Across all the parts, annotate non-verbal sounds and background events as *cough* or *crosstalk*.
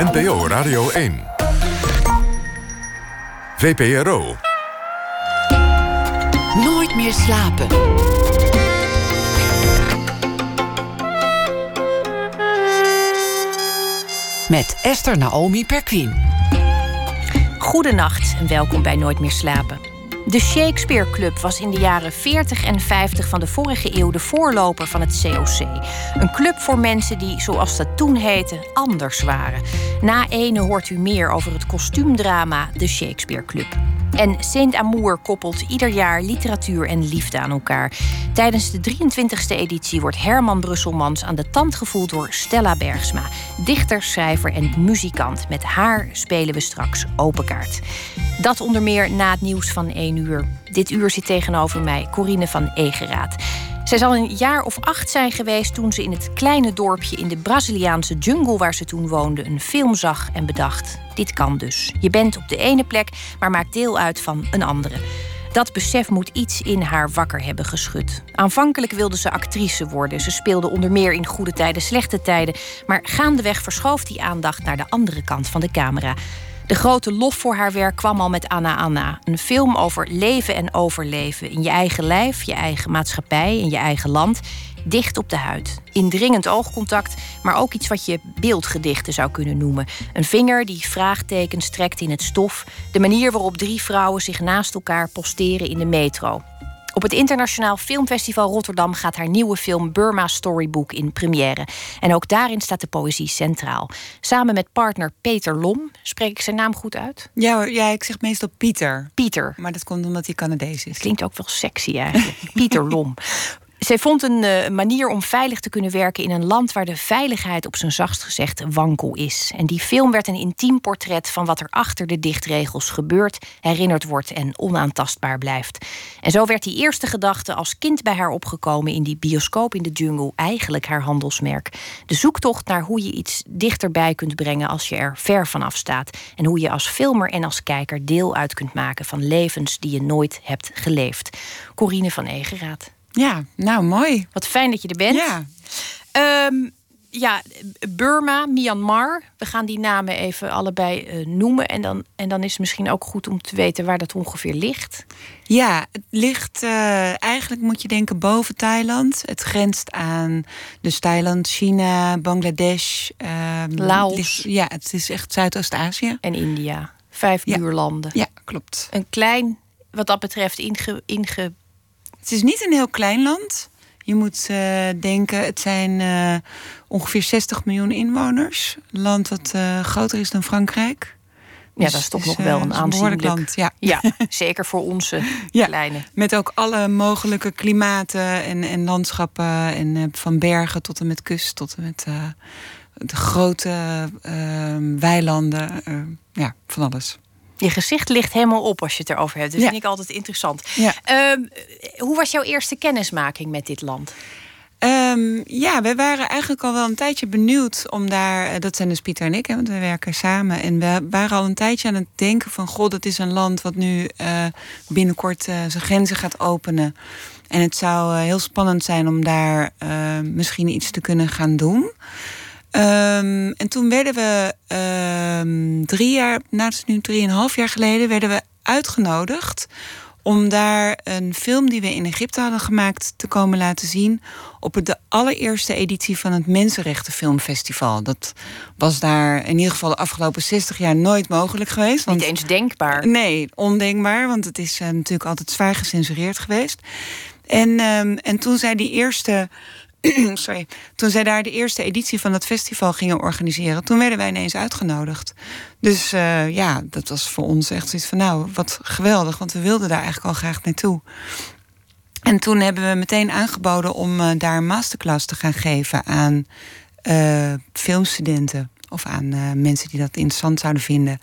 NPO Radio 1. VPRO. Nooit meer slapen. Met Esther Naomi Perquin. Goedenacht en welkom bij Nooit meer slapen. De Shakespeare Club was in de jaren 40 en 50 van de vorige eeuw de voorloper van het COC. Een club voor mensen die, zoals dat toen heette, anders waren. Na ene hoort u meer over het kostuumdrama De Shakespeare Club. En Saint Amour koppelt ieder jaar literatuur en liefde aan elkaar. Tijdens de 23e editie wordt Herman Brusselmans aan de tand gevoeld door Stella Bergsma. Dichter, schrijver en muzikant. Met haar spelen we straks open kaart. Dat onder meer na het nieuws van 1 uur. Dit uur zit tegenover mij Corine van Egeraat. Zij zal een jaar of acht zijn geweest toen ze in het kleine dorpje in de Braziliaanse jungle waar ze toen woonde een film zag en bedacht: dit kan dus. Je bent op de ene plek, maar maakt deel uit van een andere. Dat besef moet iets in haar wakker hebben geschud. Aanvankelijk wilde ze actrice worden. Ze speelde onder meer in goede tijden, slechte tijden. Maar gaandeweg verschoof die aandacht naar de andere kant van de camera. De grote lof voor haar werk kwam al met Anna Anna. Een film over leven en overleven. In je eigen lijf, je eigen maatschappij, in je eigen land. Dicht op de huid. Indringend oogcontact, maar ook iets wat je beeldgedichten zou kunnen noemen. Een vinger die vraagtekens trekt in het stof. De manier waarop drie vrouwen zich naast elkaar posteren in de metro. Op het Internationaal Filmfestival Rotterdam gaat haar nieuwe film Burma Storybook in première. En ook daarin staat de poëzie centraal. Samen met partner Peter Lom, spreek ik zijn naam goed uit? Ja, ja ik zeg meestal Pieter. Pieter. Maar dat komt omdat hij Canadees is. Klinkt ook wel sexy eigenlijk. Pieter Lom. *laughs* Zij vond een uh, manier om veilig te kunnen werken in een land waar de veiligheid op zijn zachtst gezegd wankel is. En die film werd een intiem portret van wat er achter de dichtregels gebeurt, herinnerd wordt en onaantastbaar blijft. En zo werd die eerste gedachte als kind bij haar opgekomen in die bioscoop in de jungle eigenlijk haar handelsmerk. De zoektocht naar hoe je iets dichterbij kunt brengen als je er ver vanaf staat. En hoe je als filmer en als kijker deel uit kunt maken van levens die je nooit hebt geleefd. Corine van Egeraat. Ja, nou mooi. Wat fijn dat je er bent. Ja. Um, ja, Burma, Myanmar. We gaan die namen even allebei uh, noemen. En dan, en dan is het misschien ook goed om te weten waar dat ongeveer ligt. Ja, het ligt uh, eigenlijk moet je denken boven Thailand. Het grenst aan dus Thailand, China, Bangladesh. Uh, Laos. Ligt, ja, het is echt Zuidoost-Azië. En India. Vijf ja. buurlanden. Ja, klopt. Een klein, wat dat betreft, inge, inge het is niet een heel klein land. Je moet uh, denken, het zijn uh, ongeveer 60 miljoen inwoners. Een land wat uh, groter is dan Frankrijk. Ja, dus, dat is toch nog wel een aanzienlijk land. Ja. ja, *laughs* zeker voor onze ja, kleine. Met ook alle mogelijke klimaten en, en landschappen. En van bergen tot en met kust, tot en met de grote weilanden. ja, van alles. Je gezicht ligt helemaal op als je het erover hebt. Dat ja. vind ik altijd interessant. Ja. Um, hoe was jouw eerste kennismaking met dit land? Um, ja, we waren eigenlijk al wel een tijdje benieuwd om daar. Dat zijn dus Pieter en ik, hè, want we werken samen. En we waren al een tijdje aan het denken van: God, dat is een land wat nu uh, binnenkort uh, zijn grenzen gaat openen. En het zou heel spannend zijn om daar misschien iets te kunnen gaan doen. Um, en toen werden we um, drie jaar, nou het is nu drieënhalf jaar geleden, werden we uitgenodigd om daar een film die we in Egypte hadden gemaakt te komen laten zien op de allereerste editie van het Mensenrechten Filmfestival. Dat was daar in ieder geval de afgelopen 60 jaar nooit mogelijk geweest. Want, Niet eens denkbaar. Nee, ondenkbaar, want het is uh, natuurlijk altijd zwaar gecensureerd geweest. En, um, en toen zij die eerste *clears throat* sorry, toen zij daar de eerste editie van het festival gingen organiseren, toen werden wij ineens uitgenodigd. Dus uh, ja, dat was voor ons echt zoiets van, nou, wat geweldig, want we wilden daar eigenlijk al graag naartoe. En toen hebben we meteen aangeboden om uh, daar een masterclass te gaan geven aan uh, filmstudenten of aan mensen die dat interessant zouden vinden.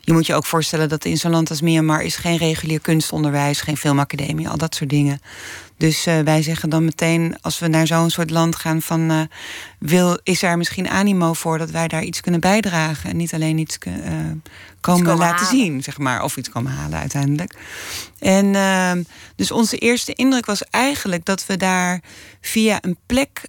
Je moet je ook voorstellen dat in zo'n land als Myanmar is geen regulier kunstonderwijs, geen filmacademie, al dat soort dingen. Dus uh, wij zeggen dan meteen, als we naar zo'n soort land gaan, van uh, wil, is er misschien animo voor dat wij daar iets kunnen bijdragen en niet alleen iets uh, komen, komen laten halen. zien, zeg maar, of iets komen halen uiteindelijk. En ehm, dus onze eerste indruk was eigenlijk dat we daar via een plek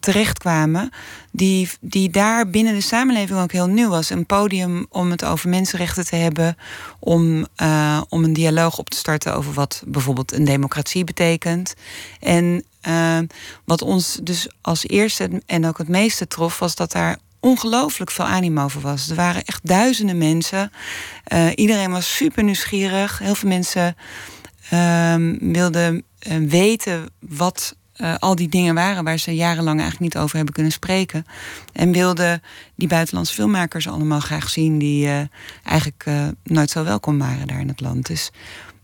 terechtkwamen die, die daar binnen de samenleving ook heel nieuw was. Een podium om het over mensenrechten te hebben, om, uh, om een dialoog op te starten over wat bijvoorbeeld een democratie betekent. En uh, wat ons dus als eerste en ook het meeste trof, was dat daar ongelooflijk veel animo over was. Er waren echt duizenden mensen. Uh, iedereen was super nieuwsgierig. Heel veel mensen wilden weten wat uh, al die dingen waren waar ze jarenlang eigenlijk niet over hebben kunnen spreken. En wilden die buitenlandse filmmakers allemaal graag zien die uh, eigenlijk uh, nooit zo welkom waren daar in het land. Dus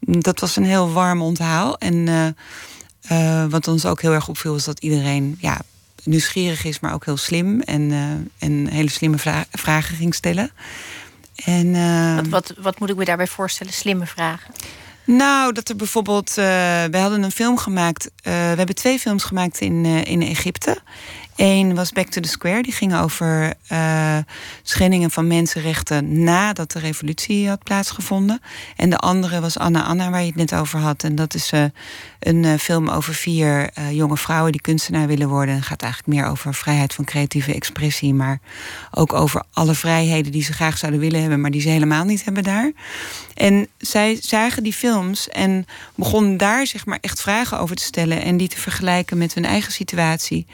mm, dat was een heel warm onthaal. En wat ons ook heel erg opviel was dat iedereen ja, nieuwsgierig is, maar ook heel slim en, en hele slimme vra vragen ging stellen. En, wat, wat, wat moet ik me daarbij voorstellen? Slimme vragen? Nou, dat er bijvoorbeeld. Uh, we hadden een film gemaakt. Uh, we hebben twee films gemaakt in, uh, in Egypte. Eén was Back to the Square. Die ging over uh, schendingen van mensenrechten nadat de revolutie had plaatsgevonden. En de andere was Anna Anna, waar je het net over had. En dat is uh, een uh, film over vier jonge vrouwen die kunstenaar willen worden. Het gaat eigenlijk meer over vrijheid van creatieve expressie. Maar ook over alle vrijheden die ze graag zouden willen hebben, maar die ze helemaal niet hebben daar. En zij zagen die films en begonnen daar zeg maar echt vragen over te stellen. En die te vergelijken met hun eigen situatie.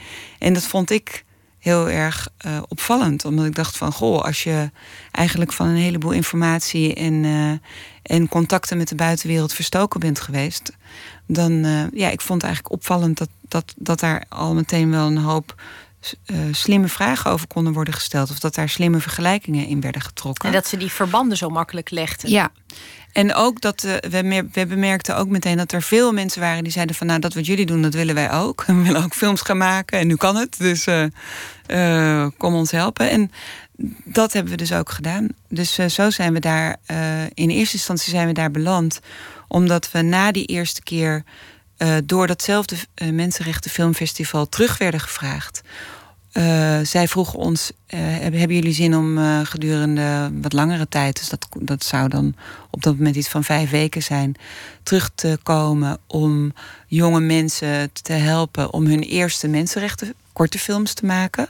En dat vond ik heel erg uh, opvallend. Omdat ik dacht van, goh, als je eigenlijk van een heleboel informatie en, uh, en contacten met de buitenwereld verstoken bent geweest. Dan, uh, ja, ik vond eigenlijk opvallend dat, dat, dat daar al meteen wel een hoop slimme vragen over konden worden gesteld. Of dat daar slimme vergelijkingen in werden getrokken. En dat ze die verbanden zo makkelijk legden. Ja, en ook dat uh, we, we bemerkten ook meteen dat er veel mensen waren die zeiden van nou dat wat jullie doen, dat willen wij ook. *laughs* We willen ook films gaan maken en nu kan het. Dus uh, kom ons helpen. En dat hebben we dus ook gedaan. Dus zo zijn we daar, in eerste instantie zijn we daar beland. Omdat we na die eerste keer door datzelfde Mensenrechten Filmfestival terug werden gevraagd uh, zij vroegen ons: uh, hebben jullie zin om uh, gedurende wat langere tijd, dus dat, dat zou dan op dat moment iets van vijf weken zijn, terug te komen om jonge mensen te helpen om hun eerste mensenrechten korte films te maken?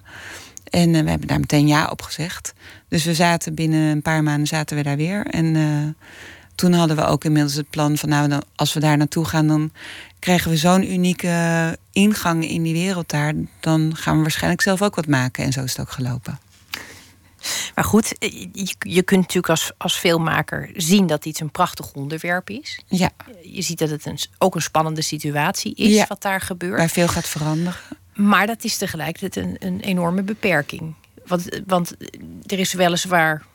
En we hebben daar meteen ja op gezegd. Dus we zaten binnen een paar maanden zaten we daar weer. En toen hadden we ook inmiddels het plan van nou, als we daar naartoe gaan, dan krijgen we zo'n unieke ingang in die wereld daar, dan gaan we waarschijnlijk zelf ook wat maken. En zo is het ook gelopen. Maar goed, je, je kunt natuurlijk als, als filmmaker zien dat iets een prachtig onderwerp is. Ja. Je ziet dat het een, ook een spannende situatie is ja. wat daar gebeurt. Waar veel gaat veranderen. Maar dat is tegelijkertijd een, een enorme beperking. Want, want er is weliswaar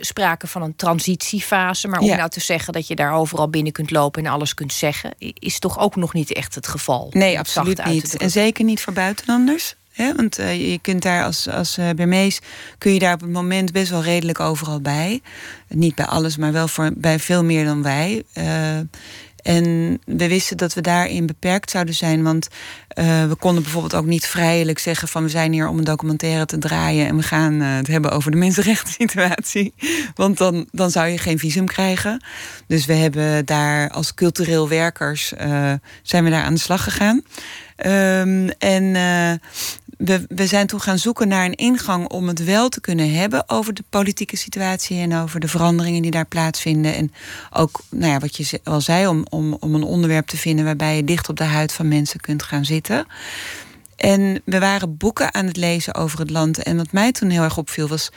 sprake van een transitiefase. Maar om nou te zeggen dat je daar overal binnen kunt lopen en alles kunt zeggen, is toch ook nog niet echt het geval. Nee, absoluut niet. En zeker niet voor buitenlanders. Want uh, je kunt daar als, als uh, Burmees kun je daar op het moment best wel redelijk overal bij. Niet bij alles, maar wel voor, bij veel meer dan wij. Uh, en we wisten dat we daarin beperkt zouden zijn. Want uh, we konden bijvoorbeeld ook niet vrijelijk zeggen van we zijn hier om een documentaire te draaien en we gaan uh, het hebben over de mensenrechten situatie. *laughs* Want dan, dan zou je geen visum krijgen. Dus we hebben daar als cultureel werkers uh, zijn we daar aan de slag gegaan. Um, en we, we zijn toen gaan zoeken naar een ingang om het wel te kunnen hebben over de politieke situatie en over de veranderingen die daar plaatsvinden. En ook, nou ja, wat je al zei, om, om, om een onderwerp te vinden waarbij je dicht op de huid van mensen kunt gaan zitten. En we waren boeken aan het lezen over het land. En wat mij toen heel erg opviel was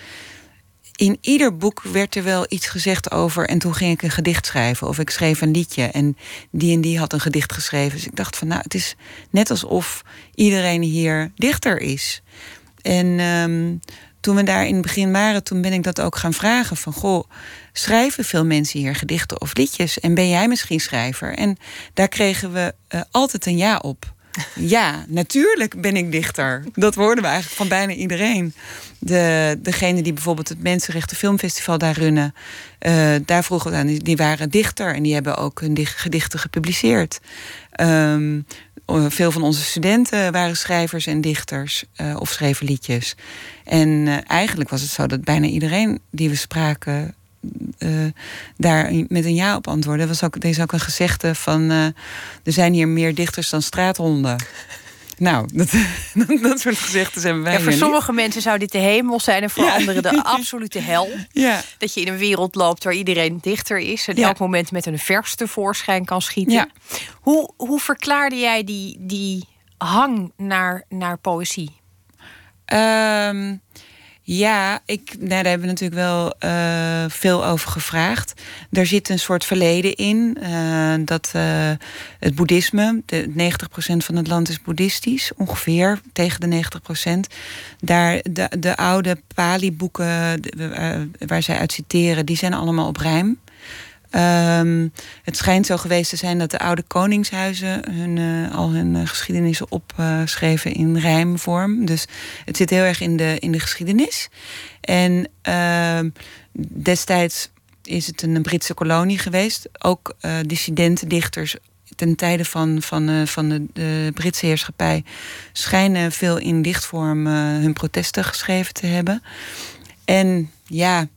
in ieder boek werd er wel iets gezegd over. En toen ging ik een gedicht schrijven. Of ik schreef een liedje. En die en die had een gedicht geschreven. Dus ik dacht van nou, het is net alsof iedereen hier dichter is. En um, toen we daar in het begin waren, toen ben ik dat ook gaan vragen. Van goh, schrijven veel mensen hier gedichten of liedjes? En ben jij misschien schrijver? En daar kregen we uh, altijd een ja op. Ja, natuurlijk ben ik dichter. Dat hoorden we eigenlijk van bijna iedereen. De, degene die bijvoorbeeld het Mensenrechten Filmfestival daar runnen, uh, daar vroegen we aan, die waren dichter en die hebben ook hun gedichten gepubliceerd. Um, veel van onze studenten waren schrijvers en dichters uh, of schreven liedjes. En uh, eigenlijk was het zo dat bijna iedereen die we spraken uh, daar met een ja op antwoorden. Was ook, is ook een gezegde van... Uh, er zijn hier meer dichters dan straathonden. Nou, dat, *laughs* dat soort gezegdes hebben wij. Ja, voor sommige mensen zou dit de hemel zijn en voor anderen de *laughs* absolute hel. Ja. Dat je in een wereld loopt waar iedereen dichter is en elk moment met een vers tevoorschijn kan schieten. Ja. Hoe, hoe verklaarde jij die, die hang naar, naar poëzie? Ehm, ja, ik, nou, daar hebben we natuurlijk wel uh, veel over gevraagd. Er zit een soort verleden in. Uh, dat uh, het boeddhisme, de 90% van het land is boeddhistisch, ongeveer tegen de 90%. Daar de, de oude Pali-boeken waar zij uit citeren, die zijn allemaal op rijm. Um, het schijnt zo geweest te zijn dat de oude koningshuizen hun, uh, al hun uh, geschiedenissen opschreven in rijmvorm. Dus het zit heel erg in de, in de geschiedenis. En uh, destijds is het een Britse kolonie geweest. Ook uh, dissidenten, dichters ten tijde van, van, van de, de, Britse heerschappij schijnen veel in dichtvorm hun protesten geschreven te hebben. En ja,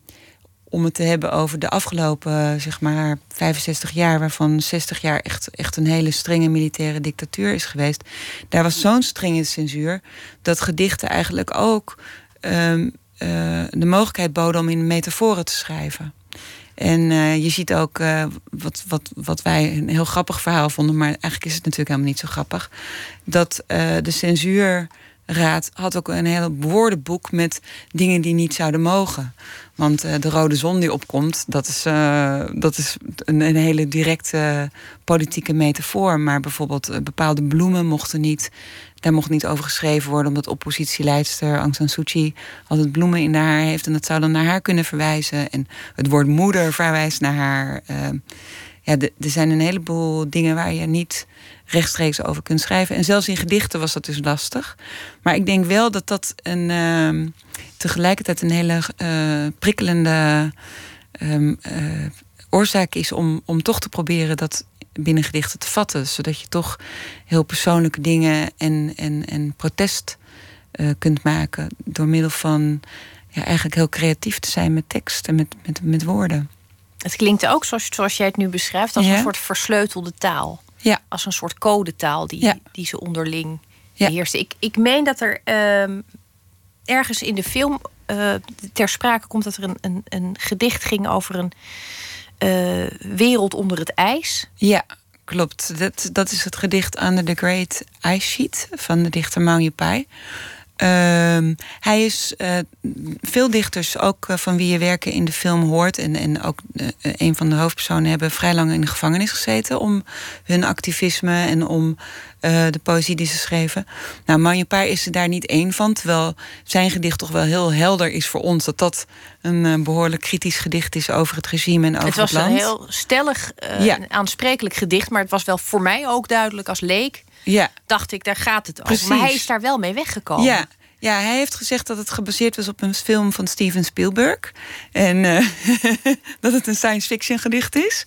om het te hebben over de afgelopen zeg maar 65 jaar, waarvan 60 jaar echt, echt een hele strenge militaire dictatuur is geweest. Daar was zo'n strenge censuur dat gedichten eigenlijk ook um, uh, de mogelijkheid boden om in metaforen te schrijven. En uh, je ziet ook uh, wat, wat, wat wij een heel grappig verhaal vonden, maar eigenlijk is het natuurlijk helemaal niet zo grappig. Dat de censuur raad had ook een heel woordenboek met dingen die niet zouden mogen. Want uh, de rode zon die opkomt, dat is, uh, dat is een, hele directe politieke metafoor. Maar bijvoorbeeld uh, bepaalde bloemen mochten niet, daar mocht niet over geschreven worden, omdat oppositieleidster Aung San Suu Kyi altijd bloemen in haar heeft en dat zou dan naar haar kunnen verwijzen. En het woord moeder verwijst naar haar. Ja, er zijn een heleboel dingen waar je niet rechtstreeks over kunt schrijven. En zelfs in gedichten was dat dus lastig. Maar ik denk wel dat dat een, uh, tegelijkertijd een hele uh, prikkelende uh, oorzaak is om, om toch te proberen dat binnen gedichten te vatten. Zodat je toch heel persoonlijke dingen en, en, en protest eh, kunt maken door middel van ja, eigenlijk heel creatief te zijn met tekst en met, met, met woorden. Het klinkt ook, zoals, zoals jij het nu beschrijft, als ja? een soort versleutelde taal. Ja. Als een soort codetaal die, ja. die ze onderling beheersen. Ik, ik meen dat er uh, ergens in de film uh, ter sprake komt dat er een, een, een gedicht ging over een uh, wereld onder het ijs. Ja, klopt. Dat, dat is het gedicht Under the Great Ice Sheet van de dichter Mao Pai. Uh, hij is uh, veel dichters, ook uh, van wie je werken in de film hoort. En, en ook uh, een van de hoofdpersonen hebben vrij lang in de gevangenis gezeten om hun activisme en om de poëzie die ze schreven. Nou, Manjepaar is er daar niet één van. Terwijl zijn gedicht toch wel heel helder is voor ons. Dat dat een behoorlijk kritisch gedicht is over het regime en over het, land. Het was een heel stellig, ja. aansprekelijk gedicht. Maar het was wel voor mij ook duidelijk als leek ja. dacht ik, daar gaat het over. Maar hij is daar wel mee weggekomen. Ja. Ja, hij heeft gezegd dat het gebaseerd was op een film van Steven Spielberg. En uh, *laughs* dat het een science fiction gedicht is.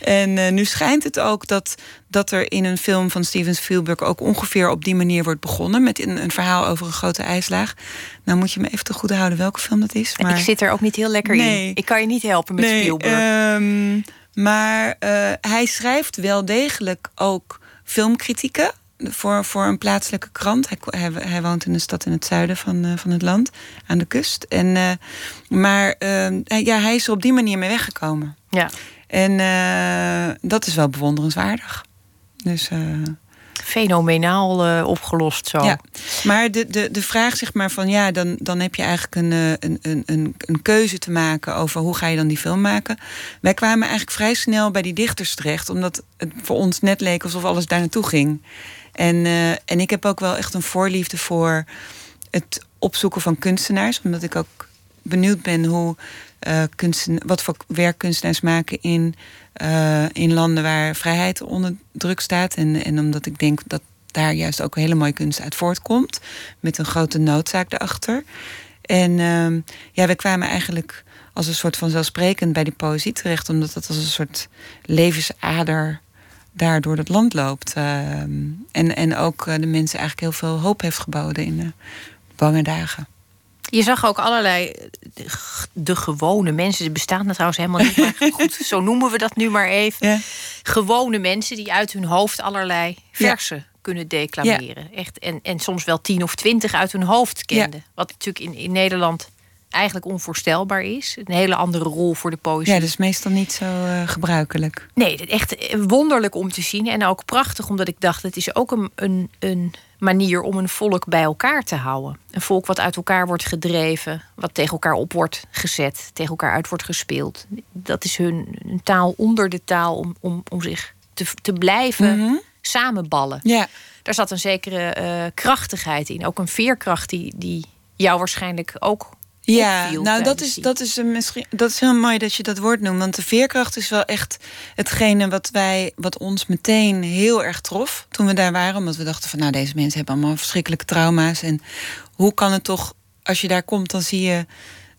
En uh, nu schijnt het ook dat, dat er in een film van Steven Spielberg ook ongeveer op die manier wordt begonnen. Met een, een verhaal over een grote ijslaag. Nou moet je me even te goed houden welke film dat is. Maar... Ik zit er ook niet heel lekker nee. in. Ik kan je niet helpen met nee, Spielberg. Um, maar uh, hij schrijft wel degelijk ook filmkritieken voor, voor een plaatselijke krant. Hij, hij, hij, woont in een stad in het zuiden van, uh, van het land, aan de kust. En, uh, maar uh, ja, hij is er op die manier mee weggekomen. Ja. En dat is wel bewonderenswaardig. Dus, Fenomenaal opgelost zo. Maar de, de, de vraag zeg maar van ja, dan, dan heb je eigenlijk een, een, een, een, een keuze te maken over hoe ga je dan die film maken. Wij kwamen eigenlijk vrij snel bij die dichters terecht, omdat het voor ons net leek alsof alles daar naartoe ging. En, uh, en ik heb ook wel echt een voorliefde voor het opzoeken van kunstenaars. Omdat ik ook benieuwd ben hoe, uh, wat voor werk kunstenaars maken in, uh, in landen waar vrijheid onder druk staat. En, en omdat ik denk dat daar juist ook hele mooie kunst uit voortkomt. Met een grote noodzaak erachter. En uh, ja, we kwamen eigenlijk als een soort van zelfsprekend bij die poëzie terecht. Omdat dat als een soort levensader daar door het land loopt. Uh, en, en ook de mensen eigenlijk heel veel hoop heeft geboden in de bange dagen. Je zag ook allerlei de gewone mensen. Ze bestaan er trouwens helemaal niet. Maar *laughs* goed, zo noemen we dat nu maar even. Ja. Gewone mensen die uit hun hoofd allerlei versen ja. kunnen declameren. Echt, en, en soms wel tien of twintig uit hun hoofd kenden. Wat natuurlijk in, in Nederland eigenlijk onvoorstelbaar is. Een hele andere rol voor de poëzie. Ja, dat is meestal niet zo uh, gebruikelijk. Nee, echt wonderlijk om te zien. En ook prachtig, omdat ik dacht, het is ook een, een, een manier om een volk bij elkaar te houden. Een volk wat uit elkaar wordt gedreven, wat tegen elkaar op wordt gezet, tegen elkaar uit wordt gespeeld. Dat is hun, hun taal onder de taal om, om, om zich te, te blijven mhm. samenballen. Ja. Daar zat een zekere uh, krachtigheid in, ook een veerkracht die, die jou waarschijnlijk ook ja, nou dat is, dat, is misschien, dat is heel mooi dat je dat woord noemt. Want de veerkracht is wel echt hetgene wat, wij, wat ons meteen heel erg trof toen we daar waren. Omdat we dachten van nou deze mensen hebben allemaal verschrikkelijke trauma's. En hoe kan het toch, als je daar komt, dan zie je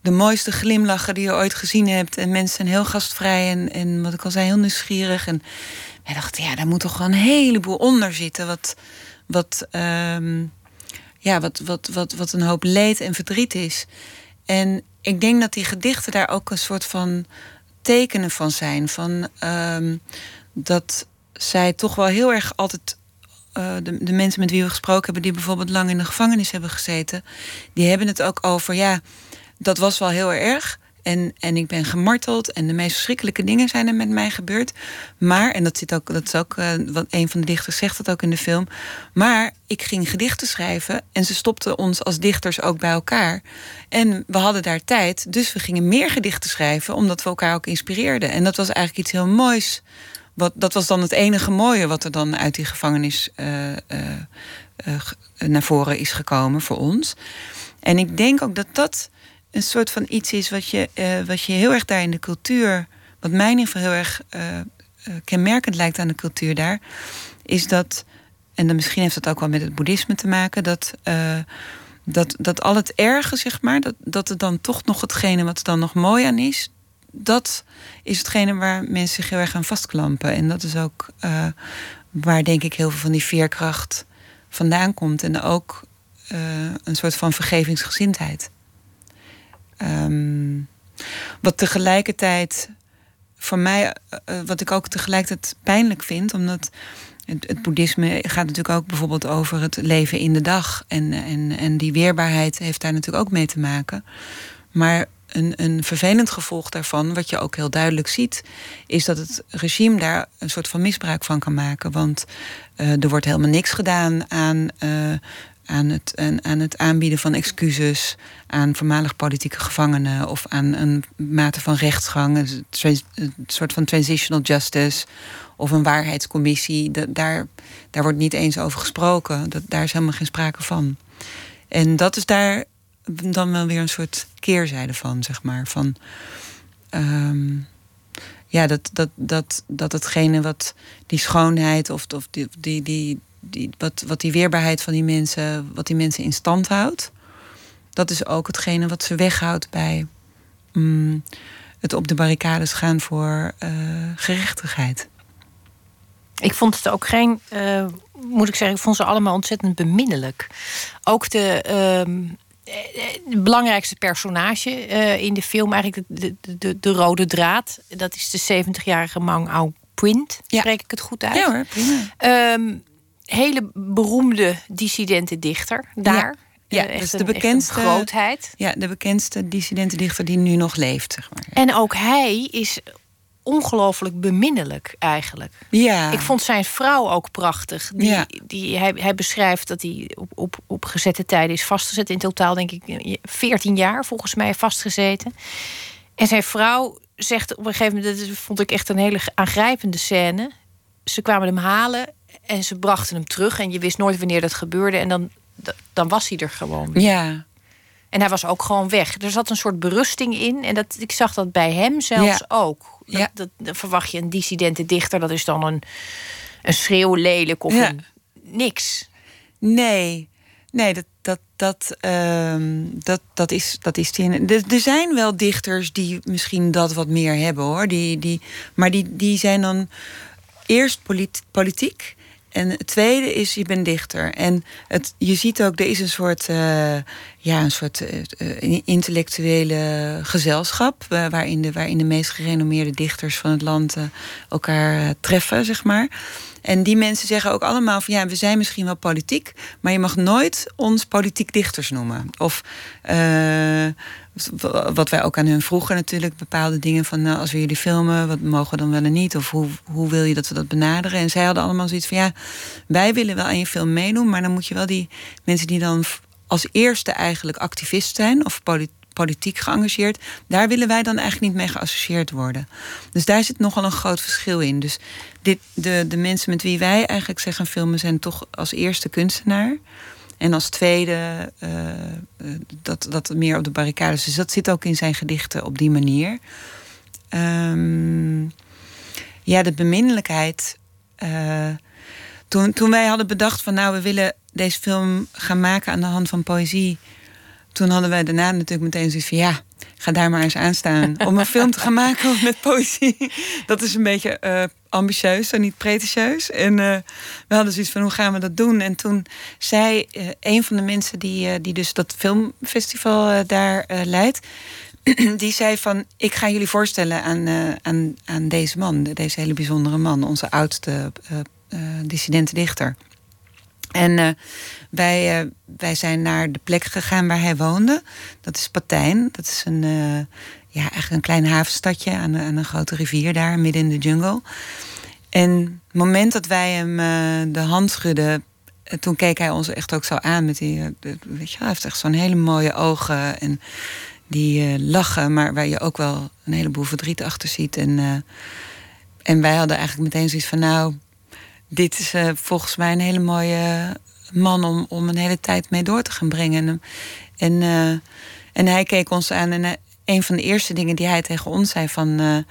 de mooiste glimlachen die je ooit gezien hebt. En mensen zijn heel gastvrij en, en wat ik al zei, heel nieuwsgierig. En wij dachten, ja, daar moet toch gewoon een heleboel onder zitten. Wat, wat, ehm, ja, wat, wat, wat, wat een hoop leed en verdriet is. En ik denk dat die gedichten daar ook een soort van tekenen van zijn. Van ehm, dat zij toch wel heel erg altijd. Uh, de, de mensen met wie we gesproken hebben, die bijvoorbeeld lang in de gevangenis hebben gezeten, die hebben het ook over, ja, dat was wel heel erg. En, en ik ben gemarteld en de meest verschrikkelijke dingen zijn er met mij gebeurd. Maar, en dat, zit ook, dat is ook uh, wat een van de dichters zegt dat ook in de film. Maar ik ging gedichten schrijven en ze stopten ons als dichters ook bij elkaar. En we hadden daar tijd, dus we gingen meer gedichten schrijven, omdat we elkaar ook inspireerden. En dat was eigenlijk iets heel moois. Wat, dat was dan het enige mooie wat er dan uit die gevangenis uh, uh, naar voren is gekomen voor ons. En ik denk ook dat dat een soort van iets is wat je, uh, wat je heel erg daar in de cultuur, wat mij in ieder geval heel erg uh, kenmerkend lijkt aan de cultuur daar, is dat, en dan misschien heeft dat ook wel met het boeddhisme te maken, dat, dat, dat al het erge, zeg maar, dat, dat er dan toch nog hetgene wat er dan nog mooi aan is, dat is hetgene waar mensen zich heel erg aan vastklampen. En dat is ook waar denk ik heel veel van die veerkracht vandaan komt. En ook een soort van vergevingsgezindheid. Um, wat tegelijkertijd voor mij, uh, wat ik ook tegelijkertijd pijnlijk vind, omdat het, het, boeddhisme gaat natuurlijk ook bijvoorbeeld over het leven in de dag. En, en, en die weerbaarheid heeft daar natuurlijk ook mee te maken. Maar een, een vervelend gevolg daarvan, wat je ook heel duidelijk ziet, is dat het regime daar een soort van misbruik van kan maken. Want uh, er wordt helemaal niks gedaan aan aan het, aan, aan het aanbieden van excuses aan voormalig politieke gevangenen of aan een mate van rechtsgang, een soort van transitional justice of een waarheidscommissie. daar, daar wordt niet eens over gesproken. Dat, daar is helemaal geen sprake van. En dat is daar dan wel weer een soort keerzijde van, zeg maar. Van, ehm, ja, dat, dat, dat, dat hetgene wat die schoonheid of, of die, die, die, die, wat, wat die weerbaarheid van die mensen, wat die mensen in stand houdt. Dat is ook hetgene wat ze weghoudt bij mm, het op de barricades gaan voor uh, gerechtigheid. Ik vond het ook geen, uh, moet ik zeggen, ik vond ze allemaal ontzettend beminnelijk. Ook de, uh, de belangrijkste personage in de film, eigenlijk de, de, de, de, rode draad, dat is de 70-jarige Mang Au Print. Ja. Spreek ik het goed uit? Ja hoor, prima. Um, hele beroemde dissidente dichter daar. Ja. Ja, is de bekendste grootheid. Ja, de bekendste dissidente dichter die nu nog leeft, zeg maar. En ook hij is ongelooflijk beminnelijk eigenlijk. Ja. Ik vond zijn vrouw ook prachtig. Die, ja. die, hij, hij beschrijft dat hij op, op, op gezette tijden is vastgezet. In totaal denk ik 14 jaar volgens mij vastgezeten. En zijn vrouw zegt op een gegeven moment... dat vond ik echt een hele aangrijpende scène. Ze kwamen hem halen en ze brachten hem terug en je wist nooit wanneer dat gebeurde. En dan, dan was hij er gewoon. Ja. En hij was ook gewoon weg. Er zat een soort berusting in. En dat, ik zag dat bij hem zelfs ook. Dat, ja. dat, dan verwacht je een dissidente dichter. Dat is dan een, een schreeuw lelijk of ja. een, niks. Nee, nee, dat, dat, dat, uh, dat, dat is, dat is die. Er zijn wel dichters die misschien dat wat meer hebben hoor. Die, die, maar die, die zijn dan eerst polit, politiek en het tweede is, je bent dichter. En het, je ziet ook, er is een soort, uh, ja, een soort uh, intellectuele gezelschap. waarin, de, waarin de meest gerenommeerde dichters van het land elkaar treffen, zeg maar. En die mensen zeggen ook allemaal van ja, we zijn misschien wel politiek, maar je mag nooit ons politiek dichters noemen. Of wat wij ook aan hun vroegen natuurlijk, bepaalde dingen van nou, als we jullie filmen, wat mogen we dan wel en niet? Of hoe, hoe wil je dat we dat benaderen? En zij hadden allemaal zoiets van ja, wij willen wel aan je film meedoen, maar dan moet je wel die mensen die dan als eerste eigenlijk activist zijn of politiek politiek geëngageerd. Daar willen wij dan eigenlijk niet mee geassocieerd worden. Dus daar zit nogal een groot verschil in. Dus dit, de, de mensen met wie wij eigenlijk zeggen filmen zijn toch als eerste kunstenaar. En als tweede uh, dat, dat meer op de barricades. Dus dat zit ook in zijn gedichten op die manier. Um, ja, de beminnelijkheid. Uh, toen, toen wij hadden bedacht van nou, we willen deze film gaan maken aan de hand van poëzie toen hadden wij daarna natuurlijk meteen zoiets van ja, ga daar maar eens aan staan om een film te gaan maken met poëzie. Dat is een beetje uh, ambitieus en niet pretentieus. En uh, we hadden zoiets van hoe gaan we dat doen? En toen zei uh, een van de mensen die, die dus dat filmfestival daar leidt, *clears throat* die zei van ik ga jullie voorstellen aan, aan, aan deze man, deze hele bijzondere man, onze oudste dissidente dichter. En uh, wij, uh, wij zijn naar de plek gegaan waar hij woonde. Dat is Patijn. Dat is een, uh, ja, eigenlijk een klein havenstadje aan, aan, een grote rivier daar, midden in de jungle. En het moment dat wij hem de hand schudden, toen keek hij ons echt ook zo aan met die, weet je, hij heeft echt zo'n hele mooie ogen en die lachen, maar waar je ook wel een heleboel verdriet achter ziet. En, en wij hadden eigenlijk meteen zoiets van, nou, dit is uh, volgens mij een hele mooie man om, om een hele tijd mee door te gaan brengen. En, uh, en hij keek ons aan en uh, een van de eerste dingen die hij tegen ons zei van,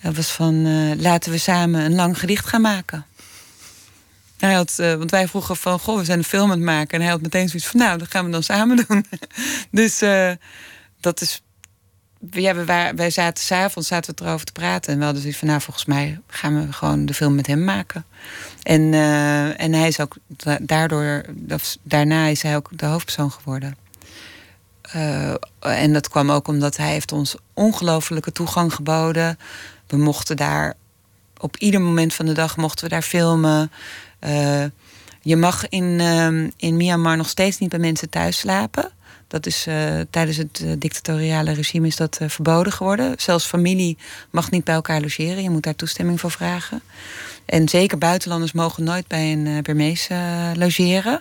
was van laten we samen een lang gedicht gaan maken. Hij had, want wij vroegen van, goh, we zijn een film aan het maken. En hij had meteen zoiets van, nou, dat gaan we dan samen doen. *laughs* dus dat is ja, wij, wij zaten s'avonds zaten we erover te praten. En we hadden zoiets van, nou, volgens mij gaan we gewoon de film met hem maken. En, uh, en hij is ook daardoor, daarna is hij ook de hoofdpersoon geworden. Uh, en dat kwam ook omdat hij heeft ons ongelofelijke toegang geboden. We mochten daar op ieder moment van de dag mochten we daar filmen. Uh, je mag in, in Myanmar nog steeds niet bij mensen thuis slapen. Dat is uh, tijdens het uh, dictatoriale regime is dat uh, verboden geworden. Zelfs familie mag niet bij elkaar logeren. Je moet daar toestemming voor vragen. En zeker buitenlanders mogen nooit bij een Burmees logeren.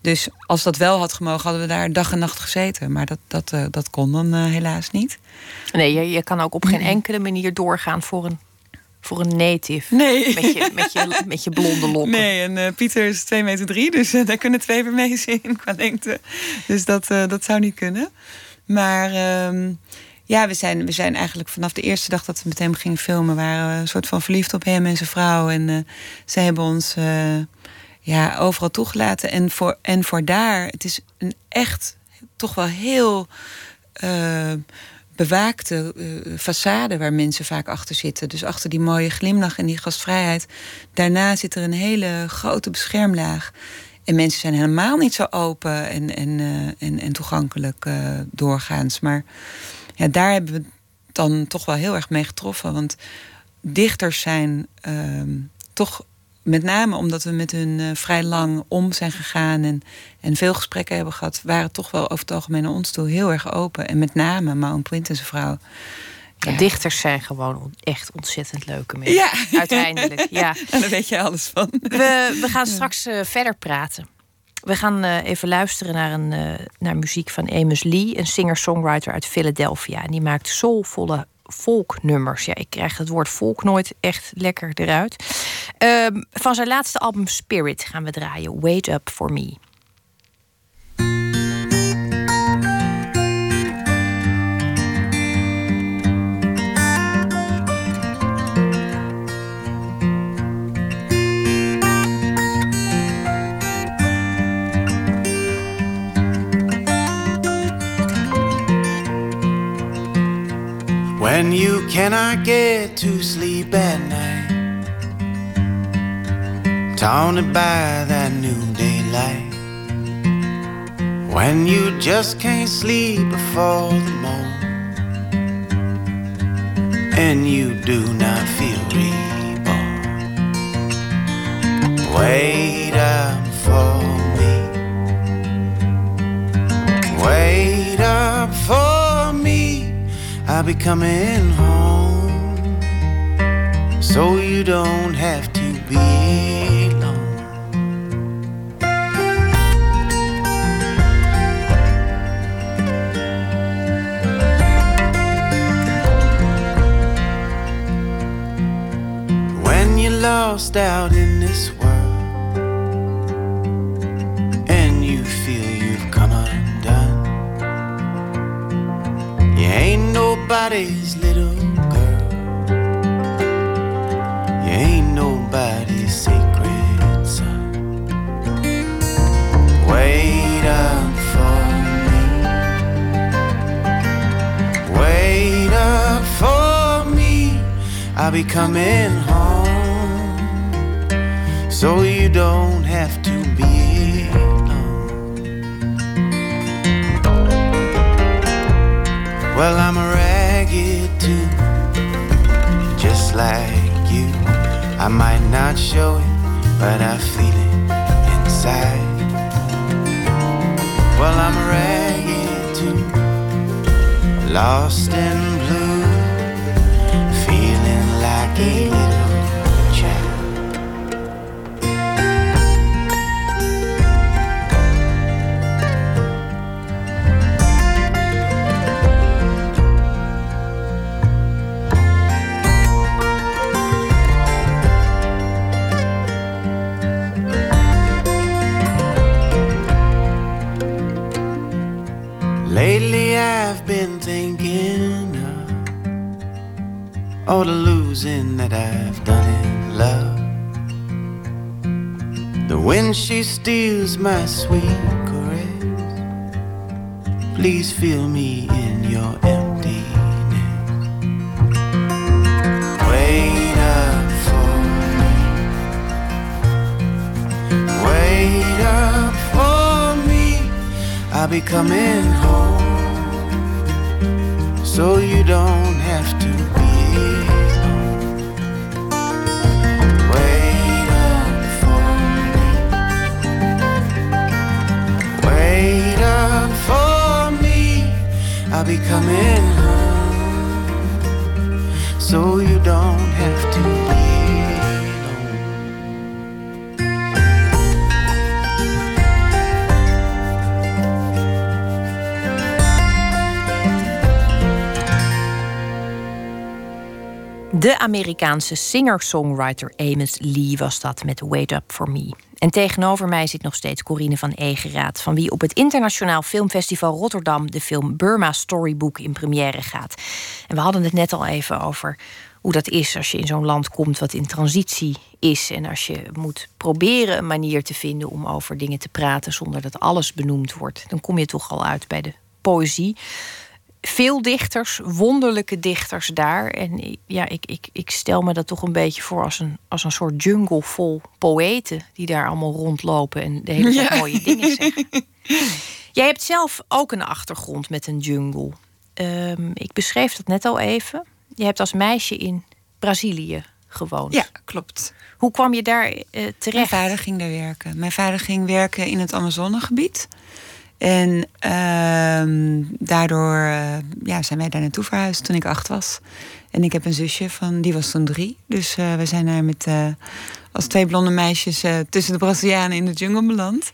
Dus als dat wel had gemogen, hadden we daar dag en nacht gezeten. Maar dat, dat, dat kon dan helaas niet. Nee, je, je kan ook op geen enkele manier doorgaan voor een voor een native. Nee. Met je, met je, met je blonde lokken. Nee, en uh, Pieter is 2 meter drie, dus uh, daar kunnen twee weer mee in qua lengte. Dus dat, uh, dat zou niet kunnen. Maar ehm, ja, we zijn, we zijn eigenlijk vanaf de eerste dag dat we met hem gingen filmen, waren we een soort van verliefd op hem en zijn vrouw. En ze hebben ons ja, overal toegelaten. En voor, en voor daar, het is een echt toch wel heel bewaakte uh, façade waar mensen vaak achter zitten. Dus achter die mooie glimlach en die gastvrijheid. Daarna zit er een hele grote beschermlaag. En mensen zijn helemaal niet zo open en, en, uh, en, en, toegankelijk uh, doorgaans. Maar ja, daar hebben we dan toch wel heel erg mee getroffen. Want dichters zijn ehm, toch met name omdat we met hun uh, vrij lang om zijn gegaan en, en veel gesprekken hebben gehad, waren toch wel over het algemeen naar ons toe heel erg open. En met name Maun Punt en zijn vrouw. Ja. Dichters zijn gewoon echt ontzettend leuke mensen. Ja. *laughs* Uiteindelijk, ja. En *laughs* daar weet je alles van. We, we gaan *laughs* straks uh, verder praten. We gaan uh, even luisteren naar, een, naar muziek van Amos Lee, een singer-songwriter uit Philadelphia. En die maakt soulvolle folknummers. Ja, ik krijg het woord folk nooit echt lekker eruit. Uh, van zijn laatste album Spirit gaan we draaien. Wait Up For Me. When you cannot get to sleep at night taunted by that new daylight. When you just can't sleep before the morn, and you do not feel reborn. Wait up for me. Wait up for. I'll be coming home, so you don't have to be alone. When you're lost out in this world nobody's little girl, you ain't nobody's sacred son. Wait up for me, wait up for me. I'll be coming home, so you don't have to be. Well, I'm a ragged like you. I might not show it, but I feel it inside. Well, I'm ragged too, lost and blue, feeling like a all the losing that I've done in love. The wind she steals my sweet caress. Please fill me in your emptiness. Wait up for me. Wait up for me. I'll be coming home. So you don't So you don't have to be. De Amerikaanse singer-songwriter Amos Lee was dat met Wait Up For Me. En tegenover mij zit nog steeds Corine van Egeraat... van wie op het Internationaal Filmfestival Rotterdam... de film Burma Storybook in première gaat. En we hadden het net al even over hoe dat is als je in zo'n land komt... wat in transitie is en als je moet proberen een manier te vinden... om over dingen te praten zonder dat alles benoemd wordt. Dan kom je toch al uit bij de poëzie veel dichters, wonderlijke dichters daar. En ja, ik, ik, ik stel me dat toch een beetje voor als een, als een soort jungle vol poëten die daar allemaal rondlopen en de hele tijd mooie dingen zeggen. *laughs* Jij hebt zelf ook een achtergrond met een jungle. Ehm, ik beschreef dat net al even. Je hebt als meisje in Brazilië gewoond. Ja, klopt. Hoe kwam je daar eh, Mijn terecht? vader ging daar werken. Mijn vader ging werken in het Amazonegebied. En ehm, daardoor eh, ja, zijn wij daar naartoe verhuisd toen ik acht was. En ik heb een zusje van, die was toen drie. Dus eh, we zijn daar met, eh, als twee blonde meisjes tussen de Brazilianen in de jungle beland.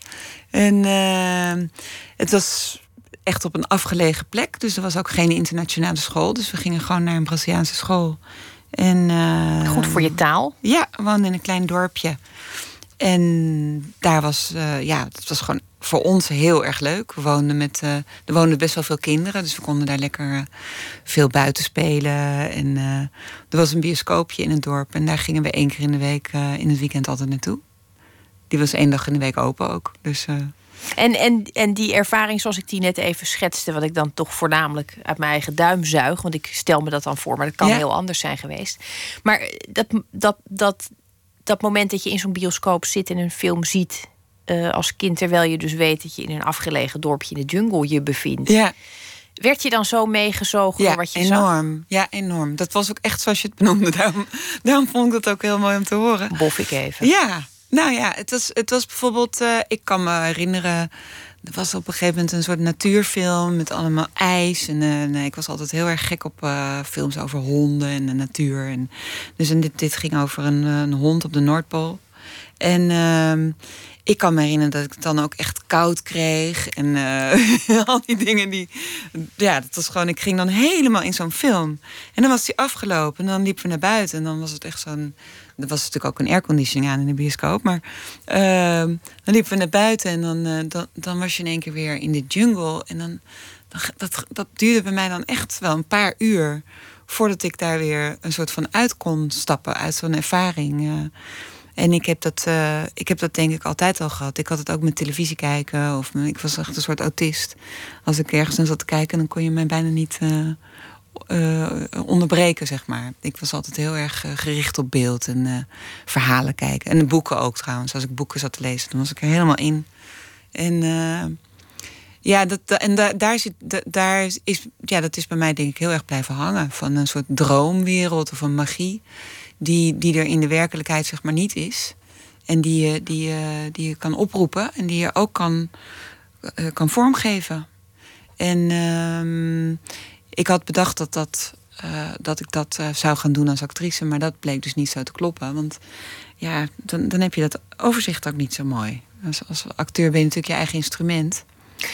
En ehm, het was echt op een afgelegen plek. Dus er was ook geen internationale school. Dus we gingen gewoon naar een Braziliaanse school. En, Goed voor je taal. ja, we woonden in een klein dorpje. En daar was, eh, ja, het was gewoon voor ons heel erg leuk. We woonden met, eh, er woonden best wel veel kinderen, dus we konden daar lekker eh, veel buiten spelen. En er was een bioscoopje in het dorp en daar gingen we één keer in de week in het weekend altijd naartoe. Die was één dag in de week open ook. Dus En, en, en die ervaring zoals ik die net even schetste, wat ik dan toch voornamelijk uit mijn eigen duim zuig, want ik stel me dat dan voor, maar dat kan Ja. heel anders zijn geweest. Maar dat, dat, dat dat moment dat je in zo'n bioscoop zit en een film ziet eh, als kind, terwijl je dus weet dat je in een afgelegen dorpje in de jungle je bevindt. Ja, Werd je dan zo meegezogen ja door wat je zag? enorm. Ja, enorm. Dat was ook echt zoals je het benoemde. Daarom, daarom vond ik dat ook heel mooi om te horen. Bof ik even. Ja, nou ja, het was, het was bijvoorbeeld, eh, ik kan me herinneren, er was op een gegeven moment een soort natuurfilm met allemaal ijs. En eh, nee, ik was altijd heel erg gek op eh, films over honden en de natuur. En, dus en dit, dit ging over een, een hond op de Noordpool. En ehm, ik kan me herinneren dat ik het dan ook echt koud kreeg. En eh, *laughs* al die dingen die. Ja, dat was gewoon. Ik ging dan helemaal in zo'n film. En dan was die afgelopen. En dan liepen we naar buiten. En dan was het echt zo'n. Er was natuurlijk ook een airconditioning aan in de bioscoop. Maar ehm, dan liepen we naar buiten. En dan, eh, dan, dan was je in één keer weer in de jungle. En dan. dat, dat duurde bij mij dan echt wel een paar uur. Voordat ik daar weer een soort van uit kon stappen. Uit zo'n ervaring. eh. En ik heb, dat, eh, ik heb dat denk ik altijd al gehad. Ik had het ook met televisie kijken. Of ik was echt een soort autist. Als ik ergens naar zat te kijken, dan kon je mij bijna niet eh, eh, onderbreken, zeg maar. Ik was altijd heel erg eh, gericht op beeld en eh, verhalen kijken. En boeken ook trouwens. Als ik boeken zat te lezen, dan was ik er helemaal in. En ja, dat, da- en da- daar zit, da- daar is, ja, dat is bij mij denk ik heel erg blijven hangen. Van een soort droomwereld of een magie. Die, die er in de werkelijkheid zeg maar niet is. En die je, die, die je kan oproepen en die je ook kan, kan vormgeven. En ehm, ik had bedacht dat, dat, eh, dat ik dat eh, zou gaan doen als actrice. Maar dat bleek dus niet zo te kloppen. Want ja, dan, dan heb je dat overzicht ook niet zo mooi. Als, als acteur ben je natuurlijk je eigen instrument.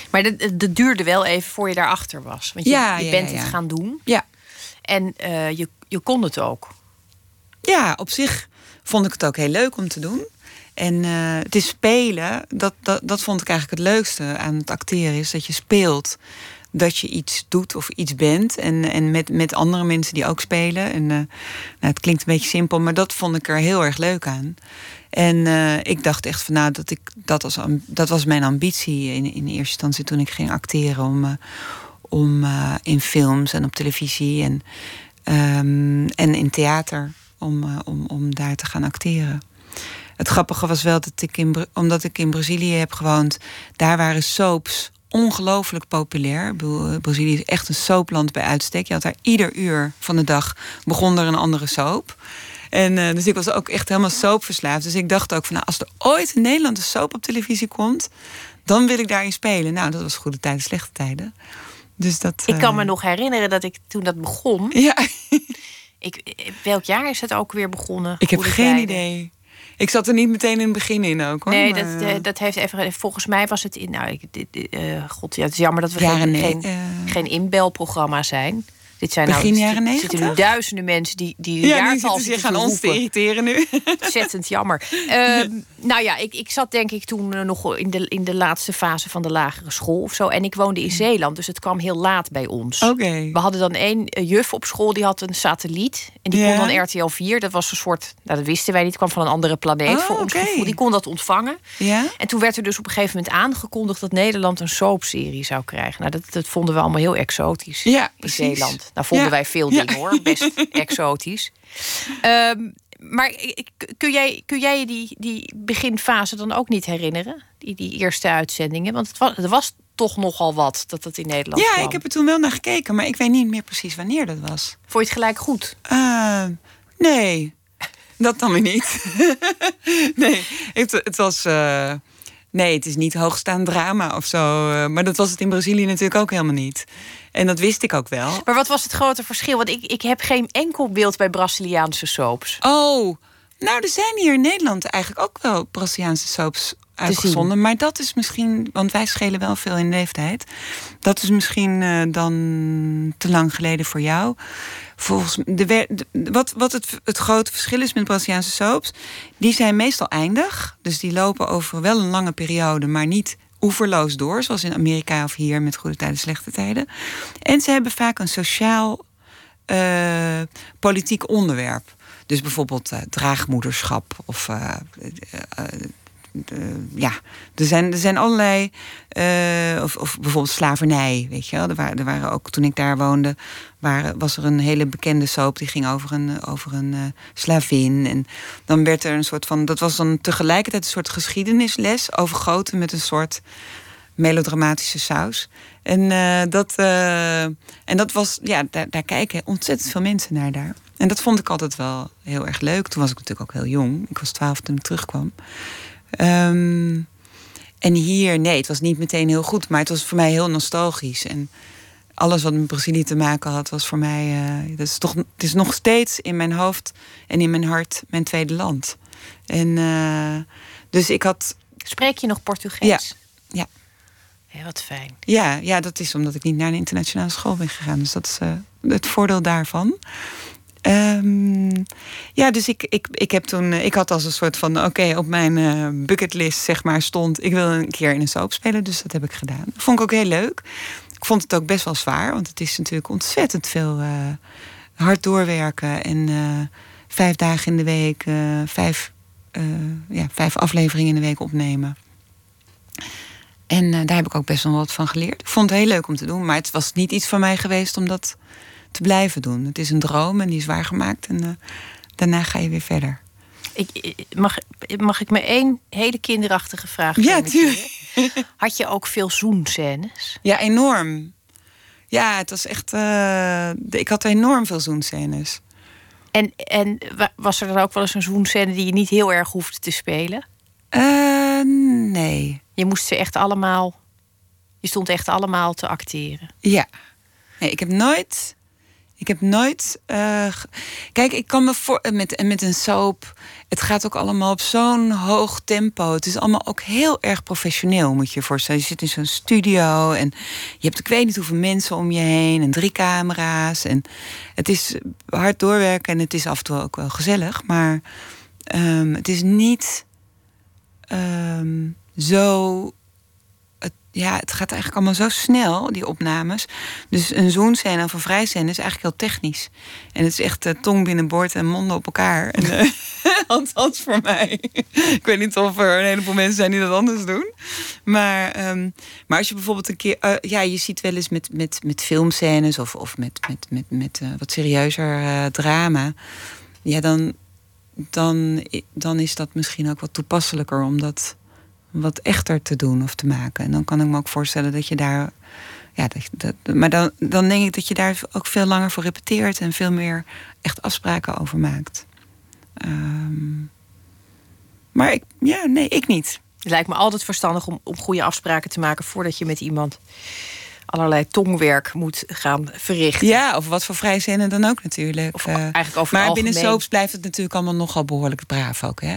Maar dat, dat duurde wel even voor je daarachter was. Want je, Ja, je bent ja, ja. het gaan doen. Ja. En eh, je, je kon het ook. Ja, op zich vond ik het ook heel leuk om te doen. En eh, het is spelen, dat, dat, dat vond ik eigenlijk het leukste aan het acteren. Is dat je speelt, dat je iets doet of iets bent. En, en met, met andere mensen die ook spelen. En, eh, nou, het klinkt een beetje simpel, maar dat vond ik er heel erg leuk aan. En eh, ik dacht echt van nou, dat, ik, dat, was, dat was mijn ambitie in, in eerste instantie toen ik ging acteren. Om, eh, om in films en op televisie en, ehm, en in theater om, om, om daar te gaan acteren. Het grappige was wel dat ik in, omdat ik in Brazilië heb gewoond, daar waren soaps ongelooflijk populair. Eh, Brazilië is echt een soapland bij uitstek. Je had daar ieder uur van de dag begon er een andere soap. En eh, dus ik was ook echt helemaal soapverslaafd. Dus ik dacht ook van, nou, als er ooit in Nederland een soap op televisie komt, dan wil ik daarin spelen. Nou, dat was goede tijden, slechte tijden. Dus dat. Ik kan eh, me nog herinneren dat ik toen dat begon. Ja, Ik, welk jaar is het ook weer begonnen? ik heb geen tijden. idee. Ik zat er niet meteen in het begin in ook hoor. Nee, maar, dat, eh, eh, dat heeft even. Volgens mij was het in. Nou, ik, eh, god, ja, het is jammer dat we geen, geen, geen inbelprogramma zijn. Dit zijn Begin nou, jaren er zitten nu 90? duizenden mensen die, die een ja, jaartal zich aan te ons te irriteren nu. *laughs* Ontzettend jammer. Ehm, nou ja, ik, ik zat denk ik toen eh, nog in de, in de laatste fase van de lagere school of zo. En ik woonde in Zeeland, dus het kwam heel laat bij ons. Oké. We hadden dan één eh, juf op school, die had een satelliet. En die kon dan RTL 4. Dat was een soort, nou dat wisten wij niet, kwam van een andere planeet Oh, voor ons gevoel. Die kon dat ontvangen. Ja? En toen werd er dus op een gegeven moment aangekondigd dat Nederland een soapserie zou krijgen. Nou, dat, dat vonden we allemaal heel exotisch Ja, in precies. Zeeland. Nou, vonden Ja. wij veel Ja. dingen hoor, best *laughs* exotisch. Ehm, maar kun jij, kun jij je die, die beginfase dan ook niet herinneren? Die, die eerste uitzendingen? Want het was, er was toch nogal wat dat het in Nederland Ja, kwam. ik heb er toen wel naar gekeken, maar ik weet niet meer precies wanneer dat was. Vond je het gelijk goed? Eh, nee, dat dan weer niet. *laughs* nee, het, het was. eh, nee, het is niet hoogstaand drama of zo. eh, maar dat was het in Brazilië natuurlijk ook helemaal niet. En dat wist ik ook wel. Maar wat was het grote verschil? Want ik, ik heb geen enkel beeld bij Braziliaanse soaps. Oh, nou, er zijn hier in Nederland eigenlijk ook wel Braziliaanse soaps uitgezonden. Maar dat is misschien, want wij schelen wel veel in leeftijd. Dat is misschien eh, dan te lang geleden voor jou. Volgens de, wat, wat het, het grote verschil is met Braziliaanse soaps, die zijn meestal eindig. Dus die lopen over wel een lange periode, maar niet oeverloos door, zoals in Amerika of hier met goede tijden, slechte tijden. En ze hebben vaak een sociaal eh, politiek onderwerp. Dus bijvoorbeeld eh, draagmoederschap of ja, er zijn, er zijn allerlei. eh, of, of bijvoorbeeld slavernij, weet je wel. Er waren, er waren ook, toen ik daar woonde, waren, was er een hele bekende soap die ging over een, over een eh, slavin. En dan werd er een soort van. Dat was dan tegelijkertijd een soort geschiedenisles overgoten met een soort melodramatische saus. En, eh, dat, eh, en dat was, ja, daar, daar kijken ontzettend veel mensen naar daar. En dat vond ik altijd wel heel erg leuk. Toen was ik natuurlijk ook heel jong. Ik was twaalf toen ik terugkwam. Ehm, en hier, nee, het was niet meteen heel goed, maar het was voor mij heel nostalgisch. En alles wat met Brazilië te maken had, was voor mij. eh, dat is toch, het is nog steeds in mijn hoofd en in mijn hart mijn tweede land. En eh, dus ik had. Spreek je nog Portugees? Ja, ja. Wat fijn. Ja, ja, dat is omdat ik niet naar een internationale school ben gegaan. Dus dat is eh, het voordeel daarvan. Ehm, ja, dus ik, ik, ik heb toen. eh, Ik had als een soort van. Oké, op mijn eh, bucketlist, zeg maar, stond. Ik wil een keer in een soap spelen. Dus dat heb ik gedaan. Vond ik ook heel leuk. Ik vond het ook best wel zwaar. Want het is natuurlijk ontzettend veel eh, hard doorwerken. En vijf dagen in de week. vijf, ja, vijf afleveringen in de week opnemen. En daar heb ik ook best wel wat van geleerd. Ik vond het heel leuk om te doen, maar het was niet iets van mij geweest om dat te blijven doen. Het is een droom en die is waargemaakt en eh, daarna ga je weer verder. Ik, mag, mag ik me één hele kinderachtige vraag Ja, stellen? tuurlijk. Had je ook veel zoenscènes? Ja, enorm. Ja, het was echt. de- ik had enorm veel zoenscènes. En, en wa- was er dan ook wel eens een zoenscène die je niet heel erg hoefde te spelen? Eh, nee. Je moest ze echt allemaal... Je stond echt allemaal te acteren. Ja. Nee, ik heb nooit. Ik heb nooit. eh, Kijk, ik kan me voor. Met, met een soap. Het gaat ook allemaal op zo'n hoog tempo. Het is allemaal ook heel erg professioneel, moet je je voorstellen. Je zit in zo'n studio en je hebt ik weet niet hoeveel mensen om je heen en drie camera's. En het is hard doorwerken en het is af en toe ook wel gezellig. Maar ehm, het is niet ehm, zo ja, het gaat eigenlijk allemaal zo snel, die opnames. Dus een zoenscène of een vrijscène is eigenlijk heel technisch. En het is echt eh, tong binnenboord en monden op elkaar. En, eh, *laughs* althans voor mij. Ik weet niet of er een heleboel mensen zijn die dat anders doen. Maar, ehm, maar als je bijvoorbeeld een keer... eh, ja, je ziet wel eens met, met, met filmscènes... of, of met, met, met, met wat serieuzer drama... Ja, dan, dan, dan is dat misschien ook wat toepasselijker... omdat wat echter te doen of te maken. En dan kan ik me ook voorstellen dat je daar. Ja, dat, dat, maar dan, dan denk ik dat je daar ook veel langer voor repeteert en veel meer echt afspraken over maakt. Ehm, maar ik, ja, nee, ik niet. Het lijkt me altijd verstandig om, om goede afspraken te maken... voordat je met iemand allerlei tongwerk moet gaan verrichten. Ja, of wat voor vrijzinnen dan ook natuurlijk. Of Eh, eigenlijk over maar binnen soaps blijft het natuurlijk allemaal nogal behoorlijk braaf ook, hè?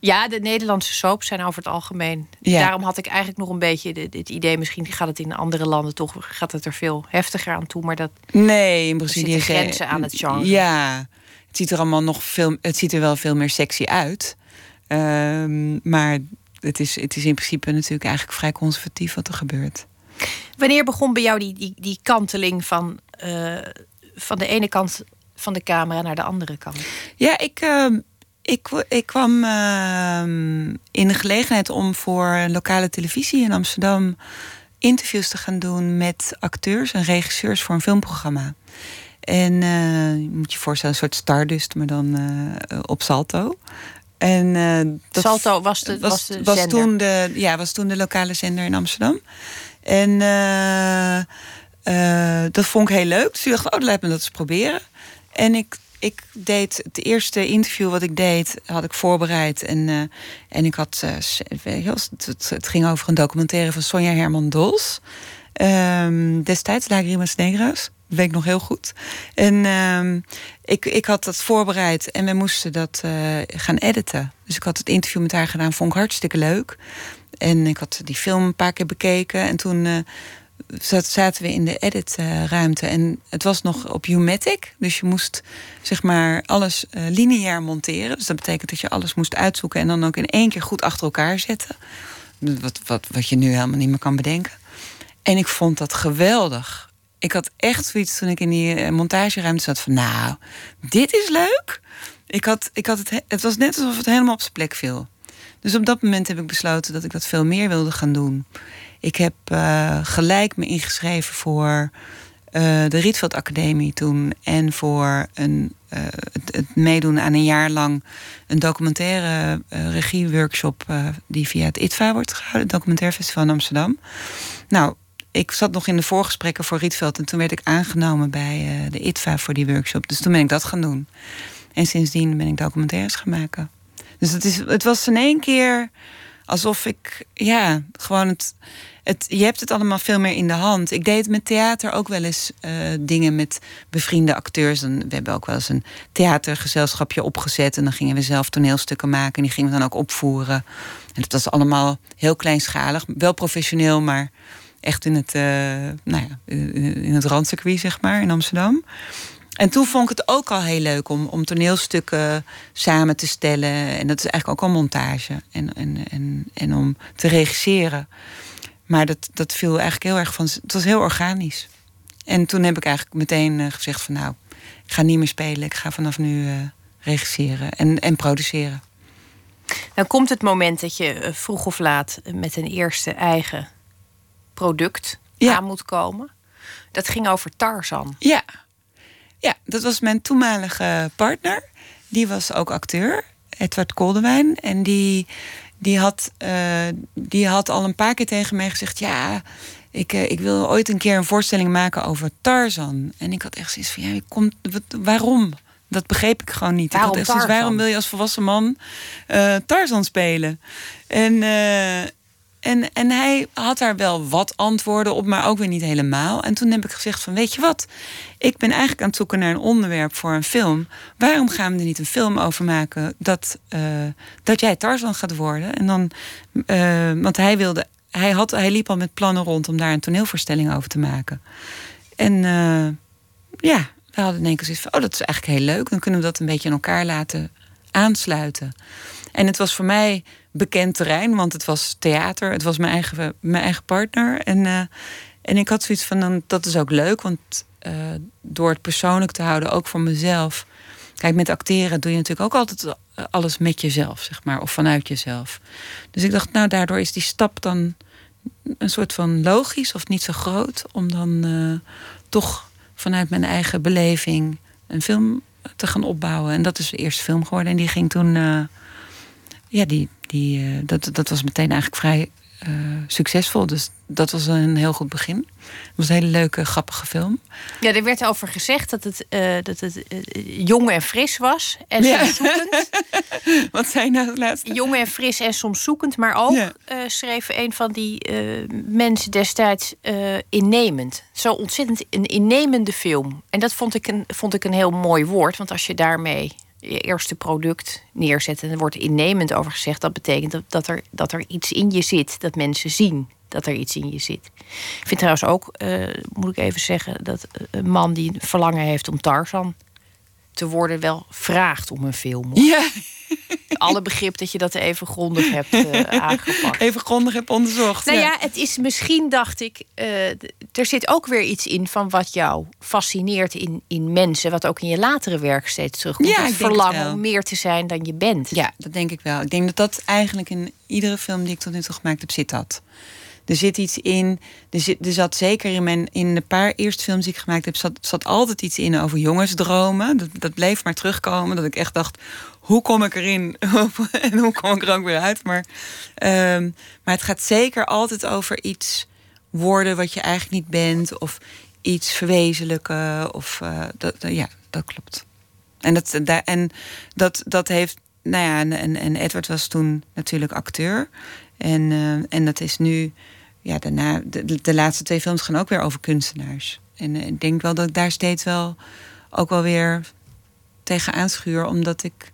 Ja, de Nederlandse soaps zijn over het algemeen. Ja. Daarom had ik eigenlijk nog een beetje het idee... misschien gaat het in andere landen toch gaat het er veel heftiger aan toe. Maar dat, Nee, in Brazilië is- grenzen aan het genre. Ja, het ziet er allemaal nog veel. Het ziet er wel veel meer sexy uit. Ehm, maar het is, het is in principe natuurlijk eigenlijk vrij conservatief wat er gebeurt. wanneer begon bij jou die, die, die kanteling van, eh, van de ene kant van de camera naar de andere kant? Ja, ik, ehm, ik, ik kwam ehm, in de gelegenheid om voor lokale televisie in Amsterdam interviews te gaan doen met acteurs en regisseurs voor een filmprogramma. En eh, je moet je voorstellen, een soort Stardust, maar dan eh, op Salto. En, eh, dat Salto was de, was, was, de was, toen de, ja, was toen de lokale zender in Amsterdam. En dat vond ik heel leuk. Dus ik dacht, oh, laat me dat eens proberen. En ik, ik deed het eerste interview wat ik deed, had ik voorbereid. En, eh, en ik had, wel, het, het, ging over een documentaire van Sonja Herman Dols. Ehm, destijds, Lagrimas Negras. Weet ik nog heel goed. En ehm, ik, ik had dat voorbereid en we moesten dat eh, gaan editen. Dus ik had het interview met haar gedaan, vond ik hartstikke leuk. En ik had die film een paar keer bekeken. En toen zaten we in de editruimte. en het was nog op Umatic. Dus je moest zeg maar alles eh, lineair monteren. Dus dat betekent dat je alles moest uitzoeken... en dan ook in één keer goed achter elkaar zetten. Wat, wat, wat je nu helemaal niet meer kan bedenken. En ik vond dat geweldig. Ik had echt zoiets toen ik in die eh, montageruimte zat van... nou, dit is leuk. Ik had, ik had het, he- het was net alsof het helemaal op zijn plek viel. Dus op dat moment heb ik besloten dat ik dat veel meer wilde gaan doen. Ik heb uh, gelijk me ingeschreven voor uh, de Rietveld Academie toen. En voor een, uh, het, het, meedoen aan een jaar lang een documentaire regieworkshop. die via het ITVA wordt gehouden, het Documentaire Festival in Amsterdam. Nou, ik zat nog in de voorgesprekken voor Rietveld en toen werd ik aangenomen bij de ITVA voor die workshop. Dus toen ben ik dat gaan doen. En sindsdien ben ik documentaires gaan maken. Dus het, is, het was in één keer alsof ik, ja, gewoon het, het. Je hebt het allemaal veel meer in de hand. Ik deed met theater ook wel eens uh, dingen met bevriende acteurs. En we hebben ook wel eens een theatergezelschapje opgezet. En dan gingen we zelf toneelstukken maken. En die gingen we dan ook opvoeren. En dat was allemaal heel kleinschalig. Wel professioneel, maar echt in het, uh, nou ja, in het randcircuit, zeg maar, in Amsterdam. En toen vond ik het ook al heel leuk om, om toneelstukken samen te stellen. En dat is eigenlijk ook al montage. En, en, en, en om te regisseren. Maar dat, dat viel eigenlijk heel erg van. Het was heel organisch. En toen heb ik eigenlijk meteen uh, gezegd van nou, ik ga niet meer spelen. Ik ga vanaf nu uh, regisseren en, en produceren. Dan komt het moment dat je uh, vroeg of laat met een eerste eigen product ja. aan moet komen. Dat ging over Tarzan. Ja, ja, dat was mijn toenmalige partner. Die was ook acteur, Edward Koldewijn. En die, die, had, uh, die had al een paar keer tegen mij gezegd: Ja, ik, uh, ik wil ooit een keer een voorstelling maken over Tarzan. En ik had echt zoiets van: ja, komt, wat, waarom? Dat begreep ik gewoon niet. Waarom, ik had echt zoiets, waarom wil je als volwassen man uh, Tarzan spelen? En, en, en hij had daar wel wat antwoorden op, maar ook weer niet helemaal. En toen heb ik gezegd van, weet je wat? Ik ben eigenlijk aan het zoeken naar een onderwerp voor een film. Waarom gaan we er niet een film over maken dat, uh, dat jij Tarzan gaat worden? En dan, uh, want hij wilde, hij, had, hij liep al met plannen rond om daar een toneelvoorstelling over te maken. En uh, ja, we hadden in één keer zoiets van, oh, dat is eigenlijk heel leuk. Dan kunnen we dat een beetje in elkaar laten aansluiten. En het was voor mij bekend terrein, want het was theater. Het was mijn eigen, mijn eigen partner. En, uh, en ik had zoiets van, dan, dat is ook leuk, want uh, door het persoonlijk te houden, ook voor mezelf. Kijk, met acteren doe je natuurlijk ook altijd alles met jezelf, zeg maar, of vanuit jezelf. Dus ik dacht, nou, daardoor is die stap dan een soort van logisch of niet zo groot, om dan uh, toch vanuit mijn eigen beleving een film te gaan opbouwen. En dat is de eerste film geworden. En die ging toen, ja, die, die, uh, dat, dat was meteen eigenlijk vrij uh, succesvol. Dus dat was een heel goed begin. Het was een hele leuke, grappige film. Ja, er werd over gezegd dat het, uh, dat het uh, jong en fris was. En ja. soms zoekend. *laughs* Wat zijn nou het laatste? Jong en fris en soms zoekend. Maar ook ja. schreef een van die mensen destijds innemend. Zo ontzettend een innemende film. En dat vond ik, een, vond ik een heel mooi woord. Want als je daarmee je eerste product neerzet en er wordt innemend over gezegd, dat betekent dat, dat, er, dat er iets in je zit, dat mensen zien dat er iets in je zit. Ik vind trouwens ook, uh, moet ik even zeggen, dat een man die een verlangen heeft om Tarzan te worden, wel vraagt om een film. Ja. *laughs* Alle begrip dat je dat even grondig hebt uh, *laughs* aangepakt. Even grondig hebt onderzocht. Nou ja, ja het is misschien, dacht ik, uh, er zit ook weer iets in van wat jou fascineert in, in mensen, wat ook in je latere werk steeds terugkomt. Ja, het verlangen om meer te zijn dan je bent. Ja, dat denk ik wel. Ik denk dat dat eigenlijk in iedere film die ik tot nu toe gemaakt heb, zit dat. Er zit iets in. Er, zit, er zat zeker in, mijn, in de paar eerste films die ik gemaakt heb, zat, zat altijd iets in over jongensdromen. Dat, dat bleef maar terugkomen. Dat ik echt dacht: hoe kom ik erin *laughs* en hoe kom ik er ook weer uit? Maar, um, maar het gaat zeker altijd over iets worden wat je eigenlijk niet bent, of iets verwezenlijken. Of, uh, dat, ja, dat klopt. En dat, en dat, dat heeft. Nou ja, en, en Edward was toen natuurlijk acteur. En, uh, en dat is nu ja, daarna, de, de, laatste twee films gaan ook weer over kunstenaars. En uh, ik denk wel dat ik daar steeds wel ook wel weer tegen aanschuur, omdat ik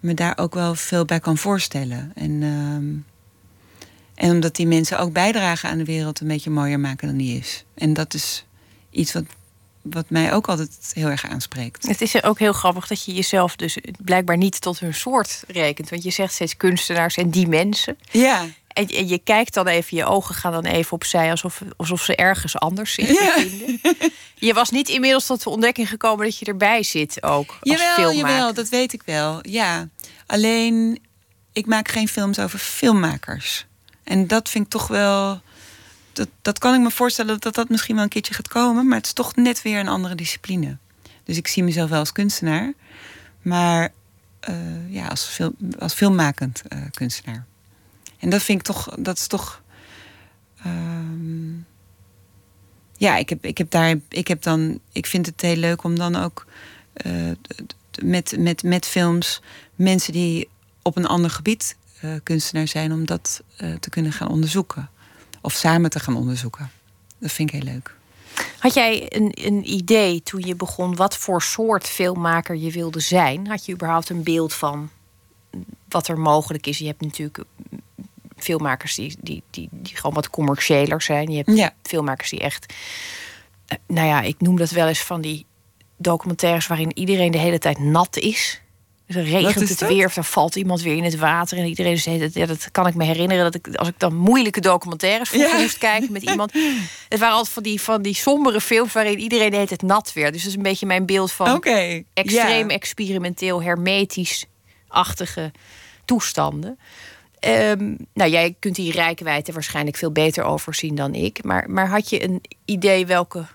me daar ook wel veel bij kan voorstellen. En, uh, en omdat die mensen ook bijdragen aan de wereld een beetje mooier maken dan die is. En dat is iets wat, wat mij ook altijd heel erg aanspreekt. Het is ook heel grappig dat je jezelf dus blijkbaar niet tot hun soort rekent. Want je zegt steeds kunstenaars en die mensen. Ja. En je, je, kijkt dan even, je ogen gaan dan even opzij alsof, alsof ze ergens anders bevinden. Ja. *laughs* Je was niet inmiddels tot de ontdekking gekomen dat je erbij zit ook. Als filmmaker. jawel, dat weet ik wel. Ja. Alleen ik maak geen films over filmmakers. En dat vind ik toch wel. Dat, dat kan ik me voorstellen dat dat misschien wel een keertje gaat komen. Maar het is toch net weer een andere discipline. Dus ik zie mezelf wel als kunstenaar. Maar uh, ja, als, film, als filmmakend uh, kunstenaar. En dat vind ik toch. Dat is toch. Uh, ja, ik heb, ik heb daar. Ik heb dan. Ik vind het heel leuk om dan ook. Uh, met, met, met films mensen die op een ander gebied kunstenaar zijn, om dat te kunnen gaan onderzoeken. Of samen te gaan onderzoeken. Dat vind ik heel leuk. Had jij een, een idee toen je begon wat voor soort filmmaker je wilde zijn? Had je überhaupt een beeld van wat er mogelijk is? Je hebt natuurlijk filmmakers die, die, die, die gewoon wat commerciëler zijn. Je hebt ja. filmmakers die echt. Nou ja, ik noem dat wel eens van die documentaires waarin iedereen de hele tijd nat is. Dus regent het weer of dan valt iemand weer in het water. En iedereen zegt, ja, dat kan ik me herinneren. Dat ik, als ik dan moeilijke documentaires ja. moest kijken met iemand. *laughs* Het waren altijd van die, van die sombere films waarin iedereen heet het nat weer. Dus dat is een beetje mijn beeld van okay. extreem experimenteel, hermetisch-achtige toestanden. Um, nou, jij kunt die rijkwijde waarschijnlijk veel beter overzien dan ik. Maar, maar had je een idee welke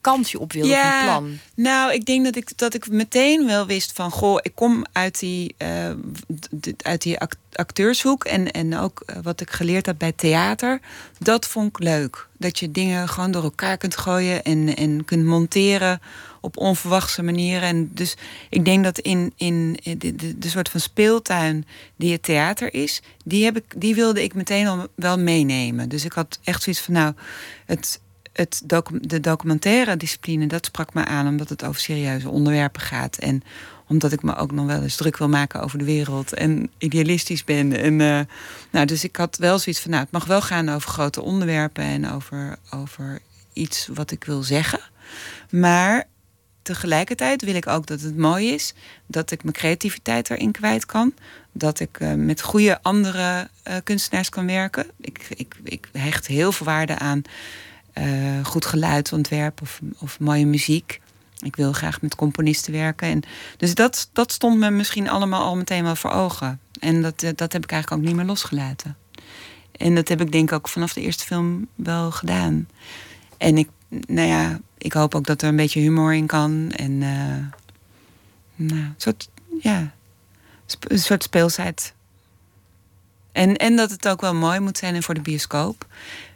kant je op wilde, ja, plan? Nou, ik denk dat ik, dat ik meteen wel wist van... goh, ik kom uit die, uh, uit die acteurshoek... En, en ook eh, wat ik geleerd heb bij theater. Dat vond ik leuk. Dat je dingen gewoon door elkaar kunt gooien... en, en kunt monteren op onverwachte manieren. En dus ik denk dat in, in de, de, de soort van speeltuin die het theater is... Die, heb ik, die wilde ik meteen al wel meenemen. Dus ik had echt zoiets van, nou... het het de documentaire discipline, dat sprak me aan omdat het over serieuze onderwerpen gaat. En omdat ik me ook nog wel eens druk wil maken over de wereld en idealistisch ben. En, uh, nou, dus ik had wel zoiets van, nou, het mag wel gaan over grote onderwerpen en over, over iets wat ik wil zeggen. Maar tegelijkertijd wil ik ook dat het mooi is, dat ik mijn creativiteit erin kwijt kan. Dat ik uh, met goede andere uh, kunstenaars kan werken. Ik, ik, ik hecht heel veel waarde aan uh, goed geluidsontwerp of, of mooie muziek. Ik wil graag met componisten werken. En dus dat, dat stond me misschien allemaal al meteen wel voor ogen. En dat, eh, dat heb ik eigenlijk ook niet meer losgelaten. En dat heb ik denk ik ook vanaf de eerste film wel gedaan. En ik, nou ja, ik hoop ook dat er een beetje humor in kan. En uh, nou, een soort, ja, speelsheid. En, en dat het ook wel mooi moet zijn en voor de bioscoop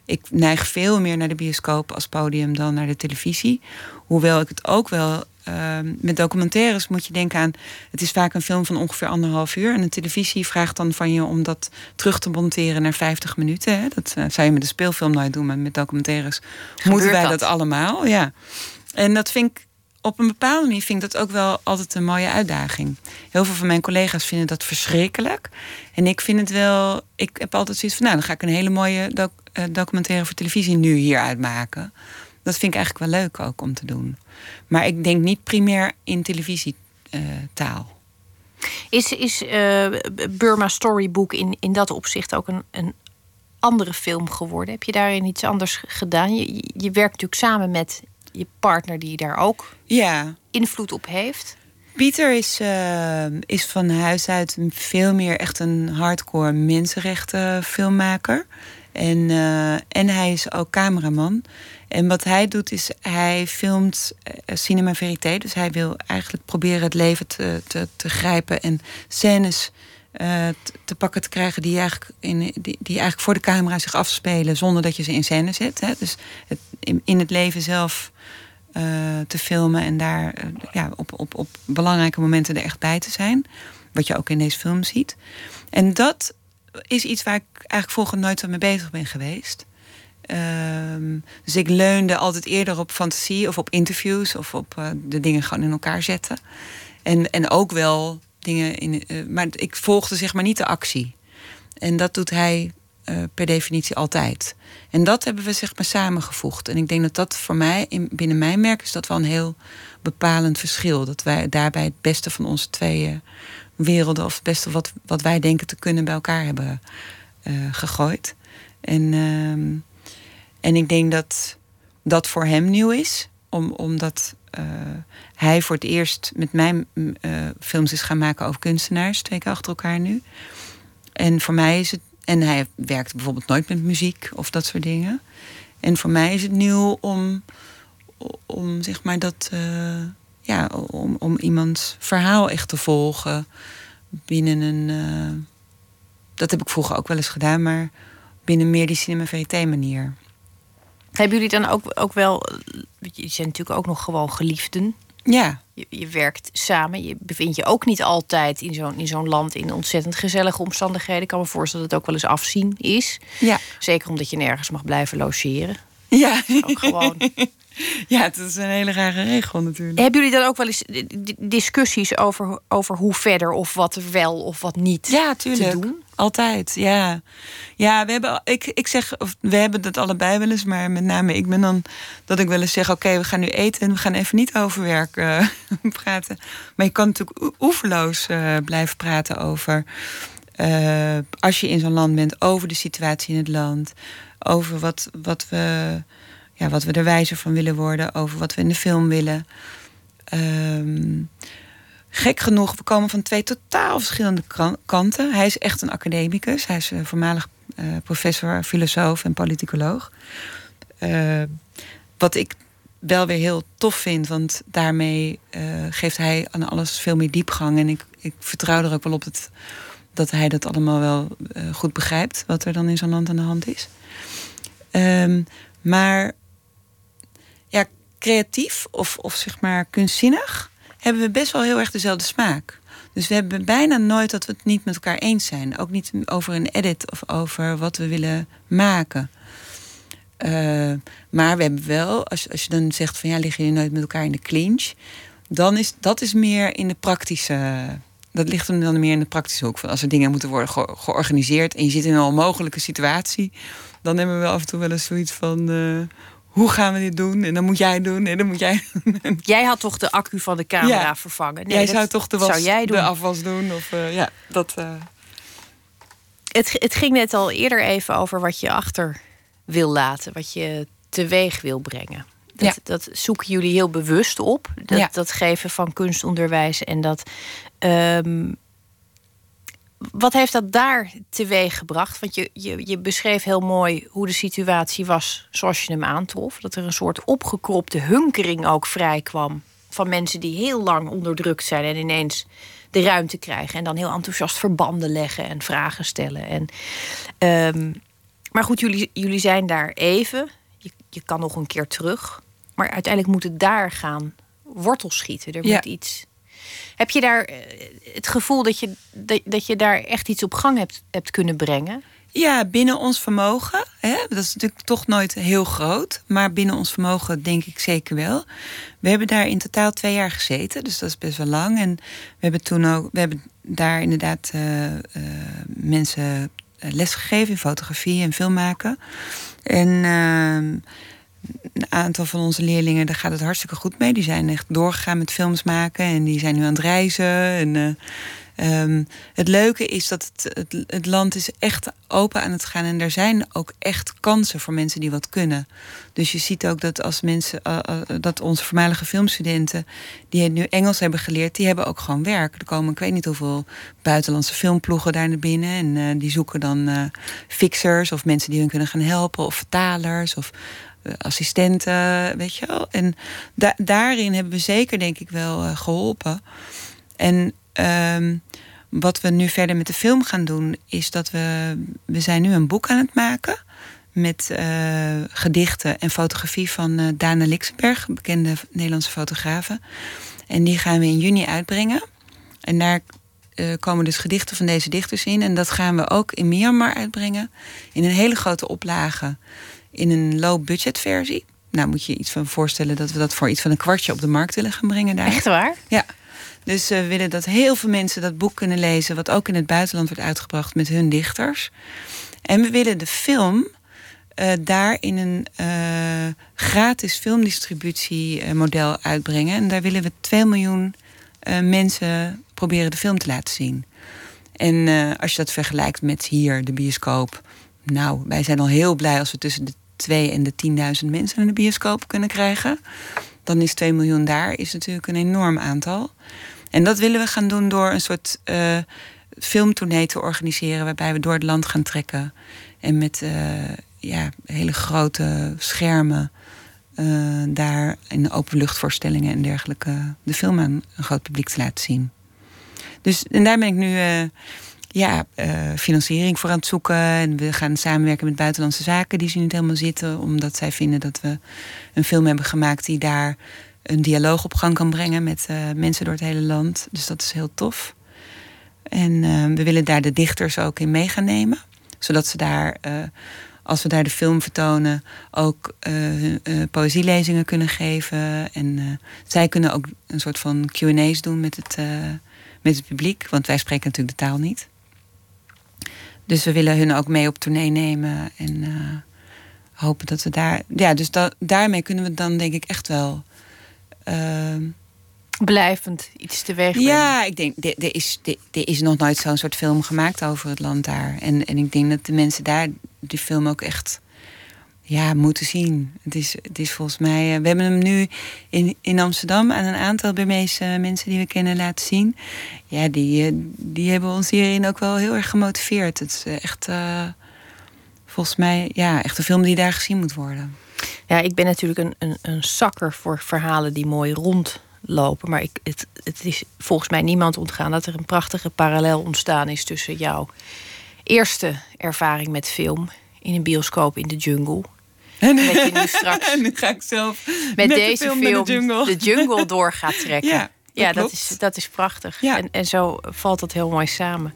ik neig veel meer naar de bioscoop als podium dan naar de televisie. Hoewel ik het ook wel. Uh, met documentaires moet je denken aan. Het is vaak een film van ongeveer anderhalf uur. En een televisie vraagt dan van je om dat terug te monteren naar 50 minuten. Hè? Dat uh, zou je met een speelfilm nooit doen, maar met documentaires moeten wij dat? dat allemaal. Ja. En dat vind ik op een bepaalde manier vind ik dat ook wel altijd een mooie uitdaging. Heel veel van mijn collega's vinden dat verschrikkelijk. En ik vind het wel. Ik heb altijd zoiets van. Nou, dan ga ik een hele mooie uh, documentaire voor televisie nu hier uitmaken. Dat vind ik eigenlijk wel leuk ook om te doen. Maar ik denk niet primair in televisietaal. Is is uh, Burma Storybook in, in dat opzicht ook een, een andere film geworden? Heb je daarin iets anders gedaan? Je, je werkt natuurlijk samen met je partner die daar ook ja. invloed op heeft. Pieter is, uh, is van huis uit veel meer echt een hardcore mensenrechten filmmaker. En, uh, en hij is ook cameraman. En wat hij doet is, hij filmt uh, cinema verité. Dus hij wil eigenlijk proberen het leven te, te, te grijpen en scènes te pakken te krijgen die eigenlijk, in, die, die, eigenlijk voor de camera zich afspelen zonder dat je ze in scène zet. Hè. Dus het, in, in, het leven zelf uh, te filmen en daar uh, ja, op, op, op belangrijke momenten er echt bij te zijn. Wat je ook in deze film ziet. En dat is iets waar ik eigenlijk vroeger nooit zo mee bezig ben geweest. Uh, dus ik leunde altijd eerder op fantasie of op interviews of op de dingen gewoon in elkaar zetten. En, en ook wel dingen in. Uh, maar ik volgde zeg maar niet de actie. En dat doet hij uh, per definitie altijd. En dat hebben we zeg maar samengevoegd. En ik denk dat dat voor mij, in, binnen mijn merk, is dat wel een heel bepalend verschil. Dat wij daarbij het beste van onze twee werelden, of het beste wat, wat wij denken te kunnen, bij elkaar hebben uh, gegooid. En, uh, en ik denk dat dat voor hem nieuw is, om, omdat uh, hij voor het eerst met mij uh, films is gaan maken over kunstenaars, twee keer achter elkaar nu. En voor mij is het. En hij werkt bijvoorbeeld nooit met muziek of dat soort dingen. En voor mij is het nieuw om, om zeg maar dat. eh, ja, om, om iemands verhaal echt te volgen binnen een. eh, dat heb ik vroeger ook wel eens gedaan, maar binnen meer die cinema verité manier. Hebben jullie dan ook, ook wel... Je zijn natuurlijk ook nog gewoon geliefden. Ja, Je, je werkt samen. Je bevindt je ook niet altijd in zo'n in zo'n land in ontzettend gezellige omstandigheden. Ik kan me voorstellen dat het ook wel eens afzien is. ja, Zeker omdat je nergens mag blijven logeren. ja. Ook gewoon. *laughs* Ja, het is een hele rare regel natuurlijk. Hebben jullie dan ook wel eens di- di- discussies over, over hoe verder of wat wel of wat niet Ja, te tuurlijk. doen? Altijd, ja. Ja, we hebben, ik, ik zeg, of we hebben dat allebei wel eens, maar met name ik ben dan dat ik wel eens zeg: oké, we gaan nu eten en we gaan even niet over werk eh, *laughs* praten. Maar je kan natuurlijk oe- oeverloos eh, blijven praten over. eh, als je in zo'n land bent, over de situatie in het land. Over wat, wat, we, ja, wat we er wijzer van willen worden. Over wat we in de film willen. Ehm, gek genoeg, we komen van twee totaal verschillende kanten. Hij is echt een academicus. Hij is eh, voormalig eh, professor, filosoof en politicoloog. Eh, wat ik wel weer heel tof vind, want daarmee geeft hij aan alles veel meer diepgang. En ik, ik vertrouw er ook wel op het, dat hij dat allemaal wel goed begrijpt, wat er dan in zo'n land aan de hand is. Ehm, maar ja, creatief of, of zeg maar kunstzinnig hebben we best wel heel erg dezelfde smaak. Dus we hebben bijna nooit dat we het niet met elkaar eens zijn. Ook niet over een edit of over wat we willen maken. Eh, maar we hebben wel, als, als je dan zegt van ja, liggen jullie nooit met elkaar in de clinch, dan is dat is meer in de praktische. Dat ligt hem dan meer in de praktische hoek. Van als er dingen moeten worden ge- georganiseerd en je zit in een onmogelijke situatie, dan hebben we af en toe wel eens zoiets van. eh, hoe gaan we dit doen? En dan moet jij doen en dan moet jij *laughs* doen. Jij had toch de accu van de camera Ja. vervangen? Nee, jij dat zou toch de, was, zou jij doen. de afwas doen? Of, eh, ja, dat, eh, Het, het ging net al eerder even over wat je achter wil laten, wat je teweeg wil brengen. Dat, Ja. dat zoeken jullie heel bewust op. Dat, Ja. dat geven van kunstonderwijs en dat. ehm, wat heeft dat daar teweeg gebracht? Want je, je, je beschreef heel mooi hoe de situatie was zoals je hem aantrof. Dat er een soort opgekropte hunkering ook vrij kwam. Van mensen die heel lang onderdrukt zijn en ineens de ruimte krijgen. En dan heel enthousiast verbanden leggen en vragen stellen. En, ehm, maar goed, jullie, jullie zijn daar even. Je, je kan nog een keer terug. Maar uiteindelijk moet het daar gaan wortels schieten. Er Ja. moet iets. Heb je daar eh, het gevoel dat je, dat, je daar echt iets op gang hebt, hebt kunnen brengen? Ja, binnen ons vermogen. Hè, dat is natuurlijk toch nooit heel groot. Maar binnen ons vermogen denk ik zeker wel. We hebben daar in totaal twee jaar gezeten. Dus dat is best wel lang. En we hebben toen ook. We hebben daar inderdaad eh, eh, mensen lesgegeven in fotografie en filmmaken. En ehm, een aantal van onze leerlingen, daar gaat het hartstikke goed mee. Die zijn echt doorgegaan met films maken. En die zijn nu aan het reizen. En eh, Ehm, het leuke is dat het, het, land is echt open aan het gaan. En er zijn ook echt kansen voor mensen die wat kunnen. Dus je ziet ook dat als mensen, eh, eh, dat onze voormalige filmstudenten, die nu Engels hebben geleerd, die hebben ook gewoon werk. Er komen ik weet niet hoeveel buitenlandse filmploegen daar naar binnen. En die zoeken dan fixers of mensen die hun kunnen gaan helpen, of vertalers of assistenten, weet je wel. En da- daarin hebben we zeker, denk ik, wel eh, geholpen. En ehm, wat we nu verder met de film gaan doen, is dat we. We zijn nu een boek aan het maken. Met eh, gedichten en fotografie van eh, Dana Lixenberg, bekende Nederlandse fotografe. En die gaan we in juni uitbrengen. En daar eh, komen dus gedichten van deze dichters in. En dat gaan we ook in Myanmar uitbrengen. In een hele grote oplage. In een low-budget versie. Nou, moet je je iets van voorstellen dat we dat voor iets van een kwartje op de markt willen gaan brengen daar. Echt waar? Ja. Dus eh, we willen dat heel veel mensen dat boek kunnen lezen, wat ook in het buitenland wordt uitgebracht met hun dichters. En we willen de film eh, daar in een eh, gratis filmdistributiemodel uitbrengen. En daar willen we 2 miljoen mensen proberen de film te laten zien. En als je dat vergelijkt met hier, de bioscoop. Nou, wij zijn al heel blij als we tussen de 2 en de 10.000 mensen in de bioscoop kunnen krijgen. Dan is 2 miljoen daar is natuurlijk een enorm aantal. En dat willen we gaan doen door een soort eh, filmtournee te organiseren waarbij we door het land gaan trekken. En met ja, hele grote schermen daar in openluchtvoorstellingen en dergelijke de film aan een groot publiek te laten zien. Dus en daar ben ik nu ja, financiering voor aan het zoeken. En we gaan samenwerken met buitenlandse zaken die ze niet helemaal zitten. Omdat zij vinden dat we een film hebben gemaakt die daar een dialoog op gang kan brengen met uh, mensen door het hele land. Dus dat is heel tof. En uh, we willen daar de dichters ook in mee gaan nemen. Zodat ze daar, als we daar de film vertonen, ook poëzielezingen kunnen geven. En zij kunnen ook een soort van QA's doen met het, met het publiek. Want wij spreken natuurlijk de taal niet. Dus we willen hun ook mee op tournee nemen. En hopen dat we daar. Ja, dus da daarmee kunnen we dan denk ik echt wel uh, Blijvend iets teweeg brengen. Ja, ik denk, er is, er is nog nooit zo'n soort film gemaakt over het land daar. En, en ik denk dat de mensen daar die film ook echt ja, moeten zien. Het is, het is volgens mij. Eh, we hebben hem nu in, in Amsterdam aan een aantal Burmeese mensen die we kennen laten zien. Ja, die, eh, die hebben ons hierin ook wel heel erg gemotiveerd. Het is echt, uh, volgens mij, ja, echt een film die daar gezien moet worden. Ja, ik ben natuurlijk een, een, een zakker voor verhalen die mooi rondlopen. Maar ik, het, het is volgens mij niemand ontgaan dat er een prachtige parallel ontstaan is tussen jouw eerste ervaring met film in een bioscoop in de jungle. En dat je nu straks *laughs* en nu ga ik zelf met, deze film, de, jungle. de, jungle. door gaat trekken. *laughs* Ja, dat, ja, dat is, dat is prachtig. Ja. En, en zo valt dat heel mooi samen.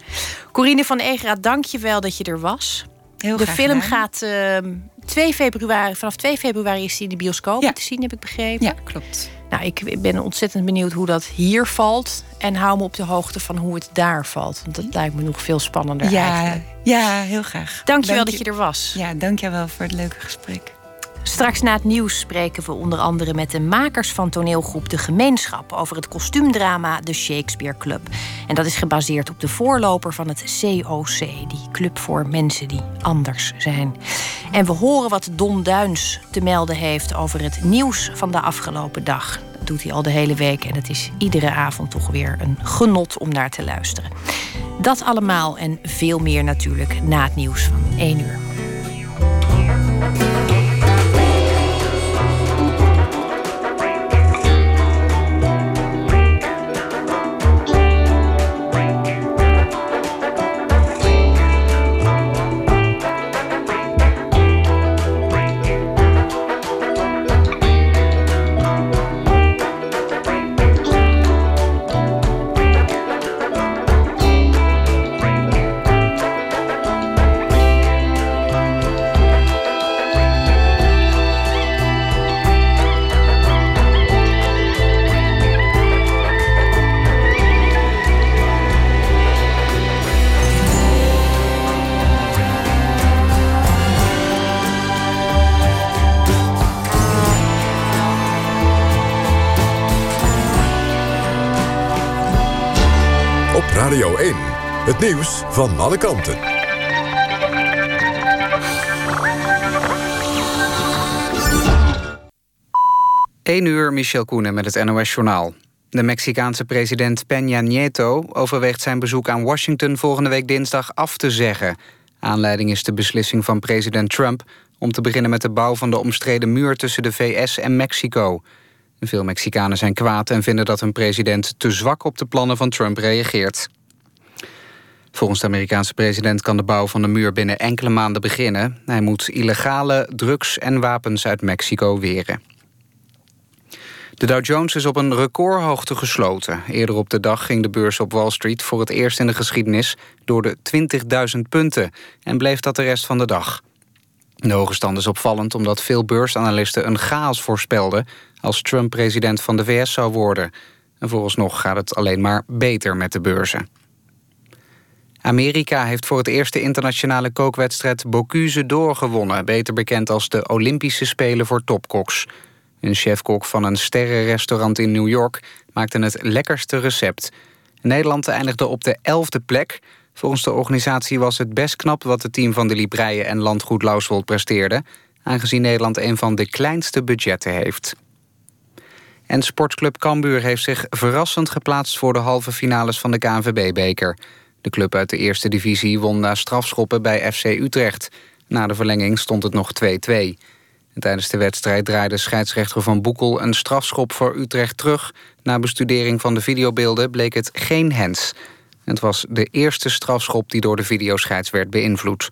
Corine van Egera, dank je wel dat je er was. Heel de film gaat uh, 2 februari, vanaf 2 februari is hij in de bioscoop te zien, heb ik begrepen. Ja, klopt. Nou, ik ben ontzettend benieuwd hoe dat hier valt. En hou me op de hoogte van hoe het daar valt. Want dat lijkt me nog veel spannender ja, eigenlijk. Ja, heel graag. Dankjewel dank je, dat je er was. Ja, dankjewel voor het leuke gesprek. Straks na het nieuws spreken we onder andere met de makers van toneelgroep De Gemeenschap over het kostuumdrama The Shakespeare Club. En dat is gebaseerd op de voorloper van het COC, die club voor mensen die anders zijn. En we horen wat Don Duins te melden heeft over het nieuws van de afgelopen dag. Dat doet hij al de hele week en het is iedere avond toch weer een genot om naar te luisteren. Dat allemaal en veel meer natuurlijk na het nieuws van 1 uur. Nieuws van alle kanten. 1 uur, Michel Koenen met het NOS-journaal. De Mexicaanse president Peña Nieto overweegt zijn bezoek aan Washington... volgende week dinsdag af te zeggen. Aanleiding is de beslissing van president Trump... om te beginnen met de bouw van de omstreden muur tussen de VS en Mexico. Veel Mexicanen zijn kwaad en vinden dat hun president te zwak op de plannen van Trump reageert. Volgens de Amerikaanse president kan de bouw van de muur binnen enkele maanden beginnen. Hij moet illegale drugs en wapens uit Mexico weren. De Dow Jones is op een recordhoogte gesloten. Eerder op de dag ging de beurs op Wall Street voor het eerst in de geschiedenis door de 20.000 punten en bleef dat de rest van de dag. De hoge stand is opvallend omdat veel beursanalisten een chaos voorspelden als Trump president van de VS zou worden. En vooralsnog gaat het alleen maar beter met de beurzen. Amerika heeft voor het eerst de internationale kookwedstrijd Bocuse d'Or gewonnen... beter bekend als de Olympische Spelen voor topkoks. Een chefkok van een sterrenrestaurant in New York maakte het lekkerste recept. Nederland eindigde op de elfde plek. Volgens de organisatie was het best knap wat het team van de Libreien en Landgoed Lauswold presteerde... aangezien Nederland een van de kleinste budgetten heeft. En sportclub Cambuur heeft zich verrassend geplaatst voor de halve finales van de KNVB-beker. De club uit de eerste divisie won na strafschoppen bij FC Utrecht. Na de verlenging stond het nog 2-2. Tijdens de wedstrijd draaide scheidsrechter Van Boekel een strafschop voor Utrecht terug. Na bestudering van de videobeelden bleek het geen hens. Het was de eerste strafschop die door de videoscheids werd beïnvloed.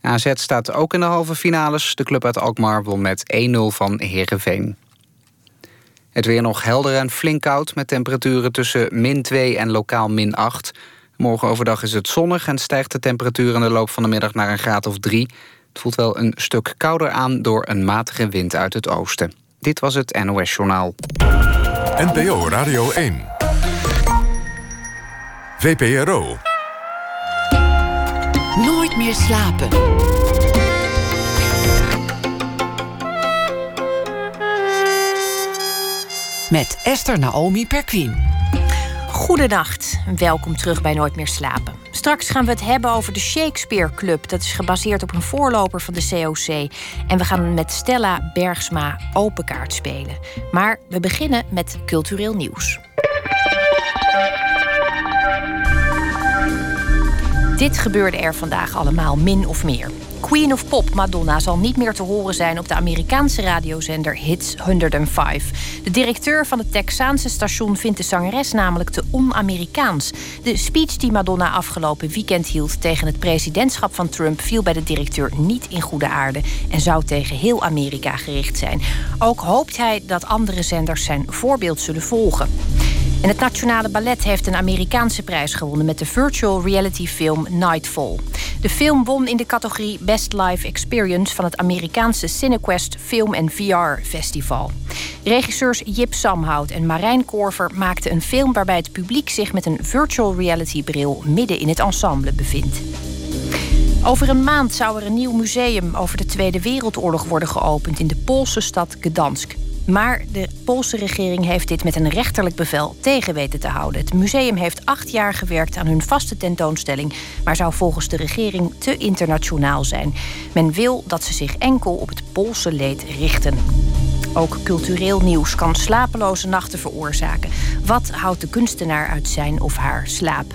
AZ staat ook in de halve finales. De club uit Alkmaar won met 1-0 van Heerenveen. Het weer nog helder en flink koud... met temperaturen tussen min 2 en lokaal min 8. Morgen overdag is het zonnig en stijgt de temperatuur... in de loop van de middag naar een graad of 3. Het voelt wel een stuk kouder aan door een matige wind uit het oosten. Dit was het NOS Journaal. NPO Radio 1. VPRO. Nooit meer slapen. Met Esther Naomi Perquin. Goedenacht, welkom terug bij Nooit meer slapen. Straks gaan we het hebben over de Shakespeare Club. Dat is gebaseerd op een voorloper van de COC. En we gaan met Stella Bergsma open kaart spelen. Maar we beginnen met cultureel nieuws. Dit gebeurde er vandaag allemaal min of meer. Queen of Pop, Madonna, zal niet meer te horen zijn op de Amerikaanse radiozender Hits 105. De directeur van het Texaanse station vindt de zangeres namelijk te on-Amerikaans. De speech die Madonna afgelopen weekend hield tegen het presidentschap van Trump viel bij de directeur niet in goede aarde en zou tegen heel Amerika gericht zijn. Ook hoopt hij dat andere zenders zijn voorbeeld zullen volgen. En het Nationale Ballet heeft een Amerikaanse prijs gewonnen met de virtual reality film Nightfall. De film won in de categorie Best Life Experience van het Amerikaanse Cinequest Film en VR Festival. Regisseurs Jip Samhout en Marijn Korver maakten een film waarbij het publiek zich met een virtual reality bril midden in het ensemble bevindt. Over een maand zou er een nieuw museum over de Tweede Wereldoorlog worden geopend in de Poolse stad Gdansk. Maar de Poolse regering heeft dit met een rechterlijk bevel tegen weten te houden. Het museum heeft acht jaar gewerkt aan hun vaste tentoonstelling, maar zou volgens de regering te internationaal zijn. Men wil dat ze zich enkel op het Poolse leed richten. Ook cultureel nieuws kan slapeloze nachten veroorzaken. Wat houdt de kunstenaar uit zijn of haar slaap?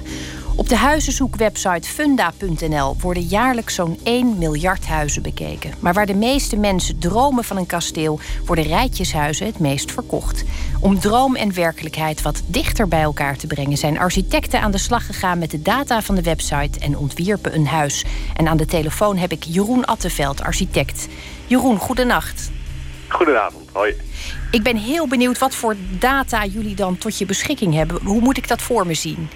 Op de huizenzoekwebsite funda.nl worden jaarlijks zo'n 1 miljard huizen bekeken. Maar waar de meeste mensen dromen van een kasteel, worden rijtjeshuizen het meest verkocht. Om droom en werkelijkheid wat dichter bij elkaar te brengen, zijn architecten aan de slag gegaan met de data van de website en ontwierpen een huis. En aan de telefoon heb ik Jeroen Atteveld, architect. Jeroen, goedenacht. Goedenavond, hoi. Ik ben heel benieuwd wat voor data jullie dan tot je beschikking hebben. Hoe moet ik dat voor me zien?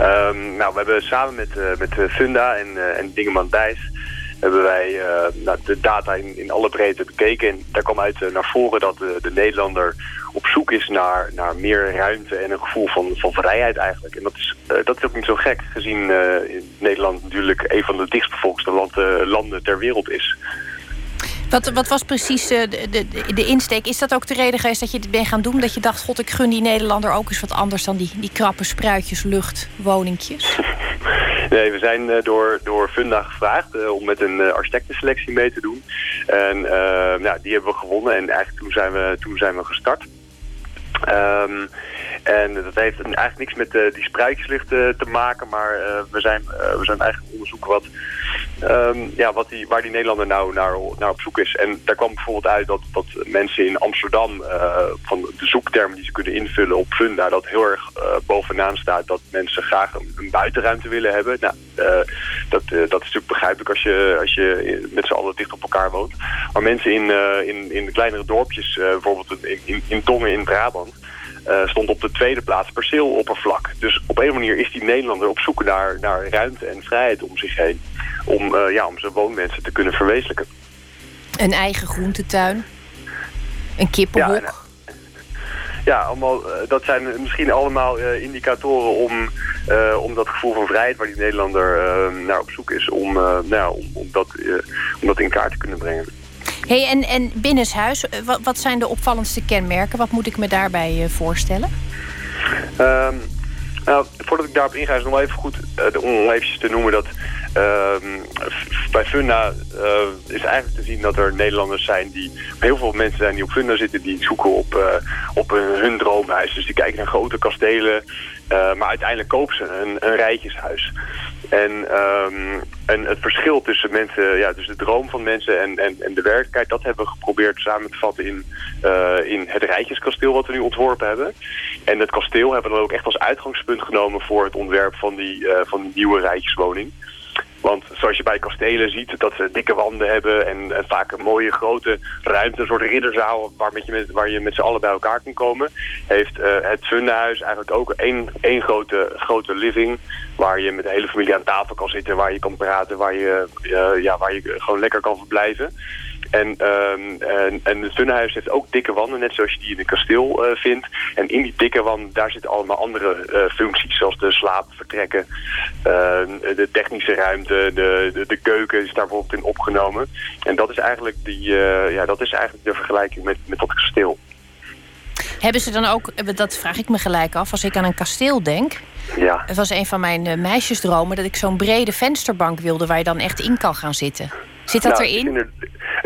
Um, nou, we hebben samen met, uh, met eh, Funda en, uh, en Dingeman Dijs hebben wij nou, de data in, in alle breedte bekeken. En daar kwam uit naar voren dat de, de, Nederlander op zoek is naar, naar meer ruimte en een gevoel van, van vrijheid eigenlijk. En dat is, dat is ook niet zo gek, gezien Nederland natuurlijk een van de dichtstbevolkste land, landen ter wereld is. Wat, wat was precies de, de, de insteek? Is dat ook de reden geweest dat je het bent gaan doen? Dat je dacht, god, ik gun die Nederlander ook eens wat anders... dan die, die krappe spruitjes, lucht, woningjes? *laughs* Nee, we zijn door, door Funda gevraagd uh, om met een architectenselectie mee te doen. En uh, nou, die hebben we gewonnen en eigenlijk toen zijn we, toen zijn we gestart. Um, en dat heeft eigenlijk niks met die spruitjeslicht te maken, maar we, zijn, we zijn eigenlijk onderzoeken wat, um, ja, wat die, waar die Nederlander nou naar, naar op zoek is. En daar kwam bijvoorbeeld uit dat, dat mensen in Amsterdam, van de zoektermen die ze kunnen invullen op Funda, dat heel erg bovenaan staat dat mensen graag een, buitenruimte willen hebben. Nou, dat, dat is natuurlijk begrijpelijk als je, als je met z'n allen dicht op elkaar woont. Maar mensen in, in, in de kleinere dorpjes, bijvoorbeeld in, in, Tongen in Brabant, stond op de tweede plaats perceeloppervlak. Dus op een manier is die Nederlander op zoek naar, naar ruimte en vrijheid om zich heen. Om, uh, ja, om zijn woonwensen te kunnen verwezenlijken. Een eigen groentetuin? Een kippenhok? Ja, ja allemaal, uh, dat zijn misschien allemaal indicatoren om, om dat gevoel van vrijheid... waar die Nederlander naar op zoek is, om, nou, om, om, dat, om dat in kaart te kunnen brengen. Hey, en, en binnenshuis, wat, wat zijn de opvallendste kenmerken? Wat moet ik me daarbij voorstellen? Um, nou, voordat ik daarop inga is nog even goed om even te noemen dat Ehm, bij Funda is eigenlijk te zien dat er Nederlanders zijn die... Heel veel mensen zijn die op Funda zitten die zoeken op, op hun droomhuis. Dus die kijken naar grote kastelen. maar uiteindelijk kopen ze een, een rijtjeshuis. En, um, en het verschil tussen mensen, ja, dus de droom van mensen en, en, en de werkelijkheid, dat hebben we geprobeerd samen te vatten in, in het Rijtjeskasteel wat we nu ontworpen hebben. En het kasteel hebben we dan ook echt als uitgangspunt genomen voor het ontwerp van die, van die nieuwe rijtjeswoning. Want zoals je bij kastelen ziet, dat ze dikke wanden hebben en, vaak een mooie grote ruimte, een soort ridderzaal waar, met je met, waar je met z'n allen bij elkaar kan komen, heeft uh, het Fundehuis eigenlijk ook één, één grote, grote living waar je met de hele familie aan tafel kan zitten, waar je kan praten, waar je, uh, ja, waar je gewoon lekker kan verblijven. En, um, en, en het Funnehuis heeft ook dikke wanden, net zoals je die in een kasteel uh, vindt. En in die dikke wanden, daar zitten allemaal andere uh, functies, zoals de slaapvertrekken, uh, de technische ruimte, de, de, de, keuken is daar bijvoorbeeld in opgenomen. En dat is eigenlijk, die, ja, dat is eigenlijk de vergelijking met, met dat kasteel. Hebben ze dan ook, dat vraag ik me gelijk af, als ik aan een kasteel denk. Ja. Het was een van mijn meisjesdromen dat ik zo'n brede vensterbank wilde waar je dan echt in kan gaan zitten. Zit dat nou, erin?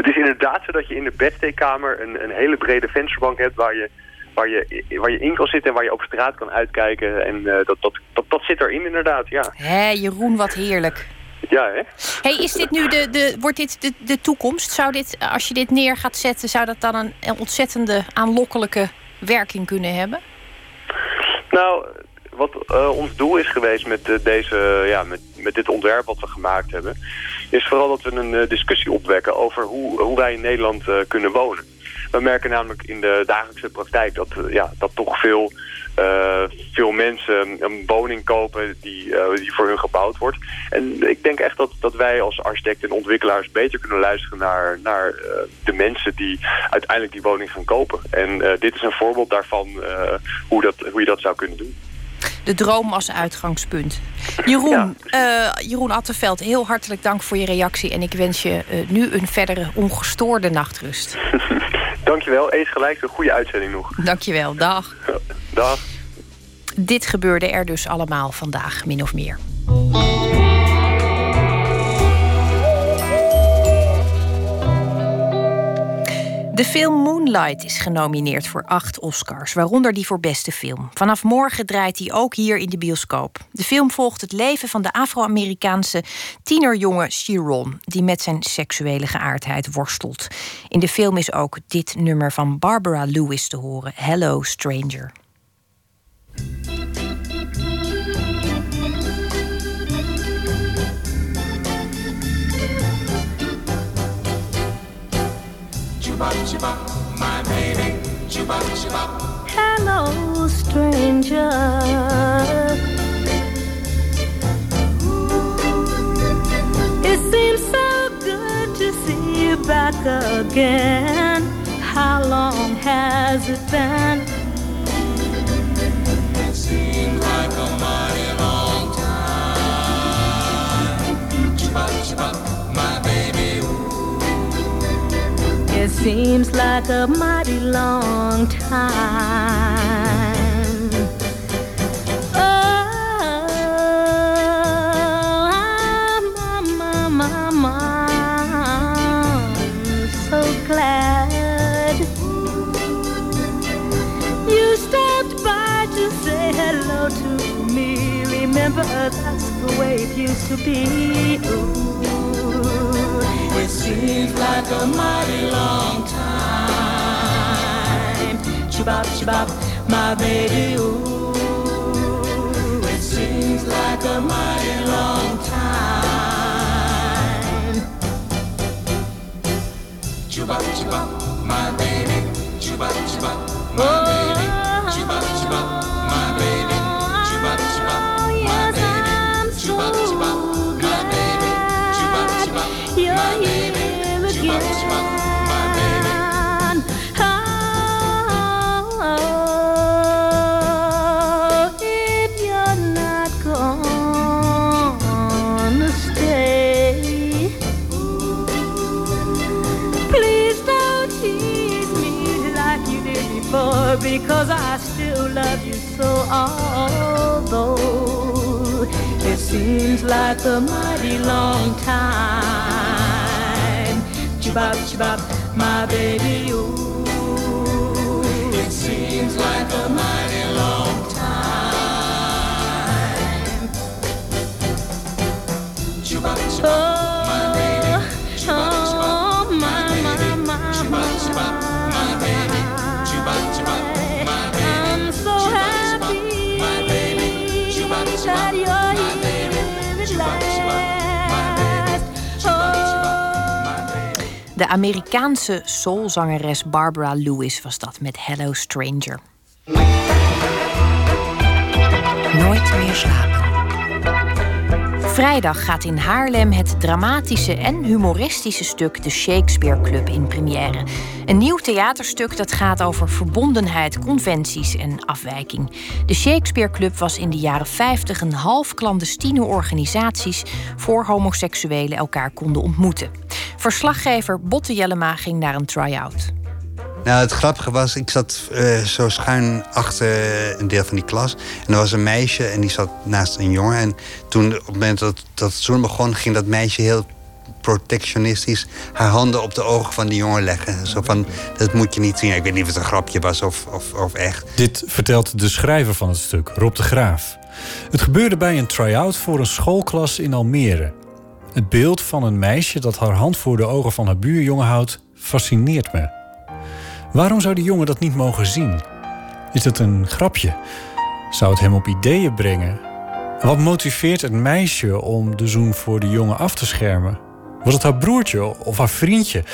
Het is inderdaad zo dat je in de bedsteekkamer een, een hele brede vensterbank hebt waar je, waar, je, waar je in kan zitten en waar je op straat kan uitkijken. En uh, dat, dat, dat, dat zit erin inderdaad, ja. Hé, Jeroen, wat heerlijk. Ja, hè? Hey, is dit nu de, de, wordt dit de, de toekomst? Zou dit, als je dit neer gaat zetten, zou dat dan een, een ontzettende aanlokkelijke werking kunnen hebben? Nou, wat uh, ons doel is geweest met, uh, deze, ja, met, met dit ontwerp wat we gemaakt hebben... is vooral dat we een discussie opwekken over hoe, hoe wij in Nederland kunnen wonen. We merken namelijk in de dagelijkse praktijk dat, ja, dat toch veel, veel mensen een woning kopen die, die voor hun gebouwd wordt. En ik denk echt dat, dat wij als architecten en ontwikkelaars beter kunnen luisteren naar, naar de mensen die uiteindelijk die woning gaan kopen. En dit is een voorbeeld daarvan hoe, dat, hoe je dat zou kunnen doen de droom als uitgangspunt. Jeroen, ja. uh, Jeroen Attenveld, heel hartelijk dank voor je reactie. En ik wens je uh, nu een verdere ongestoorde nachtrust. *laughs* Dankjewel, eens gelijk. Een goede uitzending nog. Dankjewel, dag. dag. Dit gebeurde er dus allemaal vandaag, min of meer. De film Moonlight is genomineerd voor acht Oscars, waaronder die voor beste film. Vanaf morgen draait hij ook hier in de bioscoop. De film volgt het leven van de Afro-Amerikaanse tienerjonge Chiron, die met zijn seksuele geaardheid worstelt. In de film is ook dit nummer van Barbara Lewis te horen: Hello Stranger. Hello, stranger. It seems so good to see you back again. How long has it been? Seems like a mighty long time. Oh, I'm, I'm, I'm, I'm so glad you stopped by to say hello to me. Remember, that's the way it used to be. Ooh. It seems like a mighty long time. Chibop, chibop, my baby, ooh. It seems like a mighty long time. Chibop, chibop, my baby, chibop, chibop, my baby, chibop, chibop, Although It seems like a mighty long time. Chibop, chibop, my baby, ooh. It seems like a mighty long time. Chibop, chibop. De Amerikaanse soulzangeres Barbara Lewis was dat met Hello Stranger. Nooit meer slapen. Vrijdag gaat in Haarlem het dramatische en humoristische stuk De Shakespeare Club in première. Een nieuw theaterstuk dat gaat over verbondenheid, conventies en afwijking. De Shakespeare Club was in de jaren 50 een half clandestine organisatie voor homoseksuelen elkaar konden ontmoeten. Verslaggever Botte Jellema ging naar een try-out. Nou, het grappige was, ik zat uh, zo schuin achter een deel van die klas. En er was een meisje en die zat naast een jongen. En toen, op het moment dat, dat het zoen begon, ging dat meisje heel protectionistisch haar handen op de ogen van die jongen leggen. Zo van, dat moet je niet zien. Ik weet niet of het een grapje was of, of, of echt. Dit vertelt de schrijver van het stuk, Rob de Graaf. Het gebeurde bij een try-out voor een schoolklas in Almere. Het beeld van een meisje dat haar hand voor de ogen van haar buurjongen houdt, fascineert me. Waarom zou die jongen dat niet mogen zien? Is het een grapje? Zou het hem op ideeën brengen? Wat motiveert het meisje om de zoen voor de jongen af te schermen? Was het haar broertje of haar vriendje?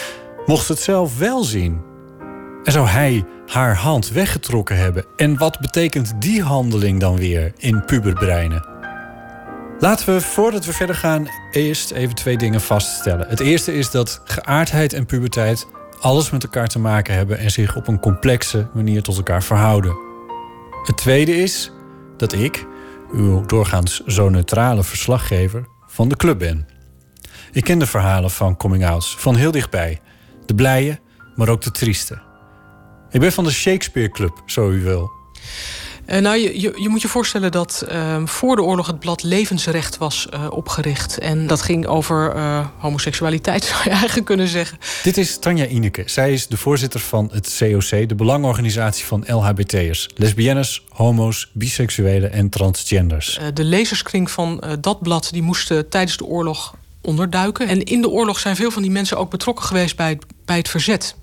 Mocht het zelf wel zien? En zou hij haar hand weggetrokken hebben? En wat betekent die handeling dan weer in puberbreinen? Laten we voordat we verder gaan eerst even twee dingen vaststellen. Het eerste is dat geaardheid en puberteit alles met elkaar te maken hebben en zich op een complexe manier tot elkaar verhouden. Het tweede is dat ik, uw doorgaans zo neutrale verslaggever, van de club ben. Ik ken de verhalen van coming-outs van heel dichtbij. De blije, maar ook de trieste. Ik ben van de Shakespeare Club, zo u wil. Uh, nou, je, je, je, moet je voorstellen dat uh, voor de oorlog het blad Levensrecht was uh, opgericht. En dat ging over homoseksualiteit, *laughs* zou je eigenlijk kunnen zeggen. Dit is Tanja Ineke. Zij is de voorzitter van het COC, de belangorganisatie van LHBT'ers. Lesbiennes, homo's, biseksuelen en transgenders. de lezerskring van dat blad die moesten tijdens de oorlog onderduiken. En in de oorlog zijn veel van die mensen ook betrokken geweest bij het, bij het verzet.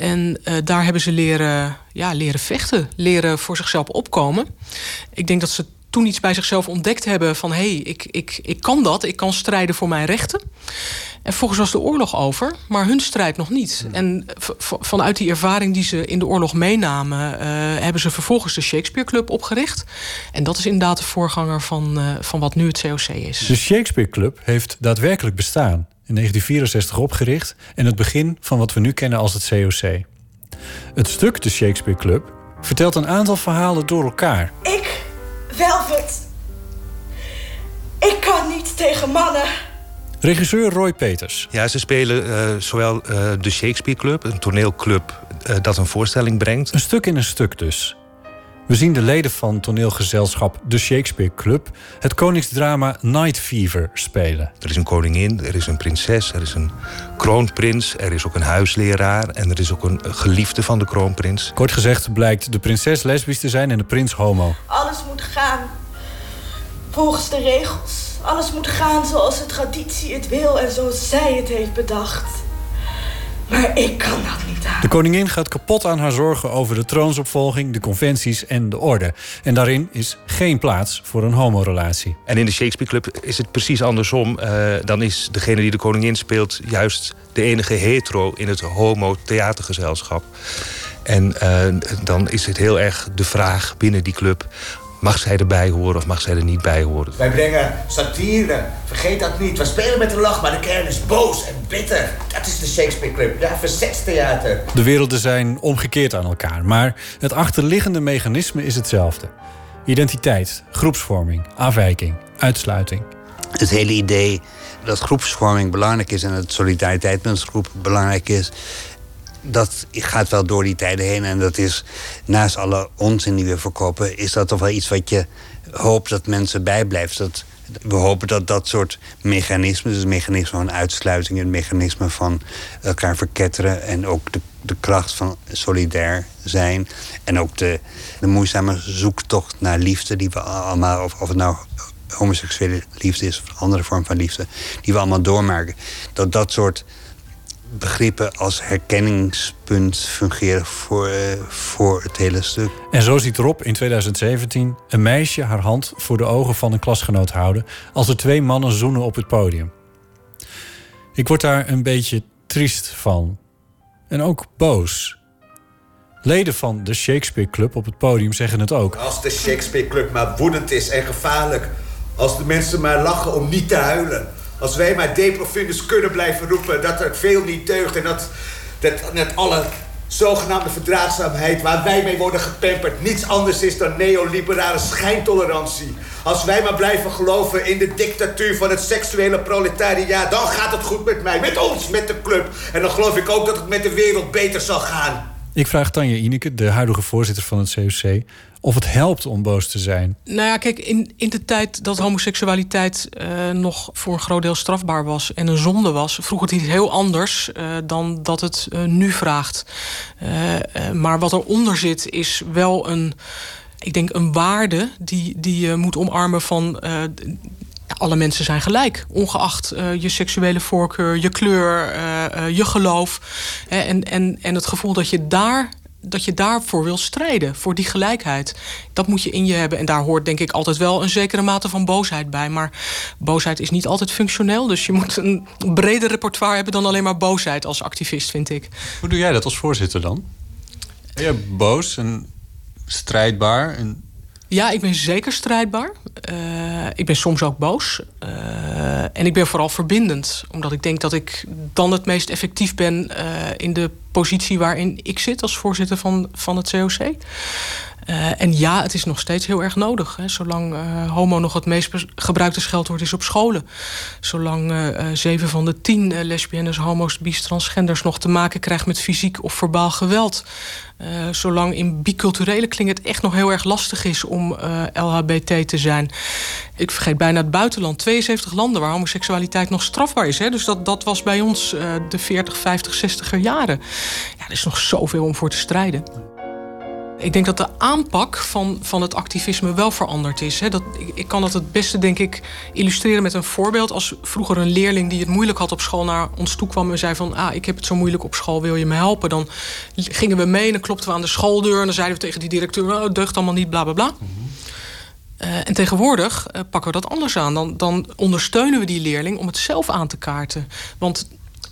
En uh, daar hebben ze leren, ja, leren vechten, leren voor zichzelf opkomen. Ik denk dat ze toen iets bij zichzelf ontdekt hebben van... hé, hey, ik, ik, ik kan dat, ik kan strijden voor mijn rechten. En volgens was de oorlog over, maar hun strijd nog niet. Hmm. En vanuit die ervaring die ze in de oorlog meenamen... Uh, hebben ze vervolgens de Shakespeare Club opgericht. En dat is inderdaad de voorganger van, uh, van wat nu het COC is. De Shakespeare Club heeft daadwerkelijk bestaan in 1964 opgericht en het begin van wat we nu kennen als het COC. Het stuk De Shakespeare Club vertelt een aantal verhalen door elkaar. Ik, Velvet. Ik kan niet tegen mannen. Regisseur Roy Peters. Ja, ze spelen uh, zowel uh, de Shakespeare Club, een toneelclub uh, dat een voorstelling brengt. Een stuk in een stuk dus. We zien de leden van toneelgezelschap De Shakespeare Club het koningsdrama Night Fever spelen. Er is een koningin, er is een prinses, er is een kroonprins, er is ook een huisleraar en er is ook een geliefde van de kroonprins. Kort gezegd blijkt de prinses lesbisch te zijn en de prins homo. Alles moet gaan volgens de regels. Alles moet gaan zoals de traditie het wil en zoals zij het heeft bedacht. Maar ik kan dat niet aan. De koningin gaat kapot aan haar zorgen over de troonsopvolging, de conventies en de orde. En daarin is geen plaats voor een homorelatie. En in de Shakespeare Club is het precies andersom. Uh, dan is degene die de koningin speelt juist de enige hetero in het homo-theatergezelschap. En uh, dan is het heel erg de vraag binnen die club... Mag zij erbij horen of mag zij er niet bij horen? Wij brengen satire. Vergeet dat niet. We spelen met de lach, maar de kern is boos en bitter. Dat is de Shakespeare Club. Ja, verzetstheater. De werelden zijn omgekeerd aan elkaar. Maar het achterliggende mechanisme is hetzelfde. Identiteit, groepsvorming, afwijking, uitsluiting. Het hele idee dat groepsvorming belangrijk is... en dat solidariteit met een groep belangrijk is dat gaat wel door die tijden heen. En dat is naast alle onzin die we verkopen, is dat toch wel iets wat je hoopt dat mensen bijblijft. Dat We hopen dat dat soort mechanismen, dus het mechanisme van uitsluiting, het mechanisme van elkaar verketteren en ook de, de kracht van solidair zijn en ook de, de moeizame zoektocht naar liefde die we allemaal, of, of het nou homoseksuele liefde is of een andere vorm van liefde, die we allemaal doormaken, dat dat soort begrippen als herkenningspunt fungeren voor, uh, voor het hele stuk. En zo ziet Rob in 2017 een meisje haar hand voor de ogen van een klasgenoot houden als er twee mannen zoenen op het podium. Ik word daar een beetje triest van. En ook boos. Leden van de Shakespeare Club op het podium zeggen het ook. Als de Shakespeare Club maar woedend is en gevaarlijk. Als de mensen maar lachen om niet te huilen. Als wij maar de profundus kunnen blijven roepen dat er veel niet deugt... en dat, dat net alle zogenaamde verdraagzaamheid waar wij mee worden gepamperd... niets anders is dan neoliberale schijntolerantie. Als wij maar blijven geloven in de dictatuur van het seksuele proletariaat... dan gaat het goed met mij, met ons, met de club. En dan geloof ik ook dat het met de wereld beter zal gaan. Ik vraag Tanja Ineke, de huidige voorzitter van het COC of het helpt om boos te zijn? Nou ja, kijk, in, in de tijd dat homoseksualiteit uh, nog voor een groot deel strafbaar was en een zonde was, vroeg het iets heel anders uh, dan dat het uh, nu vraagt. maar wat eronder zit, is wel een. Ik denk een waarde die, die je moet omarmen van alle mensen zijn gelijk. Ongeacht je seksuele voorkeur, je kleur, je geloof. en, en, en het gevoel dat je daar dat je daarvoor wil strijden, voor die gelijkheid. Dat moet je in je hebben. En daar hoort denk ik altijd wel een zekere mate van boosheid bij. Maar boosheid is niet altijd functioneel. Dus je moet een breder repertoire hebben dan alleen maar boosheid als activist, vind ik. Hoe doe jij dat als voorzitter dan? Ben je boos en strijdbaar en ja, ik ben zeker strijdbaar. Uh, ik ben soms ook boos. Uh, en ik ben vooral verbindend. Omdat ik denk dat ik dan het meest effectief ben uh, in de positie waarin ik zit als voorzitter van, van het COC. Uh, en ja, het is nog steeds heel erg nodig. Hè. Zolang uh, homo nog het meest gebruikte scheldwoord is op scholen. Zolang uh, zeven van de tien lesbiennes, homo's, bis, transgenders... nog te maken krijgt met fysiek of verbaal geweld. zolang in biculturele kling het echt nog heel erg lastig is om LHBT te zijn. Ik vergeet bijna het buitenland. 72 landen waar homoseksualiteit nog strafbaar is. Hè. Dus dat, dat was bij ons de 40, 50, 60er jaren. Ja, er is nog zoveel om voor te strijden. Ik denk dat de aanpak van, van het activisme wel veranderd is. Dat, ik, ik, kan dat het beste, denk ik, illustreren met een voorbeeld. Als vroeger een leerling die het moeilijk had op school naar ons toe kwam en zei van... ah, ik heb het zo moeilijk op school, wil je me helpen? Dan gingen we mee en dan klopten we aan de schooldeur... en dan zeiden we tegen die directeur, oh, het deugt allemaal niet, bla, bla, bla. Uh, en tegenwoordig uh, pakken we dat anders aan. Dan, dan ondersteunen we die leerling om het zelf aan te kaarten. Want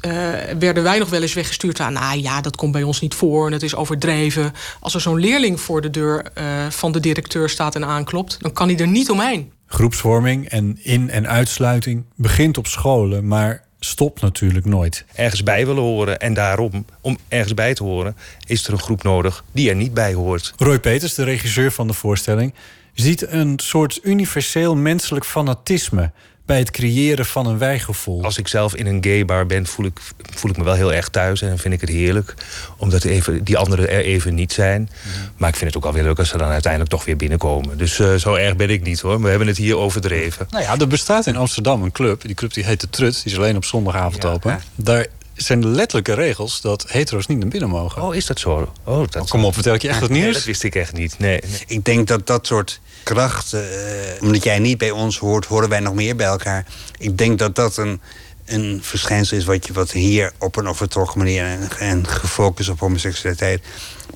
uh, werden wij nog wel eens weggestuurd aan... nou ja, dat komt bij ons niet voor en het is overdreven. Als er zo'n leerling voor de deur uh, van de directeur staat en aanklopt... dan kan hij er niet omheen. Groepsvorming en in- en uitsluiting begint op scholen... maar stopt natuurlijk nooit. Ergens bij willen horen en daarom, om ergens bij te horen... is er een groep nodig die er niet bij hoort. Roy Peters, de regisseur van de voorstelling... ziet een soort universeel menselijk fanatisme bij het creëren van een wijgevoel. Als ik zelf in een gaybar ben, voel ik, voel ik me wel heel erg thuis. En vind ik het heerlijk. Omdat even, die anderen er even niet zijn. Mhm. Maar ik vind het ook alweer leuk als ze dan uiteindelijk toch weer binnenkomen. Dus uh, zo erg ben ik niet hoor. We hebben het hier overdreven. Nou ja, er bestaat in Amsterdam een club. Die club die heet de Trut. Die is alleen op zondagavond ja, open. Daar zijn letterlijke regels dat hetero's niet naar binnen mogen. Oh, is dat zo? Oh, dat... Oh, kom op, vertel ik je echt het nieuws? Nee, dat wist ik echt niet. Nee, nee. Ik denk dat dat soort krachten, uh, omdat jij niet bij ons hoort, horen wij nog meer bij elkaar. Ik denk dat dat een, een verschijnsel is wat, je, wat hier op een overtrokken manier en, en gefocust op homoseksualiteit,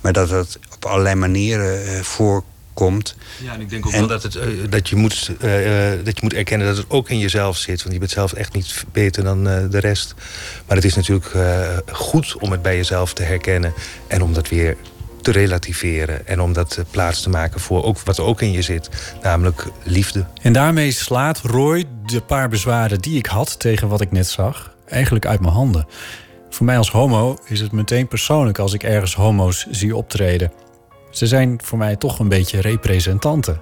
maar dat het op allerlei manieren uh, voorkomt komt. Ja, en ik denk ook wel dat, het, uh, dat, je moet, uh, dat je moet erkennen dat het ook in jezelf zit. Want je bent zelf echt niet beter dan uh, de rest. Maar het is natuurlijk goed om het bij jezelf te herkennen. En om dat weer te relativeren. En om dat plaats te maken voor ook, wat ook in je zit. Namelijk liefde. En daarmee slaat Roy de paar bezwaren die ik had tegen wat ik net zag... eigenlijk uit mijn handen. Voor mij als homo is het meteen persoonlijk als ik ergens homo's zie optreden. Ze zijn voor mij toch een beetje representanten.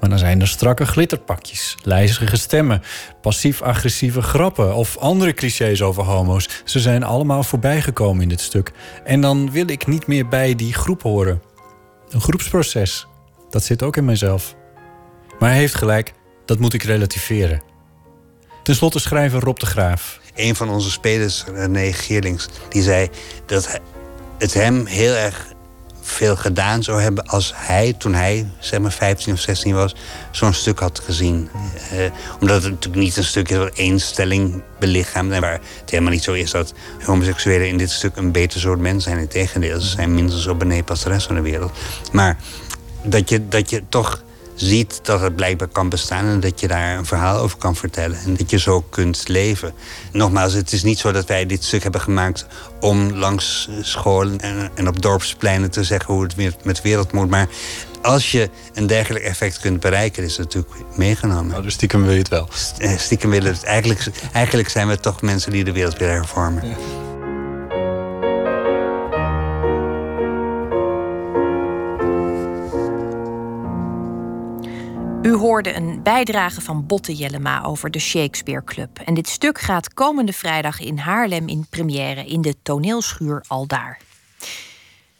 Maar dan zijn er strakke glitterpakjes, lijzige stemmen, passief-agressieve grappen of andere clichés over homo's. Ze zijn allemaal voorbijgekomen in dit stuk. En dan wil ik niet meer bij die groep horen. Een groepsproces, dat zit ook in mezelf. Maar hij heeft gelijk, Dat moet ik relativeren. Ten slotte schrijver Rob de Graaf. Een van onze spelers, René Geerlings, die zei dat het hem heel erg veel gedaan zou hebben als hij, toen hij zeg maar 15 of 16 was, zo'n stuk had gezien. Eh, omdat het natuurlijk niet een stuk is wat één stelling belichaamt. En waar het helemaal niet zo is dat homoseksuelen in dit stuk een beter soort mens zijn. Integendeel, ze zijn minder zo beneden als de rest van de wereld. Maar dat je, dat je toch ziet dat het blijkbaar kan bestaan en dat je daar een verhaal over kan vertellen en dat je zo kunt leven. Nogmaals, het is niet zo dat wij dit stuk hebben gemaakt om langs scholen en, en op dorpspleinen te zeggen hoe het met de wereld moet, maar als je een dergelijk effect kunt bereiken, is het natuurlijk meegenomen. Oh, dus stiekem wil je het wel? Eh, stiekem willen het. Eigenlijk, eigenlijk zijn we toch mensen die de wereld willen hervormen. U hoorde een bijdrage van Botte Jellema over de Shakespeare Club. En dit stuk gaat komende vrijdag in Haarlem in première in de toneelschuur Aldaar.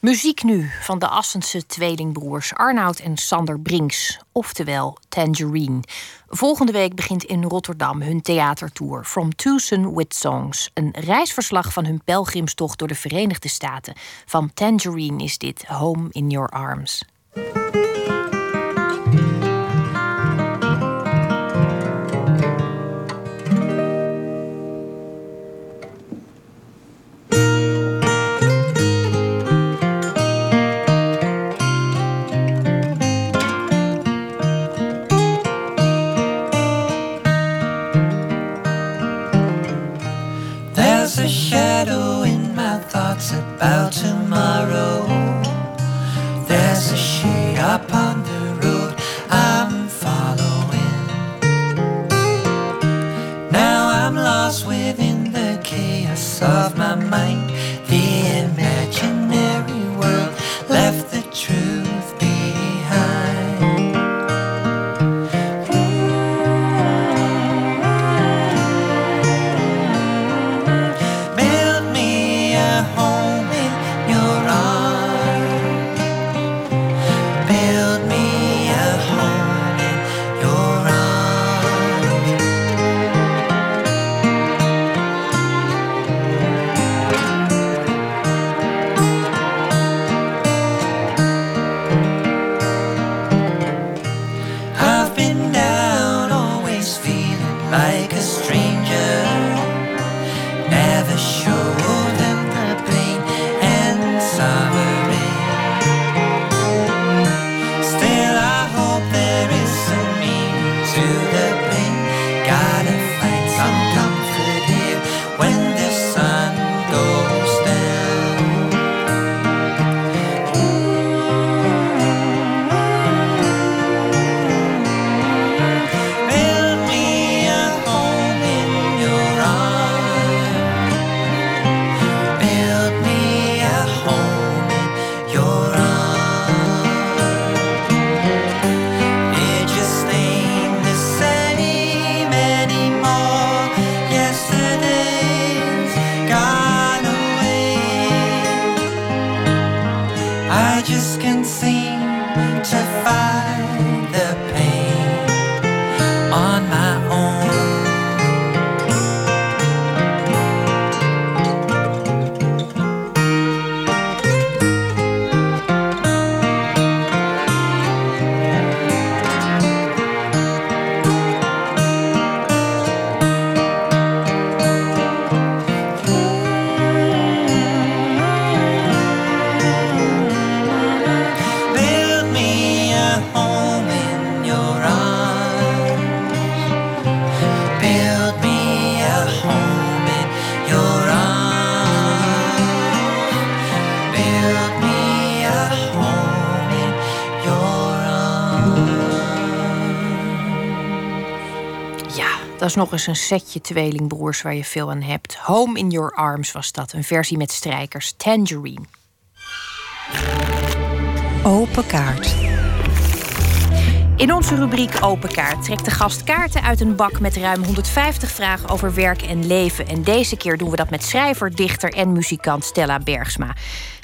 Muziek nu van de Assense tweelingbroers Arnoud en Sander Brinks, oftewel Tangerine. Volgende week begint in Rotterdam hun theatertour From Tucson with Songs. Een reisverslag van hun pelgrimstocht door de Verenigde Staten. Van Tangerine is dit Home in Your Arms. About tomorrow. There's a shade upon the road I'm following. Now I'm lost within the chaos of my mind. Dat is nog eens een setje tweelingbroers waar je veel aan hebt. Home in Your Arms was dat, een versie met strijkers. Tangerine. Open kaart. In onze rubriek Open Kaart trekt de gast kaarten uit een bak met ruim 150 vragen over werk en leven. En deze keer doen we dat met schrijver, dichter en muzikant Stella Bergsma.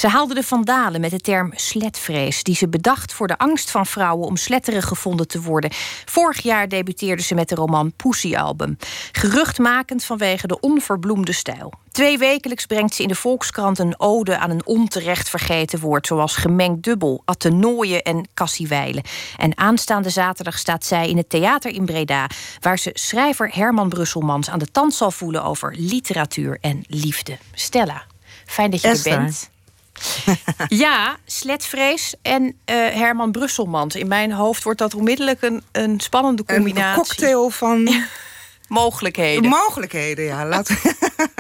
Ze haalde de vandalen met de term sletvrees, die ze bedacht voor de angst van vrouwen om sletterig gevonden te worden. Vorig jaar debuteerde ze met de roman Pussy Album. Geruchtmakend vanwege de onverbloemde stijl. Twee wekelijks brengt ze in de Volkskrant een ode aan een onterecht vergeten woord, zoals gemengd dubbel, attenooien en kassiewijlen. En aanstaande zaterdag staat zij in het theater in Breda, waar ze schrijver Herman Brusselmans aan de tand zal voelen over literatuur en liefde. Stella, fijn dat je Esther. er bent. *laughs* ja, sletvrees en eh, Herman Brusselmans. In mijn hoofd wordt dat onmiddellijk een, een spannende combinatie. Een cocktail van *laughs* mogelijkheden. mogelijkheden, ja. Laten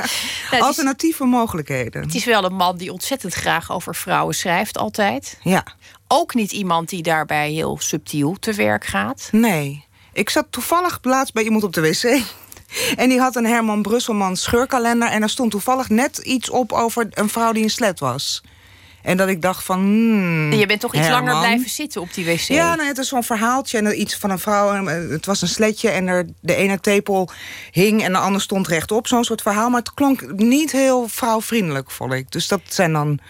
*laughs* Alternatieve mogelijkheden. Het is wel een man die ontzettend graag over vrouwen schrijft, altijd. Ja. Ook niet iemand die daarbij heel subtiel te werk gaat. Nee. Ik zat toevallig laatst bij iemand op de wc. En die had een Herman Brusselman scheurkalender. En er stond toevallig net iets op over een vrouw die een slet was. En dat ik dacht van... hmm, je bent toch iets langer blijven zitten op die wc? Ja, nou, het is zo'n verhaaltje en iets van een vrouw. en, eh, Het was een sletje en er, de ene tepel hing en de ander stond rechtop. Zo'n soort verhaal, maar het klonk niet heel vrouwvriendelijk, vond ik. Dus dat zijn dan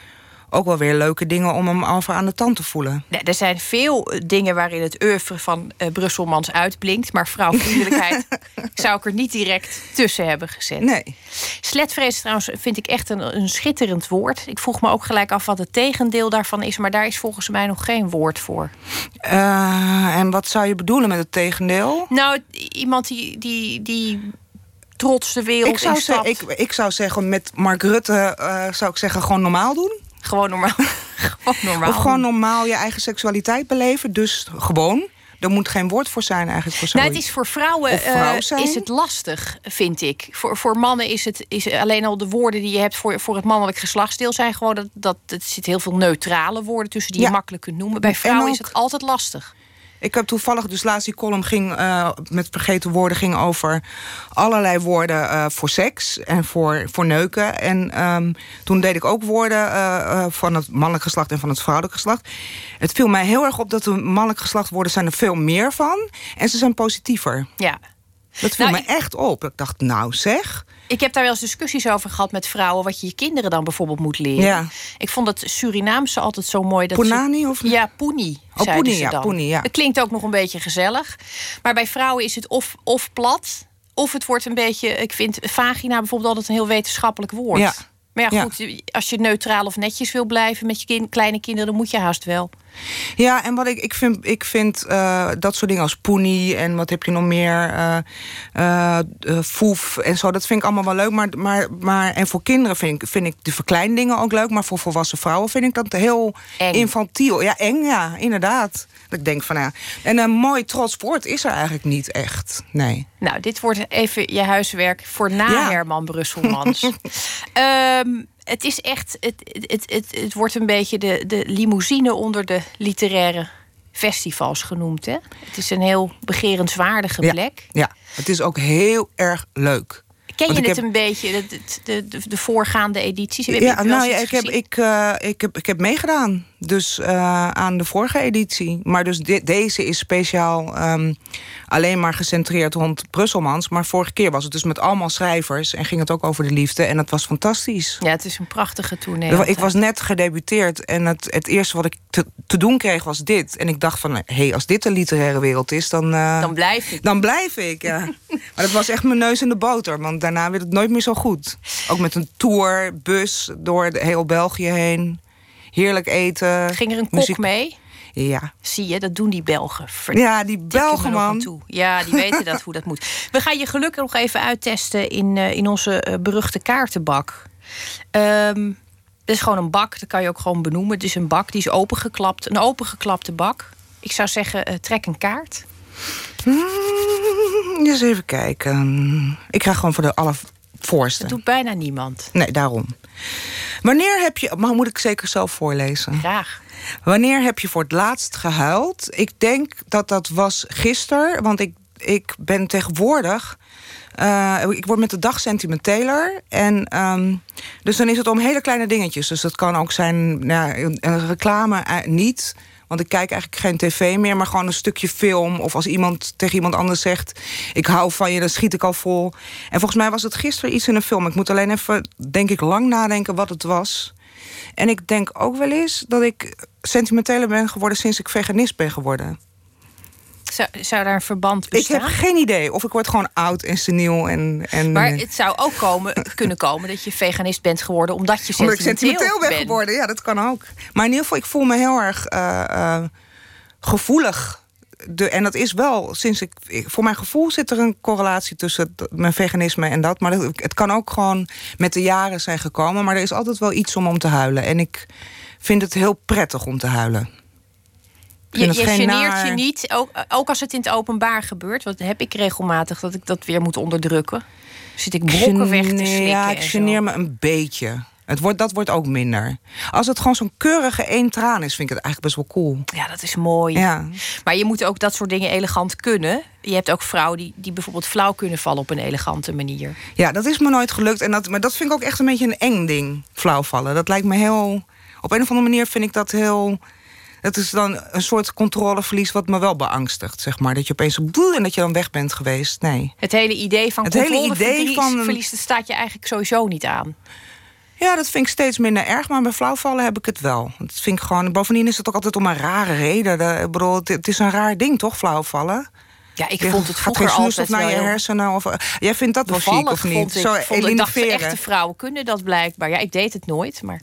ook wel weer leuke dingen om hem over aan de tand te voelen. Nee, er zijn veel eh, dingen waarin het oeuvre van eh, Brusselmans uitblinkt. Maar vrouwvriendelijkheid *laughs* zou ik er niet direct tussen hebben gezet. Nee. Sletvrees trouwens vind ik echt een, een schitterend woord. Ik vroeg me ook gelijk af wat het tegendeel daarvan is. Maar daar is volgens mij nog geen woord voor. Eh, en wat zou je bedoelen met het tegendeel? Nou, iemand die, die, die trots de wereld Ik zou, ik, ik zou zeggen, met Mark Rutte zou ik zeggen gewoon normaal doen. Gewoon normaal. *laughs* gewoon normaal. Of gewoon normaal je eigen seksualiteit beleven. Dus gewoon. Er moet geen woord voor zijn eigenlijk voor Nou, zoiets. het is voor vrouwen vrouw eh, is het lastig, vind ik. Voor, voor mannen is het is alleen al de woorden die je hebt voor, voor het mannelijk geslachtsdeel zijn gewoon dat, dat er zit heel veel neutrale woorden tussen die Ja. je makkelijk kunt noemen. Bij vrouwen En is het altijd lastig. Ik heb toevallig dus laatst die column ging eh, met vergeten woorden ging over allerlei woorden eh, voor seks en voor, voor neuken. En ehm, toen deed ik ook woorden eh, van het mannelijk geslacht en van het vrouwelijk geslacht. Het viel mij heel erg op dat de mannelijk geslacht woorden zijn er veel meer van en ze zijn positiever. Ja. Dat viel Nou, me echt op. Ik dacht, nou zeg. Ik heb daar wel eens discussies over gehad met vrouwen... wat je je kinderen dan bijvoorbeeld moet leren. Ja. Ik vond het Surinaamse altijd zo mooi. Dat Punani ze, of- Ja, Poeni. Oh, ja, ja. Het klinkt ook nog een beetje gezellig. Maar bij vrouwen is het of, of plat... of het wordt een beetje... Ik vind vagina bijvoorbeeld altijd een heel wetenschappelijk woord. Ja. Maar ja, Ja. goed, als je neutraal of netjes wil blijven... met je kin- kleine kinderen, dan moet je haast wel. Ja, en wat ik, ik vind, ik vind eh, dat soort dingen als poenie en wat heb je nog meer, foef en zo, dat vind ik allemaal wel leuk. Maar, maar, maar, en voor kinderen vind ik, vind ik de verkleindingen ook leuk, maar voor volwassen vrouwen vind ik dat heel infantiel. Ja, eng, ja, inderdaad. Dat ik denk van ja. En een mooi trots woord is er eigenlijk niet echt. Nee. Nou, dit wordt even je huiswerk voor na Ja. Herman Brusselmans. *laughs* Ehm, het is echt, het, het, het, het wordt een beetje de, de limousine onder de literaire festivals genoemd. Hè? Het is een heel begerenswaardige plek. Ja, het is ook heel erg leuk. Ken je het heb- een beetje, de, de, de, de voorgaande edities? Heb Ja, nou ja, ik heb, ik, eh, ik, heb, ik heb meegedaan. Dus eh, aan de vorige editie. Maar dus de- deze is speciaal ehm, alleen maar gecentreerd rond Brusselmans. Maar vorige keer was het dus met allemaal schrijvers. En ging het ook over de liefde. En dat was fantastisch. Ja, het is een prachtige tournee. Ik was net gedebuteerd en het, het eerste wat ik te, te doen kreeg was dit. En ik dacht van, hé, hey, als dit de literaire wereld is, dan... eh, Dan blijf ik. Dan blijf ik, ja. *laughs* maar dat was echt mijn neus in de boter, want daarna werd het nooit meer zo goed. Ook met een tour, bus, door heel België heen. Heerlijk eten. Ging er een kok muziek- mee? Ja. Zie je, dat doen die Belgen. Ja, die Belgen, man. toe. Ja, die weten dat, hoe dat moet. We gaan je gelukkig nog even uittesten in, eh, in onze eh, beruchte kaartenbak. Ehm het is gewoon een bak, dat kan je ook gewoon benoemen. Het is een bak, die is opengeklapt. Een opengeklapte bak. Ik zou zeggen, eh, trek een kaart. Mm, eens even kijken. Ik krijg gewoon voor de allervoorste. Dat doet bijna niemand. Nee, daarom. Wanneer heb je... Maar moet ik zeker zelf voorlezen? Graag. Wanneer heb je voor het laatst gehuild? Ik denk dat dat was gisteren, want ik, ik ben tegenwoordig... eh, ik word met de dag sentimenteler. En, ehm, dus dan is het om hele kleine dingetjes. Dus dat kan ook zijn nou, een, reclame eh, niet... Want ik kijk eigenlijk geen tv meer, maar gewoon een stukje film. Of als iemand tegen iemand anders zegt: Ik hou van je, dan schiet ik al vol. En volgens mij was het gisteren iets in een film. Ik moet alleen even, denk ik, lang nadenken wat het was. En ik denk ook wel eens dat ik sentimenteler ben geworden sinds ik veganist ben geworden. Zou, zou daar een verband Ik bestaan? heb geen idee. Of ik word gewoon oud en seniel. En, en, Maar het zou ook komen, *laughs* kunnen komen dat je veganist bent geworden omdat je Omdat ik sentimenteel, ben geworden. Ja, dat kan ook. Maar in ieder geval, ik voel me heel erg eh, eh, gevoelig. De, en dat is wel sinds ik, ik- Voor mijn gevoel zit er een correlatie tussen het- mijn veganisme en dat. Maar dat- het kan ook gewoon met de jaren zijn gekomen. Maar er is altijd wel iets om om te huilen. En ik vind het heel prettig om te huilen. Je, geneert naar- je niet, ook, ook als het in het openbaar gebeurt. Want heb ik regelmatig dat ik dat weer moet onderdrukken. Zit ik brokken weg te slikken. Ja, ik geneer me een beetje. Het wordt, dat wordt ook minder. Als het gewoon zo'n keurige één traan is, vind ik het eigenlijk best wel cool. Ja, dat is mooi. Ja. Maar je moet ook dat soort dingen elegant kunnen. Je hebt ook vrouwen die, die bijvoorbeeld flauw kunnen vallen op een elegante manier. Ja, dat is me nooit gelukt. En dat, maar dat vind ik ook echt een beetje een eng ding, flauwvallen. Dat lijkt me heel... Op een of andere manier vind ik dat heel... Het is dan een soort controleverlies wat me wel beangstigt, zeg maar. Dat je opeens boe en dat je dan weg bent geweest. Nee. Het hele idee van Het hele controleverlies idee van- verlies, dat staat je eigenlijk sowieso niet aan. Ja, dat vind ik steeds minder erg, maar bij flauwvallen heb ik het wel. Dat vind ik gewoon... Bovendien is het ook altijd om een rare reden. De- ik bedoel, het is een raar ding, toch, flauwvallen? Ja, ik vond het gaat vroeger geen zuurstof altijd naar je hersenen. Of, eh, jij vindt dat wel bevallig, of niet? vond ik. Zo Vond, ik dacht, echte vrouwen kunnen dat blijkbaar. Ja, ik deed het nooit, maar...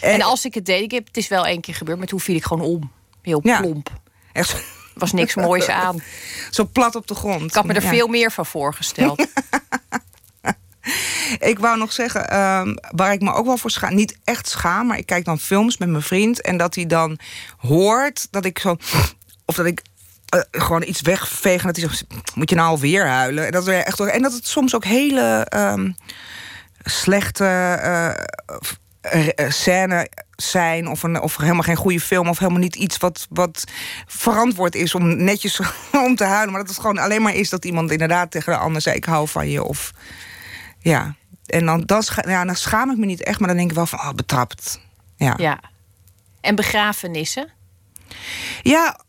En als ik het deed, ik heb, het is wel één keer gebeurd... maar toen viel ik gewoon om. Heel Ja. plomp. Echt. Er was niks moois aan. Zo plat op de grond. Ik had me er Ja. veel meer van voorgesteld. *laughs* Ik wou nog zeggen, ehm, waar ik me ook wel voor schaam... niet echt schaam, maar ik kijk dan films met mijn vriend... en dat hij dan hoort dat ik zo... of dat ik eh, gewoon iets wegveeg en dat hij moet je nou alweer huilen? En dat, er echt, en dat het soms ook hele ehm, slechte scènes zijn... Of, een, of helemaal geen goede film... of helemaal niet iets wat, wat verantwoord is om netjes *laughs* om te huilen... maar dat het gewoon alleen maar is dat iemand inderdaad tegen de ander zei... ik hou van je, of... Ja, en dan, scha- ja, dan schaam ik me niet echt, maar dan denk ik wel van, oh, betrapt. Ja. ja. En begrafenissen? Ja,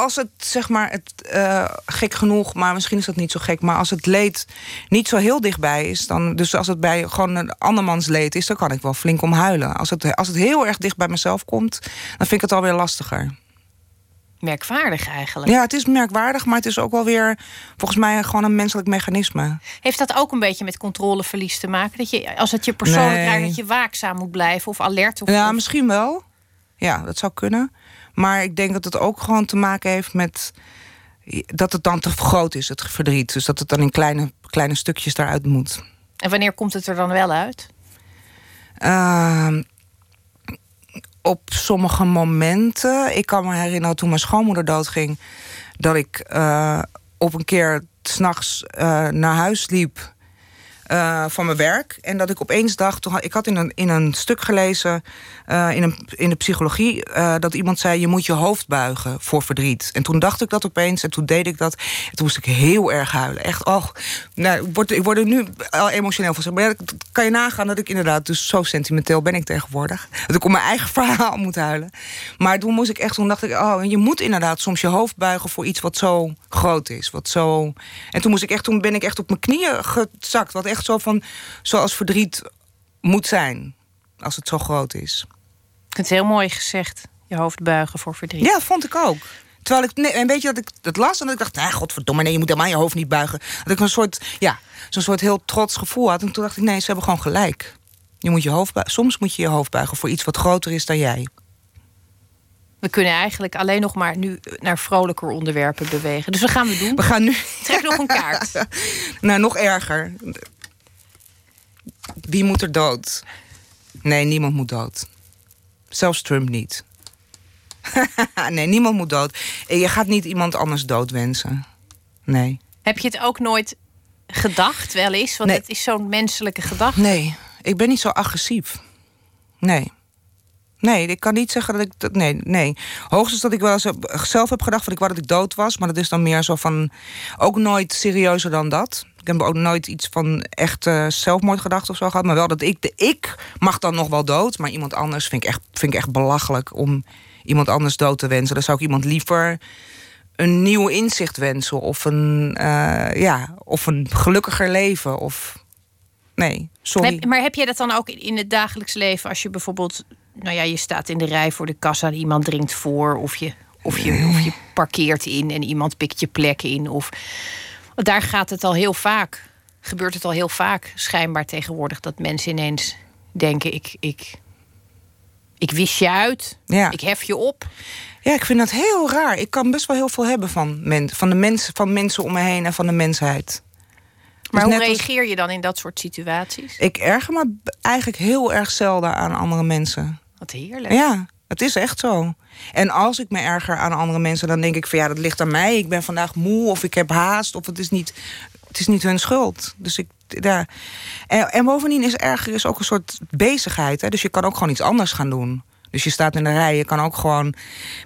als het zeg maar, het, eh, gek genoeg, maar misschien is dat niet zo gek, maar als het leed niet zo heel dichtbij is, dan, dus als het bij gewoon een andermans leed is, dan kan ik wel flink om huilen. Als het, als het heel erg dicht bij mezelf komt, dan vind ik het alweer lastiger. Merkwaardig eigenlijk. Ja, het is merkwaardig, maar het is ook wel weer volgens mij gewoon een menselijk mechanisme. Heeft dat ook een beetje met controleverlies te maken? Dat je, als het je persoonlijk Nee. raakt, dat je waakzaam moet blijven of alert? Of, Ja, misschien wel. Ja, dat zou kunnen. Maar ik denk dat het ook gewoon te maken heeft met dat het dan te groot is, het verdriet. Dus dat het dan in kleine, kleine stukjes daaruit moet. En wanneer komt het er dan wel uit? Ehm, op sommige momenten. Ik kan me herinneren toen mijn schoonmoeder doodging. dat ik eh, op een keer s'nachts eh naar huis liep. Eh, van mijn werk. En dat ik opeens dacht. toen Ik had in een, in een stuk gelezen. eh, in, een, in de psychologie. eh, dat iemand zei: Je moet je hoofd buigen voor verdriet. En toen dacht ik dat opeens. En toen deed ik dat. En toen moest ik heel erg huilen. Echt, oh. Nou, ik, word, ik word er nu al emotioneel van. Maar kan je nagaan dat ik inderdaad. Dus zo sentimenteel ben ik tegenwoordig. Dat ik om mijn eigen *laughs* verhaal moet huilen. Maar toen moest ik echt. Toen dacht ik: Oh, je moet inderdaad soms je hoofd buigen voor iets wat zo groot is. Wat zo. En toen moest ik echt. Toen ben ik echt op mijn knieën gezakt. Wat echt zo van. Zoals verdriet moet zijn. Als het zo groot is. Ik vind het heel mooi gezegd. Je hoofd buigen voor verdriet. Ja, vond ik ook. Terwijl ik, nee, en weet je dat ik het las en dat ik dacht, nee, godverdomme, nee, je moet helemaal je hoofd niet buigen. Dat ik een soort, ja, zo'n soort heel trots gevoel had. En toen dacht ik, nee, ze hebben gewoon gelijk. Je moet je hoofd buigen. Soms moet je je hoofd buigen voor iets wat groter is dan jij. We kunnen eigenlijk alleen nog maar nu naar vrolijker onderwerpen bewegen. Dus wat gaan we doen? We gaan nu. Trek nog een kaart. *laughs* nou, nog erger. Wie moet er dood? Nee, niemand moet dood. Zelfs Trump niet. *laughs* nee, niemand moet dood. En je gaat niet iemand anders dood wensen. Nee. Heb je het ook nooit gedacht, wel eens? Want Nee. het is zo'n menselijke gedachte. Nee, ik ben niet zo agressief. Nee. Nee, ik kan niet zeggen dat ik... Dat, nee, nee. Hoogstens dat ik wel eens heb- zelf heb gedacht... van ik wou dat ik dood was. Maar dat is dan meer zo van... Ook nooit serieuzer dan dat. Ik heb ook nooit iets van echt zelfmoord gedacht of zo gehad. Maar wel dat ik... De ik mag dan nog wel dood. Maar iemand anders vind ik echt, vind ik echt belachelijk... om iemand anders dood te wensen. Dan zou ik iemand liever een nieuw inzicht wensen. Of een, eh, ja, of een gelukkiger leven. Of nee, sorry. Maar heb jij dat dan ook in het dagelijks leven als je bijvoorbeeld, nou ja, je staat in de rij voor de kassa en iemand dringt voor, of je, of je, of je parkeert in en iemand pikt je plek in, of daar gaat het al heel vaak, gebeurt het al heel vaak, schijnbaar tegenwoordig, dat mensen ineens denken: ik, ik, ik wist je uit, Ja. ik hef je op. Ja, ik vind dat heel raar. Ik kan best wel heel veel hebben van, men, van, de mensen, van mensen om me heen en van de mensheid. Maar Dus hoe als- reageer je dan in dat soort situaties? Ik erger me eigenlijk heel erg zelden aan andere mensen. Wat heerlijk. Ja, het is echt zo. En als ik me erger aan andere mensen, dan denk ik van ja, dat ligt aan mij. Ik ben vandaag moe of ik heb haast of het is niet, het is niet hun schuld. Dus ik, ja. en, en bovendien is erger is ook een soort bezigheid. Hè? Dus je kan ook gewoon iets anders gaan doen. Dus je staat in de rij, je kan ook gewoon...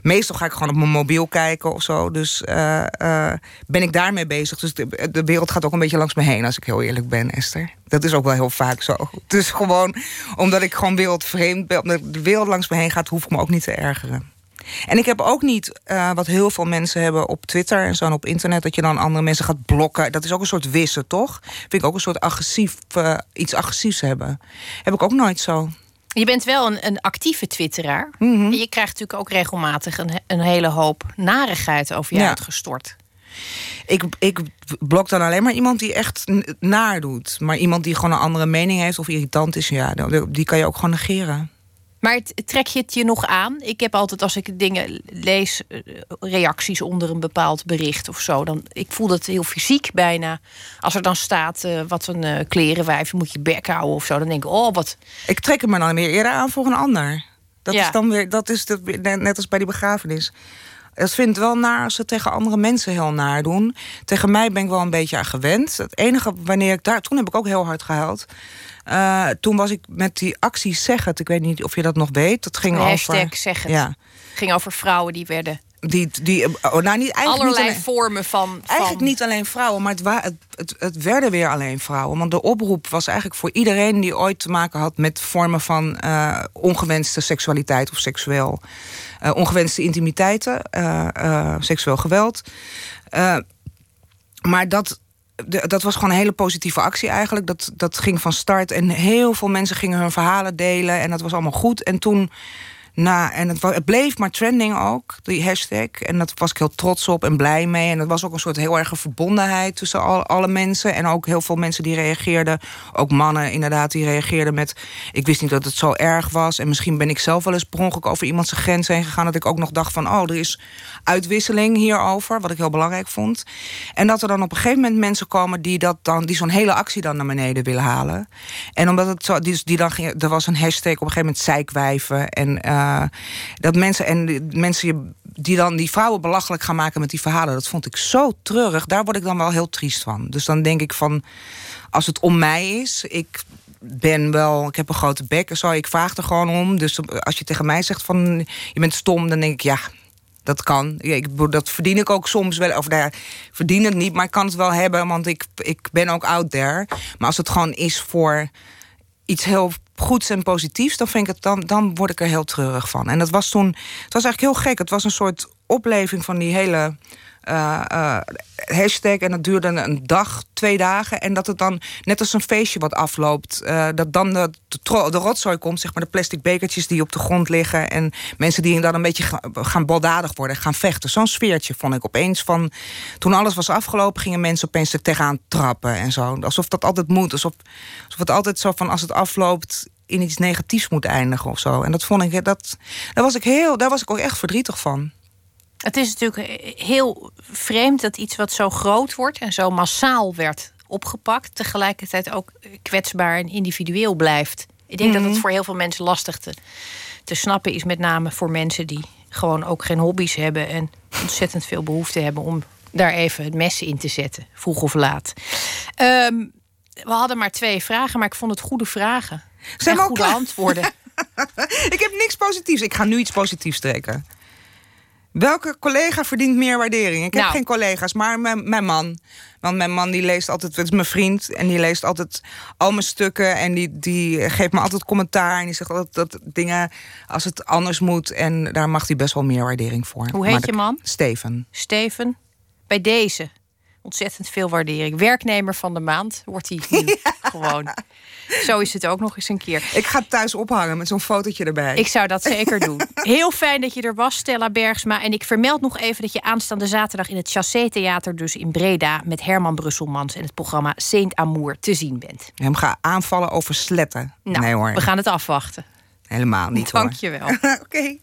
Meestal ga ik gewoon op mijn mobiel kijken of zo. Dus eh, eh, ben ik daarmee bezig. Dus de, de wereld gaat ook een beetje langs me heen, als ik heel eerlijk ben, Esther. Dat is ook wel heel vaak zo. Dus gewoon omdat ik gewoon wereldvreemd ben... omdat de wereld langs me heen gaat, hoef ik me ook niet te ergeren. En ik heb ook niet eh, wat heel veel mensen hebben op Twitter en zo en op internet... dat je dan andere mensen gaat blokken. Dat is ook een soort wissen, toch? Vind ik ook een soort agressief, eh, iets agressiefs hebben. Heb ik ook nooit zo. Je bent wel een, een actieve twitteraar. En je krijgt natuurlijk ook regelmatig een, een hele hoop narigheid over je Ja. uitgestort. Ik, ik blok dan alleen maar iemand die echt naar doet. Maar iemand die gewoon een andere mening heeft of irritant is, ja, die kan je ook gewoon negeren. Maar het, trek je het je nog aan? Ik heb altijd, als ik dingen lees, eh, reacties onder een bepaald bericht of zo. Dan, ik voel dat heel fysiek bijna. Als er dan staat, eh, wat een eh klerenwijf, je moet je bek houden of zo. Dan denk ik, oh, wat... Ik trek hem maar dan weer eerder aan voor een ander. Dat Ja. is dan weer, dat is de, net als bij die begrafenis. Dat vind ik wel naar als ze tegen andere mensen heel naar doen. Tegen mij ben ik wel een beetje aan gewend. Het enige wanneer ik daar. Toen heb ik ook heel hard gehuild. Eh, toen was ik met die actie Zeg het. Ik weet niet of je dat nog weet. Dat ging over. hashtag zeg het. Ja. ging over vrouwen die werden... Die, die, oh, nou, niet, eigenlijk Allerlei niet alleen- vormen van, Eigenlijk van... niet alleen vrouwen, maar het, wa- het, het, het werden weer alleen vrouwen. Want de oproep was eigenlijk voor iedereen die ooit te maken had met vormen van eh, ongewenste seksualiteit of seksueel. eh, ongewenste intimiteiten, eh, seksueel geweld. Maar dat, de- dat was gewoon een hele positieve actie eigenlijk. Dat, dat ging van start en heel veel mensen gingen hun verhalen delen en dat was allemaal goed. En toen. Nou, en het, het bleef maar trending ook, die hashtag. En daar was ik heel trots op en blij mee. En het was ook een soort heel erge verbondenheid tussen al, alle mensen. En ook heel veel mensen die reageerden. Ook mannen inderdaad, die reageerden met... ik wist niet dat het zo erg was. En misschien ben ik zelf wel eens per ongeluk over iemands grens heen gegaan... dat ik ook nog dacht van, oh, er is uitwisseling hierover. Wat ik heel belangrijk vond. En dat er dan op een gegeven moment mensen komen... die, dat dan, die zo'n hele actie dan naar beneden willen halen. En omdat het zo... Die, die dan er was een hashtag op een gegeven moment zeikwijven. En eh, dat mensen... En mensen die dan die vrouwen belachelijk gaan maken met die verhalen... dat vond ik zo treurig. Daar word ik dan wel heel triest van. Dus dan denk ik van... als het om mij is... ik ben wel, ik heb een grote bek en zo, ik vraag er gewoon om. Dus als je tegen mij zegt van je bent stom, dan denk ik ja, dat kan. Ja, ik, dat verdien ik ook soms wel. Of nou ja, ik verdien het niet, maar ik kan het wel hebben, want ik, ik ben ook out there. Maar als het gewoon is voor iets heel goeds en positiefs, dan, vind ik het, dan, dan word ik er heel treurig van. En dat was toen, het was eigenlijk heel gek. Het was een soort opleving van die hele eh, eh, hashtag. En dat duurde een dag, twee dagen. En dat het dan, net als een feestje wat afloopt, eh, dat dan de, de, de rotzooi komt, zeg maar, de plastic bekertjes die op de grond liggen. En mensen die dan een beetje ga- gaan baldadig worden, gaan vechten. Zo'n sfeertje vond ik opeens van. Toen alles was afgelopen, gingen mensen opeens er tegenaan trappen en zo. Alsof dat altijd moet. Alsof het altijd zo van als het afloopt in iets negatiefs moet eindigen of zo. En dat vond ik, dat, daar was ik heel, daar was ik ook echt verdrietig van. Het is natuurlijk heel vreemd dat iets wat zo groot wordt en zo massaal werd opgepakt, tegelijkertijd ook kwetsbaar en individueel blijft. Ik denk dat Mhm. het voor heel veel mensen lastig te, te snappen is, met name voor mensen die gewoon ook geen hobby's hebben en ontzettend veel behoefte hebben om daar even het mes in te zetten, vroeg of laat. Ehm, we hadden maar twee vragen, maar ik vond het goede vragen. Zijn en goede klaar? antwoorden. *laughs* ik heb niks positiefs. Ik ga nu iets positiefs trekken. Welke collega verdient meer waardering? Ik heb Nou. geen collega's, maar mijn, mijn man. Want mijn man die leest altijd, het is mijn vriend... en die leest altijd al mijn stukken... en die, die geeft me altijd commentaar... en die zegt altijd dat dingen als het anders moet... en daar mag hij best wel meer waardering voor. Hoe heet Maar je man? Steven. Steven, bij deze ontzettend veel waardering. Werknemer van de maand wordt hij nu *laughs* gewoon. Zo is het ook nog eens een keer. Ik ga thuis ophangen met zo'n fotootje erbij. Ik zou dat *laughs* zeker doen. Heel fijn dat je er was, Stella Bergsma. En ik vermeld nog even dat je aanstaande zaterdag in het Chassé Theater, dus in Breda, met Herman Brusselmans en het programma Saint Amour te zien bent. Hem ga aanvallen over sletten. Nou, nee hoor, we gaan het afwachten. helemaal niet hoor. Dank je wel. *laughs* Oké.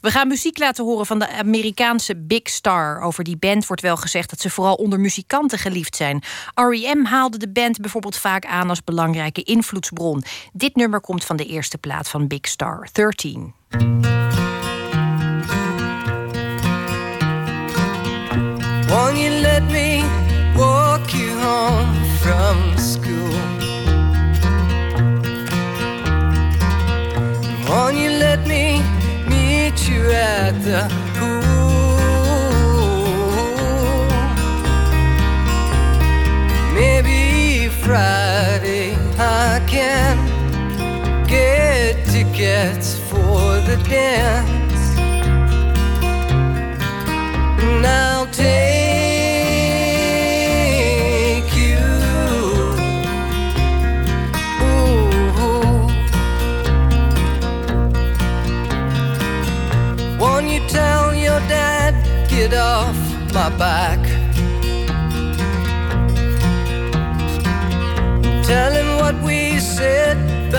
We gaan muziek laten horen van de Amerikaanse Big Star. Over die band wordt wel gezegd dat ze vooral onder muzikanten geliefd zijn. R.E.M. haalde de band bijvoorbeeld vaak aan als belangrijke invloedsbron. Dit nummer komt van de eerste plaat van Big Star, 13. Won't you let me walk you home the? Maybe Friday I can get tickets for the dance.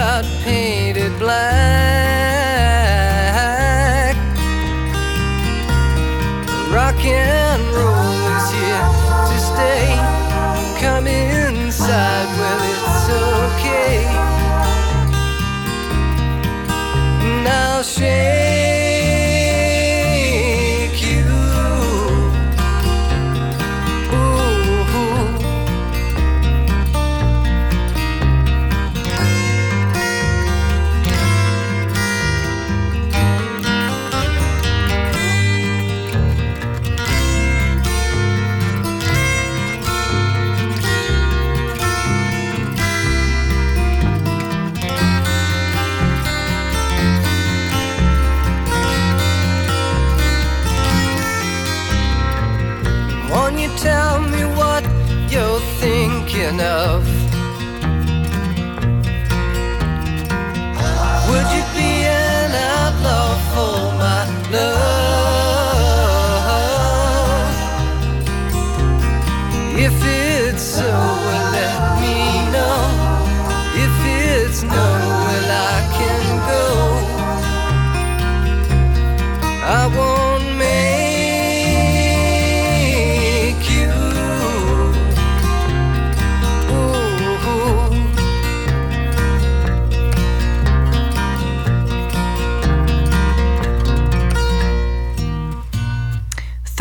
got painted black.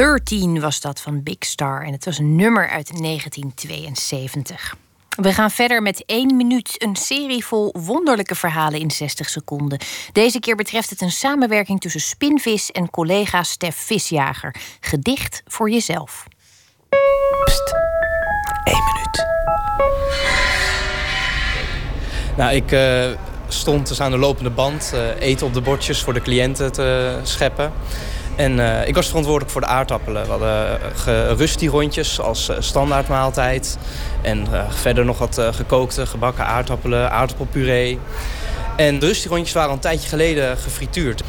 13 was dat van Big Star en het was een nummer uit 1972. We gaan verder met één minuut, een serie vol wonderlijke verhalen in 60 seconden. Deze keer betreft het een samenwerking tussen Spinvis en collega Stef Visjager. Gedicht voor jezelf. Nou, ik eh, stond dus aan de lopende band eh, eten op de bordjes voor de cliënten te scheppen. En eh, ik was verantwoordelijk voor de aardappelen. We hadden gerust die rondjes als eh, standaardmaaltijd. En eh, verder nog wat eh, gekookte, gebakken aardappelen, aardappelpuree. En de rustierondjes waren een tijdje geleden gefrituurd.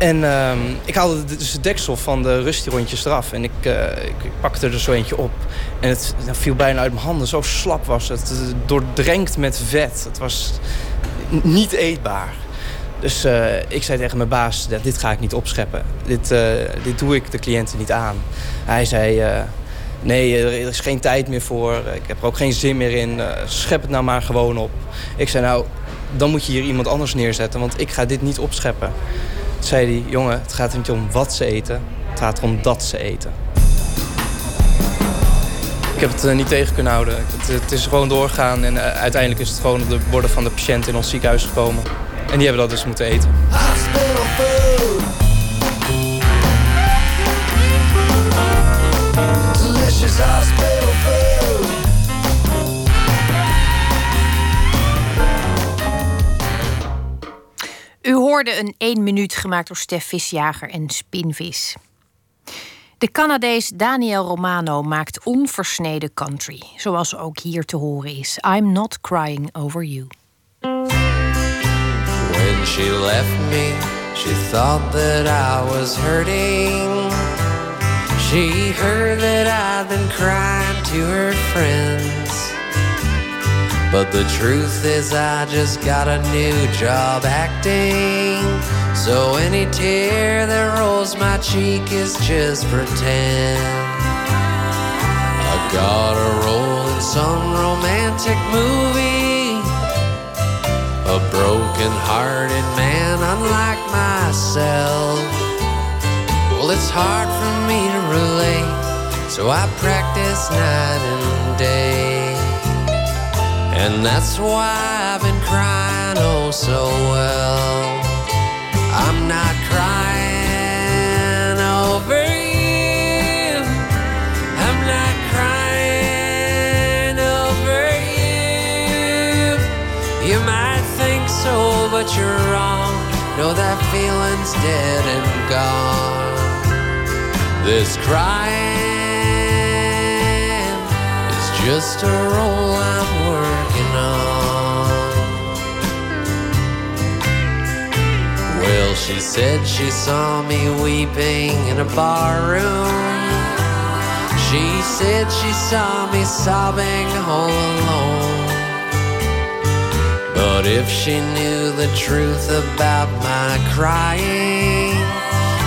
En ehm, ik haalde dus het deksel van de rustierondjes eraf. En ik, eh, ik, pakte er zo eentje op. En het viel bijna uit mijn handen. Zo slap was het. Eh, Doordrenkt met vet. Het was niet eetbaar. Dus eh, ik zei tegen mijn baas, "Ja, dit ga ik niet opscheppen. Dit, eh, dit doe ik de cliënten niet aan. Hij zei, eh, nee, er is geen tijd meer voor. Ik heb er ook geen zin meer in. Schep het nou maar gewoon op. Ik zei, nou, dan moet je hier iemand anders neerzetten. Want ik ga dit niet opscheppen. Toen zei hij, jongen, het gaat er niet om wat ze eten. Het gaat erom dat ze eten. Ik heb het niet tegen kunnen houden. Het, het is gewoon doorgaan en uiteindelijk is het gewoon op de borden van de patiënt in ons ziekenhuis gekomen. En die hebben dat dus moeten eten. U hoorde een 1 minuut gemaakt door Stef Visjager en Spinvis. De Canadees Daniel Romano maakt onversneden country, zoals ook hier te horen is. I'm not crying over you. When she left me, she thought that I was hurting. She heard that I'd been crying to her friends. But the truth is, I just got a new job acting. So any tear that rolls my cheek is just pretend. I got a role in some romantic movie. A broken hearted man, unlike myself. Well, it's hard for me to relate, so I practice night and day. And that's why I've been crying oh so well. I'm not think so, but you're wrong. No, that feeling's dead and gone. This crying is just a role I'm working on. Well, she said she saw me weeping in a bar room. She said she saw me sobbing all alone. But if she knew the truth about my crying,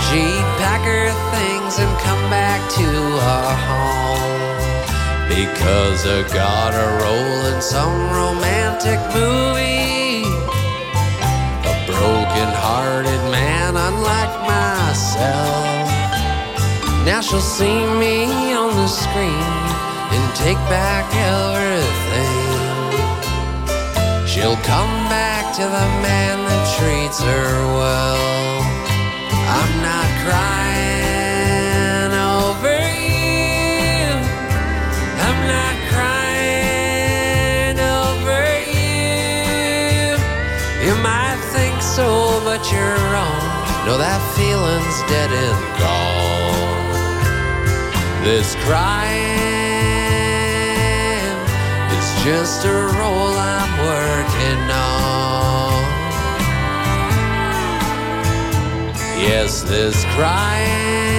she'd pack her things and come back to our home. Because I got a role in some romantic movie. A broken hearted man, unlike myself. Now she'll see me on the screen and take back everything. She'll come back to the man that treats her well. I'm not crying over you. I'm not crying over you. You might think so, but you're wrong. No, that feeling's dead and gone. This crying is just a role I'm working on. Yes, this crying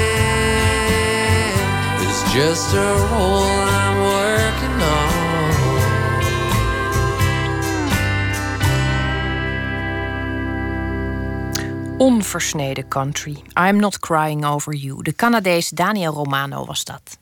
is just a role I'm working on. Onversneden country. I'm not crying over you. De Canadees Daniel Romano was dat.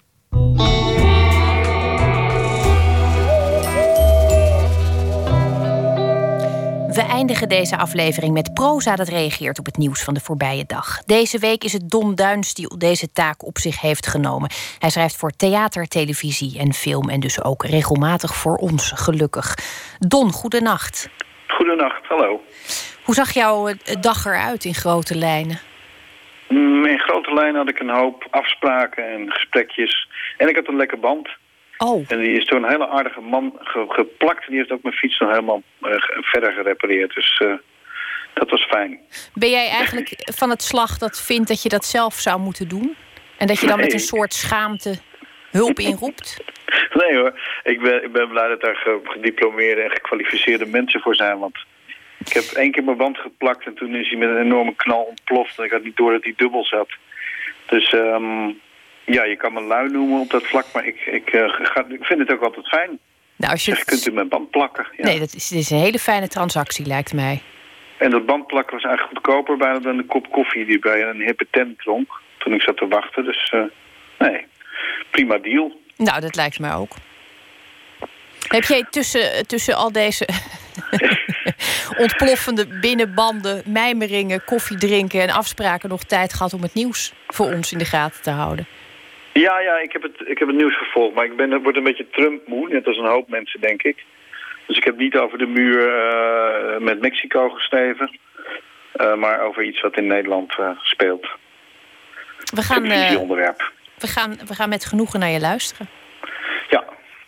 We eindigen deze aflevering met proza dat reageert op het nieuws van de voorbije dag. Deze week is het Don Duins die deze taak op zich heeft genomen. Hij schrijft voor theater, televisie en film en dus ook regelmatig voor ons, gelukkig. Don, goedenacht. Goedenacht, hallo. Hoe zag jouw eh, dag eruit in grote lijnen? Mm, In grote lijnen had ik een hoop afspraken en gesprekjes. En ik had een lekker band. Oh. En die is door een hele aardige man ge- geplakt. En die heeft ook mijn fiets nog helemaal eh, verder gerepareerd. Dus eh, dat was fijn. Ben jij eigenlijk van het slag dat vindt dat je dat zelf zou moeten doen? En dat je dan met een soort schaamte hulp inroept? *laughs* Nee hoor, ik ben, ik ben blij dat daar ge- gediplomeerde en gekwalificeerde mensen voor zijn. Want ik heb één keer mijn band geplakt en toen is hij met een enorme knal ontploft. En ik had niet door dat hij dubbel zat. Dus ehm, ja, je kan me lui noemen op dat vlak, maar ik, ik, eh, ga, ik vind het ook altijd fijn. Nou, als je kunt u mijn band plakken? Ja. Nee, dat is, is een hele fijne transactie, lijkt mij. En dat bandplakken was eigenlijk goedkoper bijna dan de kop koffie die bij een hippe tent dronk. Toen ik zat te wachten, dus eh, nee, prima deal. Nou, dat lijkt mij ook. Heb jij tussen, tussen al deze *laughs* ontploffende binnenbanden, mijmeringen, koffie drinken en afspraken nog tijd gehad om het nieuws voor ons in de gaten te houden? Ja, ja, ik heb het, ik heb het nieuws gevolgd, maar ik ben, word een beetje Trump-moe, net als een hoop mensen, denk ik. Dus ik heb niet over de muur eh, met Mexico geschreven, eh, maar over iets wat in Nederland eh, speelt. We gaan, Televisieonderwerp. we, gaan, we gaan met genoegen naar je luisteren. Ja,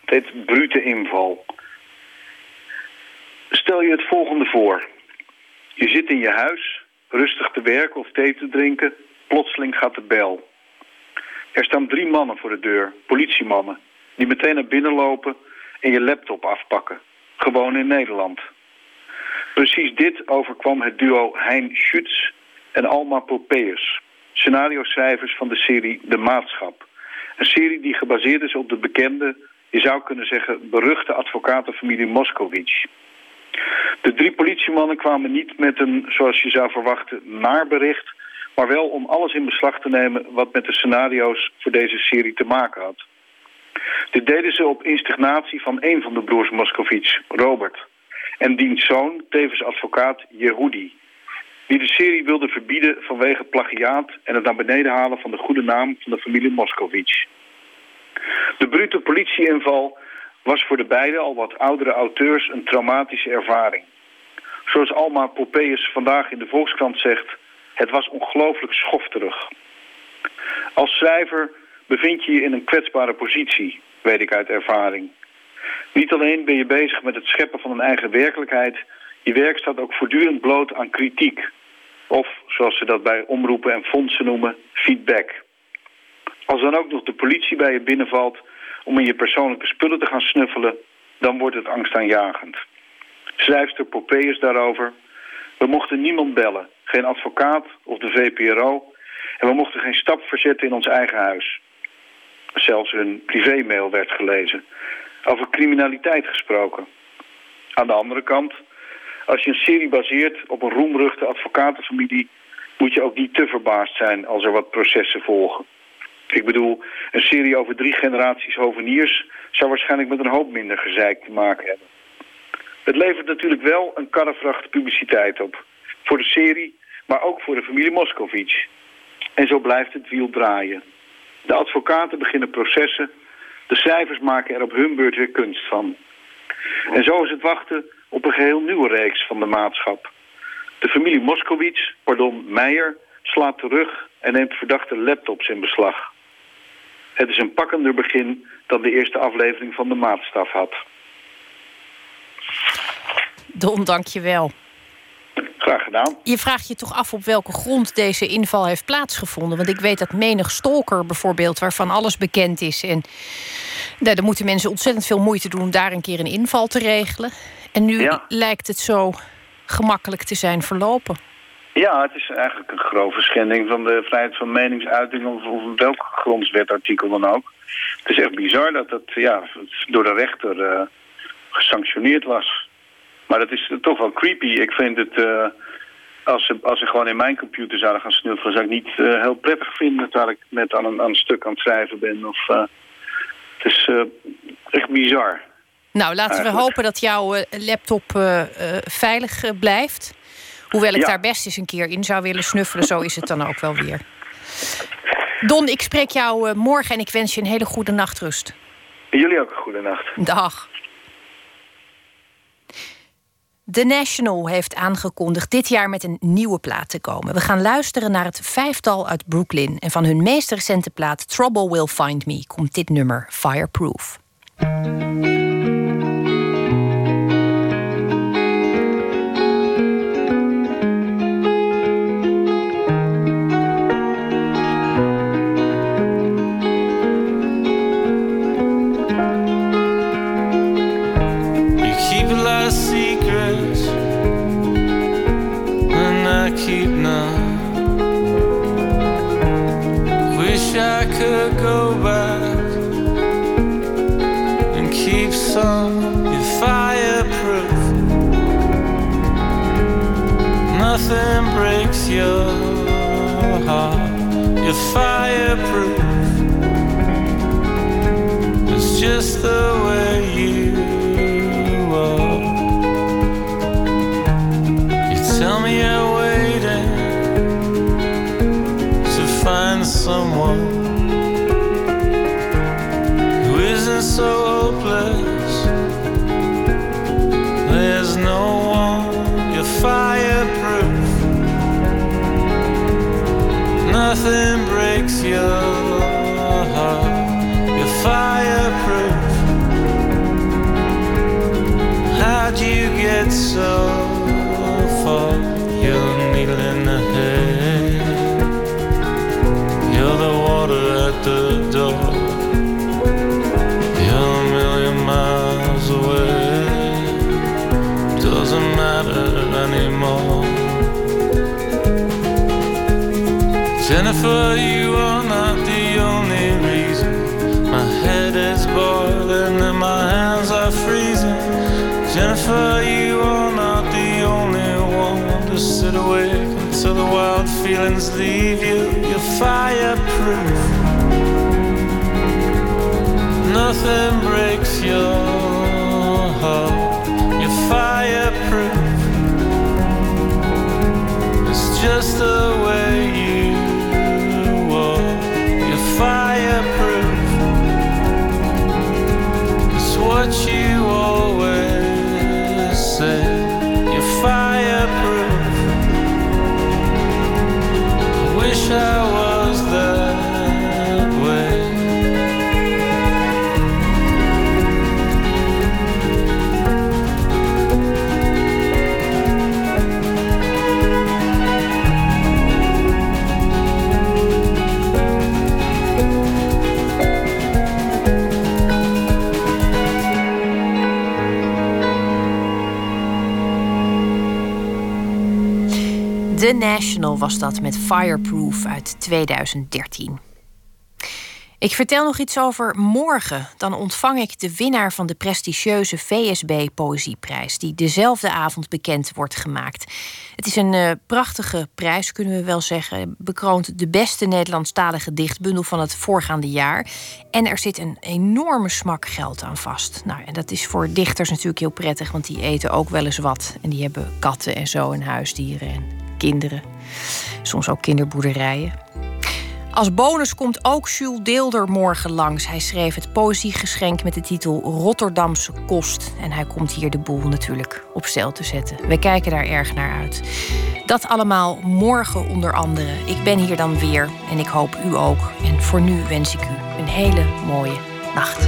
het heet brute inval. Stel je het volgende voor. Je zit in je huis rustig te werken of thee te drinken. Plotseling gaat de bel. Er staan drie mannen voor de deur, politiemannen, die meteen naar binnen lopen en je laptop afpakken. Gewoon in Nederland. Precies dit overkwam het duo Hein Schütz en Alma Popeus, scenario-schrijvers van de serie De Maatschap. Een serie die gebaseerd is op de bekende, je zou kunnen zeggen, beruchte advocatenfamilie Moskowitz. De drie politiemannen kwamen niet met een, zoals je zou verwachten, naarbericht, maar wel om alles in beslag te nemen wat met de scenario's voor deze serie te maken had. Dit deden ze op instignatie van een van de broers Moskowitz, Robert, en diens zoon, tevens advocaat Yehudi, die de serie wilde verbieden vanwege plagiaat en het naar beneden halen van de goede naam van de familie Moskowitz. De brute politieinval was voor de beide al wat oudere auteurs een traumatische ervaring. Zoals Alma Popeus vandaag in de Volkskrant zegt, het was ongelooflijk schofterig. Als schrijver bevind je je in een kwetsbare positie, weet ik uit ervaring. Niet alleen ben je bezig met het scheppen van een eigen werkelijkheid, je werk staat ook voortdurend bloot aan kritiek. Of, zoals ze dat bij omroepen en fondsen noemen, feedback. Als dan ook nog de politie bij je binnenvalt om in je persoonlijke spullen te gaan snuffelen, dan wordt het angstaanjagend. Schrijfster Popeus daarover. We mochten niemand bellen, geen advocaat of de VPRO. En we mochten geen stap verzetten in ons eigen huis. Zelfs hun privémail werd gelezen. Over criminaliteit gesproken. Aan de andere kant, als je een serie baseert op een roemruchte advocatenfamilie... moet je ook niet te verbaasd zijn als er wat processen volgen. Ik bedoel, een serie over drie generaties hoveniers... zou waarschijnlijk met een hoop minder gezeik te maken hebben. Het levert natuurlijk wel een karrevracht publiciteit op. Voor de serie, maar ook voor de familie Moskowitz. En zo blijft het wiel draaien. De advocaten beginnen processen. De schrijvers maken er op hun beurt weer kunst van. En zo is het wachten op een geheel nieuwe reeks van de maatschap. De familie Moskowitz, pardon, Meijer, slaat terug en neemt verdachte laptops in beslag. Het is een pakkender begin dan de eerste aflevering van de maatstaf had. Don, dank je wel. Graag gedaan. Je vraagt je toch af op welke grond deze inval heeft plaatsgevonden. Want ik weet dat menig stalker bijvoorbeeld, waarvan alles bekend is. En nou, dan moeten mensen ontzettend veel moeite doen om daar een keer een inval te regelen. En nu Ja. lijkt het zo gemakkelijk te zijn verlopen. Ja, het is eigenlijk een grove schending van de vrijheid van meningsuiting... of, of welk grondwetartikel dan ook. Het is echt bizar dat het, ja, door de rechter eh, gesanctioneerd was. Maar dat is toch wel creepy. Ik vind het... eh, als, ze, als ze gewoon in mijn computer zouden gaan snuffelen... zou ik niet eh, heel prettig vinden... terwijl ik net aan een, aan een stuk aan het schrijven ben. Of, eh, het is echt bizar. Nou, laten we hopen dat jouw laptop veilig blijft. Hoewel ik Ja. daar best eens een keer in zou willen snuffelen, zo is het dan ook wel weer. Don, ik spreek jou morgen en ik wens je een hele goede nachtrust. En jullie ook een goede nacht. Dag. The National heeft aangekondigd dit jaar met een nieuwe plaat te komen. We gaan luisteren naar het vijftal uit Brooklyn. En van hun meest recente plaat Trouble Will Find Me komt dit nummer Fireproof. Fireproof. Nothing breaks your heart. You're fireproof. It's just the way you Nothing breaks your heart. You're fireproof. How'd you get so for you are not the only reason. My head is boiling and my hands are freezing. Jennifer, you are not the only one to sit awake until the wild feelings leave you. You're fireproof. Nothing breaks your heart. You're fireproof. It's just a National was dat met Fireproof uit 2013. Ik vertel nog iets over morgen. Dan ontvang ik de winnaar van de prestigieuze VSB Poëzieprijs, die dezelfde avond bekend wordt gemaakt. Het is een eh, prachtige prijs, kunnen we wel zeggen. Bekroont de beste Nederlandstalige dichtbundel van het voorgaande jaar. En er zit een enorme smak geld aan vast. Nou, en dat is voor dichters natuurlijk heel prettig, want die eten ook wel eens wat. En die hebben katten en zo en huisdieren en kinderen. Soms ook kinderboerderijen. Als bonus komt ook Jules Deelder morgen langs. Hij schreef het poëziegeschenk met de titel Rotterdamse Kost. En hij komt hier de boel natuurlijk op stel te zetten. We kijken daar erg naar uit. Dat allemaal morgen onder andere. Ik ben hier dan weer en ik hoop u ook. En voor nu wens ik u een hele mooie nacht.